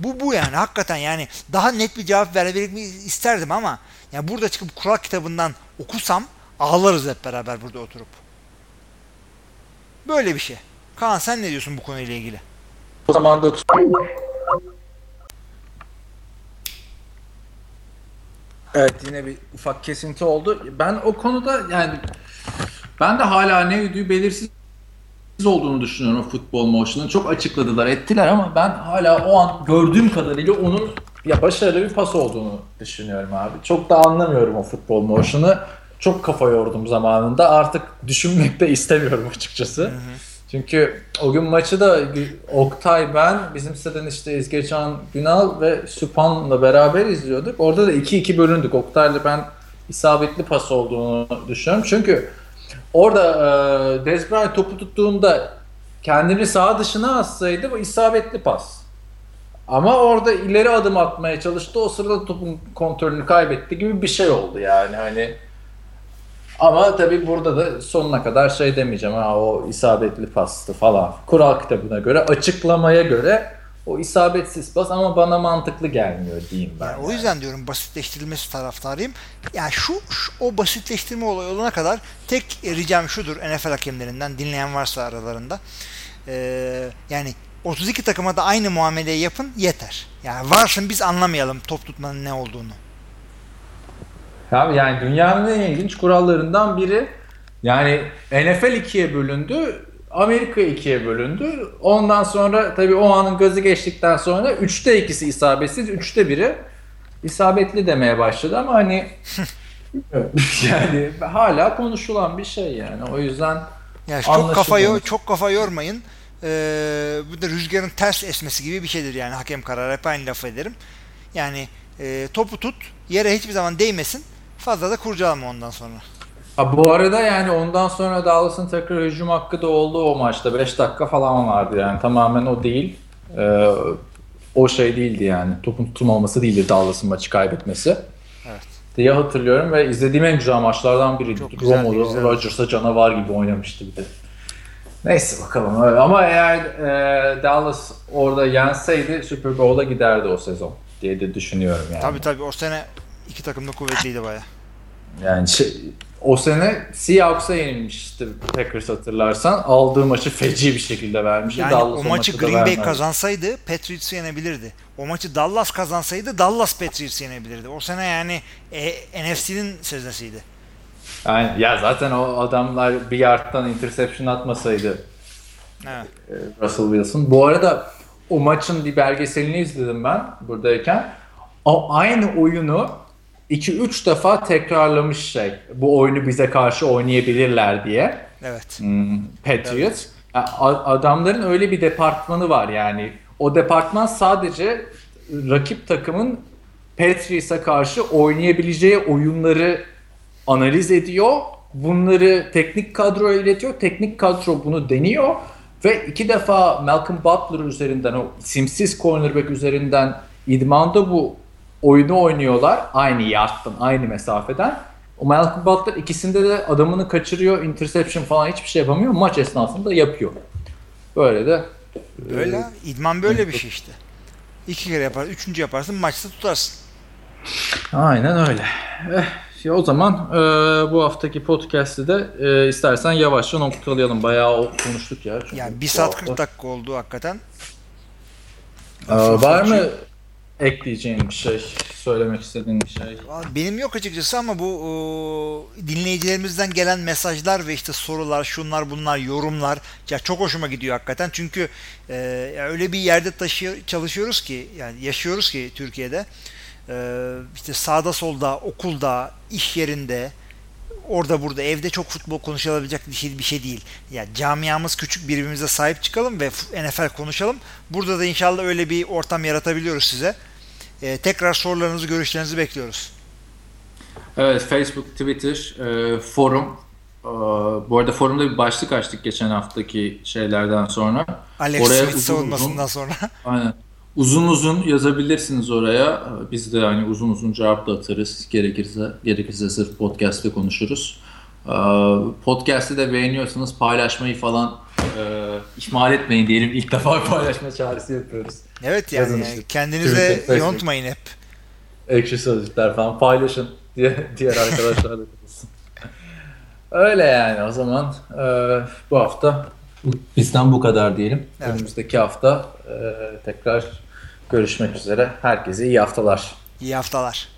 Bu bu yani hakikaten yani daha net bir cevap verebilmek isterdim ama yani burada çıkıp kural kitabından okusam ağlarız hep beraber burada oturup. Böyle bir şey. Kaan sen ne diyorsun bu konuyla ilgili? O zaman da Evet yine bir ufak kesinti oldu. Ben o konuda yani ben de hala ne yüdüğü belirsiz olduğunu düşünüyorum futbol motion'ın. Çok açıkladılar, ettiler ama ben hala o an gördüğüm kadarıyla onun ya başarılı bir pas olduğunu düşünüyorum abi. Çok da anlamıyorum o futbol motion'ı. Çok kafa yordum zamanında. Artık düşünmek de istemiyorum açıkçası. Hı hı. Çünkü o gün maçı da Oktay ben, bizim siteden işte İzgecan Günal ve Süpan'la beraber izliyorduk. Orada da 2-2 bölündük. Oktay'la ben isabetli pas olduğunu düşünüyorum. Çünkü orada e, Dez Bryant topu tuttuğunda kendini sağ dışına atsaydı bu isabetli pas. Ama orada ileri adım atmaya çalıştı. O sırada topun kontrolünü kaybetti gibi bir şey oldu yani. Hani ama tabii burada da sonuna kadar şey demeyeceğim. Ha o isabetli pastı falan. Kural kitabına göre, açıklamaya göre o isabetsiz pas ama bana mantıklı gelmiyor diyeyim ben. Yani O yüzden diyorum basitleştirilmesi taraftarıyım. Yani şu, şu o basitleştirme olayı olana kadar tek ricam şudur NFL hakemlerinden dinleyen varsa aralarında. Ee, yani 32 takıma da aynı muameleyi yapın yeter. Yani varsın biz anlamayalım top tutmanın ne olduğunu. Abi yani dünyanın en ilginç kurallarından biri. Yani NFL ikiye bölündü. Amerika ikiye bölündü. Ondan sonra tabii o anın gazı geçtikten sonra üçte ikisi isabetsiz, üçte biri isabetli demeye başladı ama hani yani hala konuşulan bir şey yani. O yüzden yani çok kafa yo- çok kafa yormayın. Ee, bu da rüzgarın ters esmesi gibi bir şeydir yani hakem kararı hep aynı laf ederim. Yani e, topu tut, yere hiçbir zaman değmesin. Fazla da kurcalama ondan sonra. Ha, bu arada yani ondan sonra Dallas'ın tekrar hücum hakkı da oldu o maçta. 5 dakika falan vardı yani tamamen o değil. Ee, o şey değildi yani. Topun tutulmaması değildi Dallas'ın maçı kaybetmesi. Evet. Diye hatırlıyorum ve izlediğim en güzel maçlardan biriydi. Romo'da Rodgers'a canavar gibi oynamıştı bir de. Neyse bakalım öyle. Ama eğer e, Dallas orada yenseydi Super Bowl'a giderdi o sezon diye de düşünüyorum yani. Tabii tabii o sene İki takım da kuvvetliydi baya. Yani şey, o sene Seahawks'a yenilmişti Packers hatırlarsan. Aldığı maçı feci bir şekilde vermişti. Yani Dallas o maçı Green Bay kazansaydı Patriots'ı yenebilirdi. O maçı Dallas kazansaydı Dallas Patriots'ı yenebilirdi. O sene yani e, NFC'nin söznesiydi. Yani ya zaten o adamlar bir yardtan interception atmasaydı evet. E, Russell Wilson. Bu arada o maçın bir belgeselini izledim ben buradayken. O aynı oyunu 2-3 defa tekrarlamış şey. Bu oyunu bize karşı oynayabilirler diye. Evet. Hmm, Patriots. Evet. Adamların öyle bir departmanı var yani. O departman sadece rakip takımın Patriots'a karşı oynayabileceği oyunları analiz ediyor. Bunları teknik kadroya iletiyor. Teknik kadro bunu deniyor. Ve iki defa Malcolm Butler üzerinden o simsiz cornerback üzerinden idmanda bu oyunu oynuyorlar aynı yardtan, aynı mesafeden. O Malcolm Butler ikisinde de adamını kaçırıyor, interception falan hiçbir şey yapamıyor. Maç esnasında yapıyor. Böyle de Böyle. e, idman böyle bir şey işte. İki kere yapar, üçüncü yaparsın maçta tutarsın. Aynen öyle. Eh, o zaman e, bu haftaki podcast'i de e, istersen yavaşça noktalayalım. Bayağı konuştuk ya. Çünkü Yani 1 bu saat hafta- 40 dakika oldu hakikaten. Ee, var mı ekleyeceğin bir şey, söylemek istediğin bir şey? Benim yok açıkçası ama bu o, dinleyicilerimizden gelen mesajlar ve işte sorular, şunlar bunlar, yorumlar ya çok hoşuma gidiyor hakikaten. Çünkü e, öyle bir yerde taşıyor, çalışıyoruz ki yani yaşıyoruz ki Türkiye'de. E, işte sağda solda, okulda, iş yerinde, orada burada evde çok futbol konuşulabilecek bir şey bir şey değil. Ya camiamız küçük birbirimize sahip çıkalım ve NFL konuşalım. Burada da inşallah öyle bir ortam yaratabiliyoruz size. E, tekrar sorularınızı, görüşlerinizi bekliyoruz. Evet, Facebook, Twitter, e, forum. E, bu arada forumda bir başlık açtık geçen haftaki şeylerden sonra. Alex Oraya Smith uzun savunmasından uzun- sonra. Aynen. Uzun uzun yazabilirsiniz oraya. Biz de hani uzun uzun cevap da atarız. Gerekirse gerekirse sırf podcast'te konuşuruz. Ee, Podcast'i de beğeniyorsanız paylaşmayı falan e, ihmal etmeyin diyelim. İlk defa paylaşma çağrısı yapıyoruz. Evet yani, işte. kendinize Twitter, yontmayın hep. Ekşi sözlükler falan paylaşın diye diğer arkadaşlar da. Öyle yani o zaman e, bu hafta bizden bu kadar diyelim. Evet. Önümüzdeki hafta e, tekrar görüşmek üzere. Herkese iyi haftalar. İyi haftalar.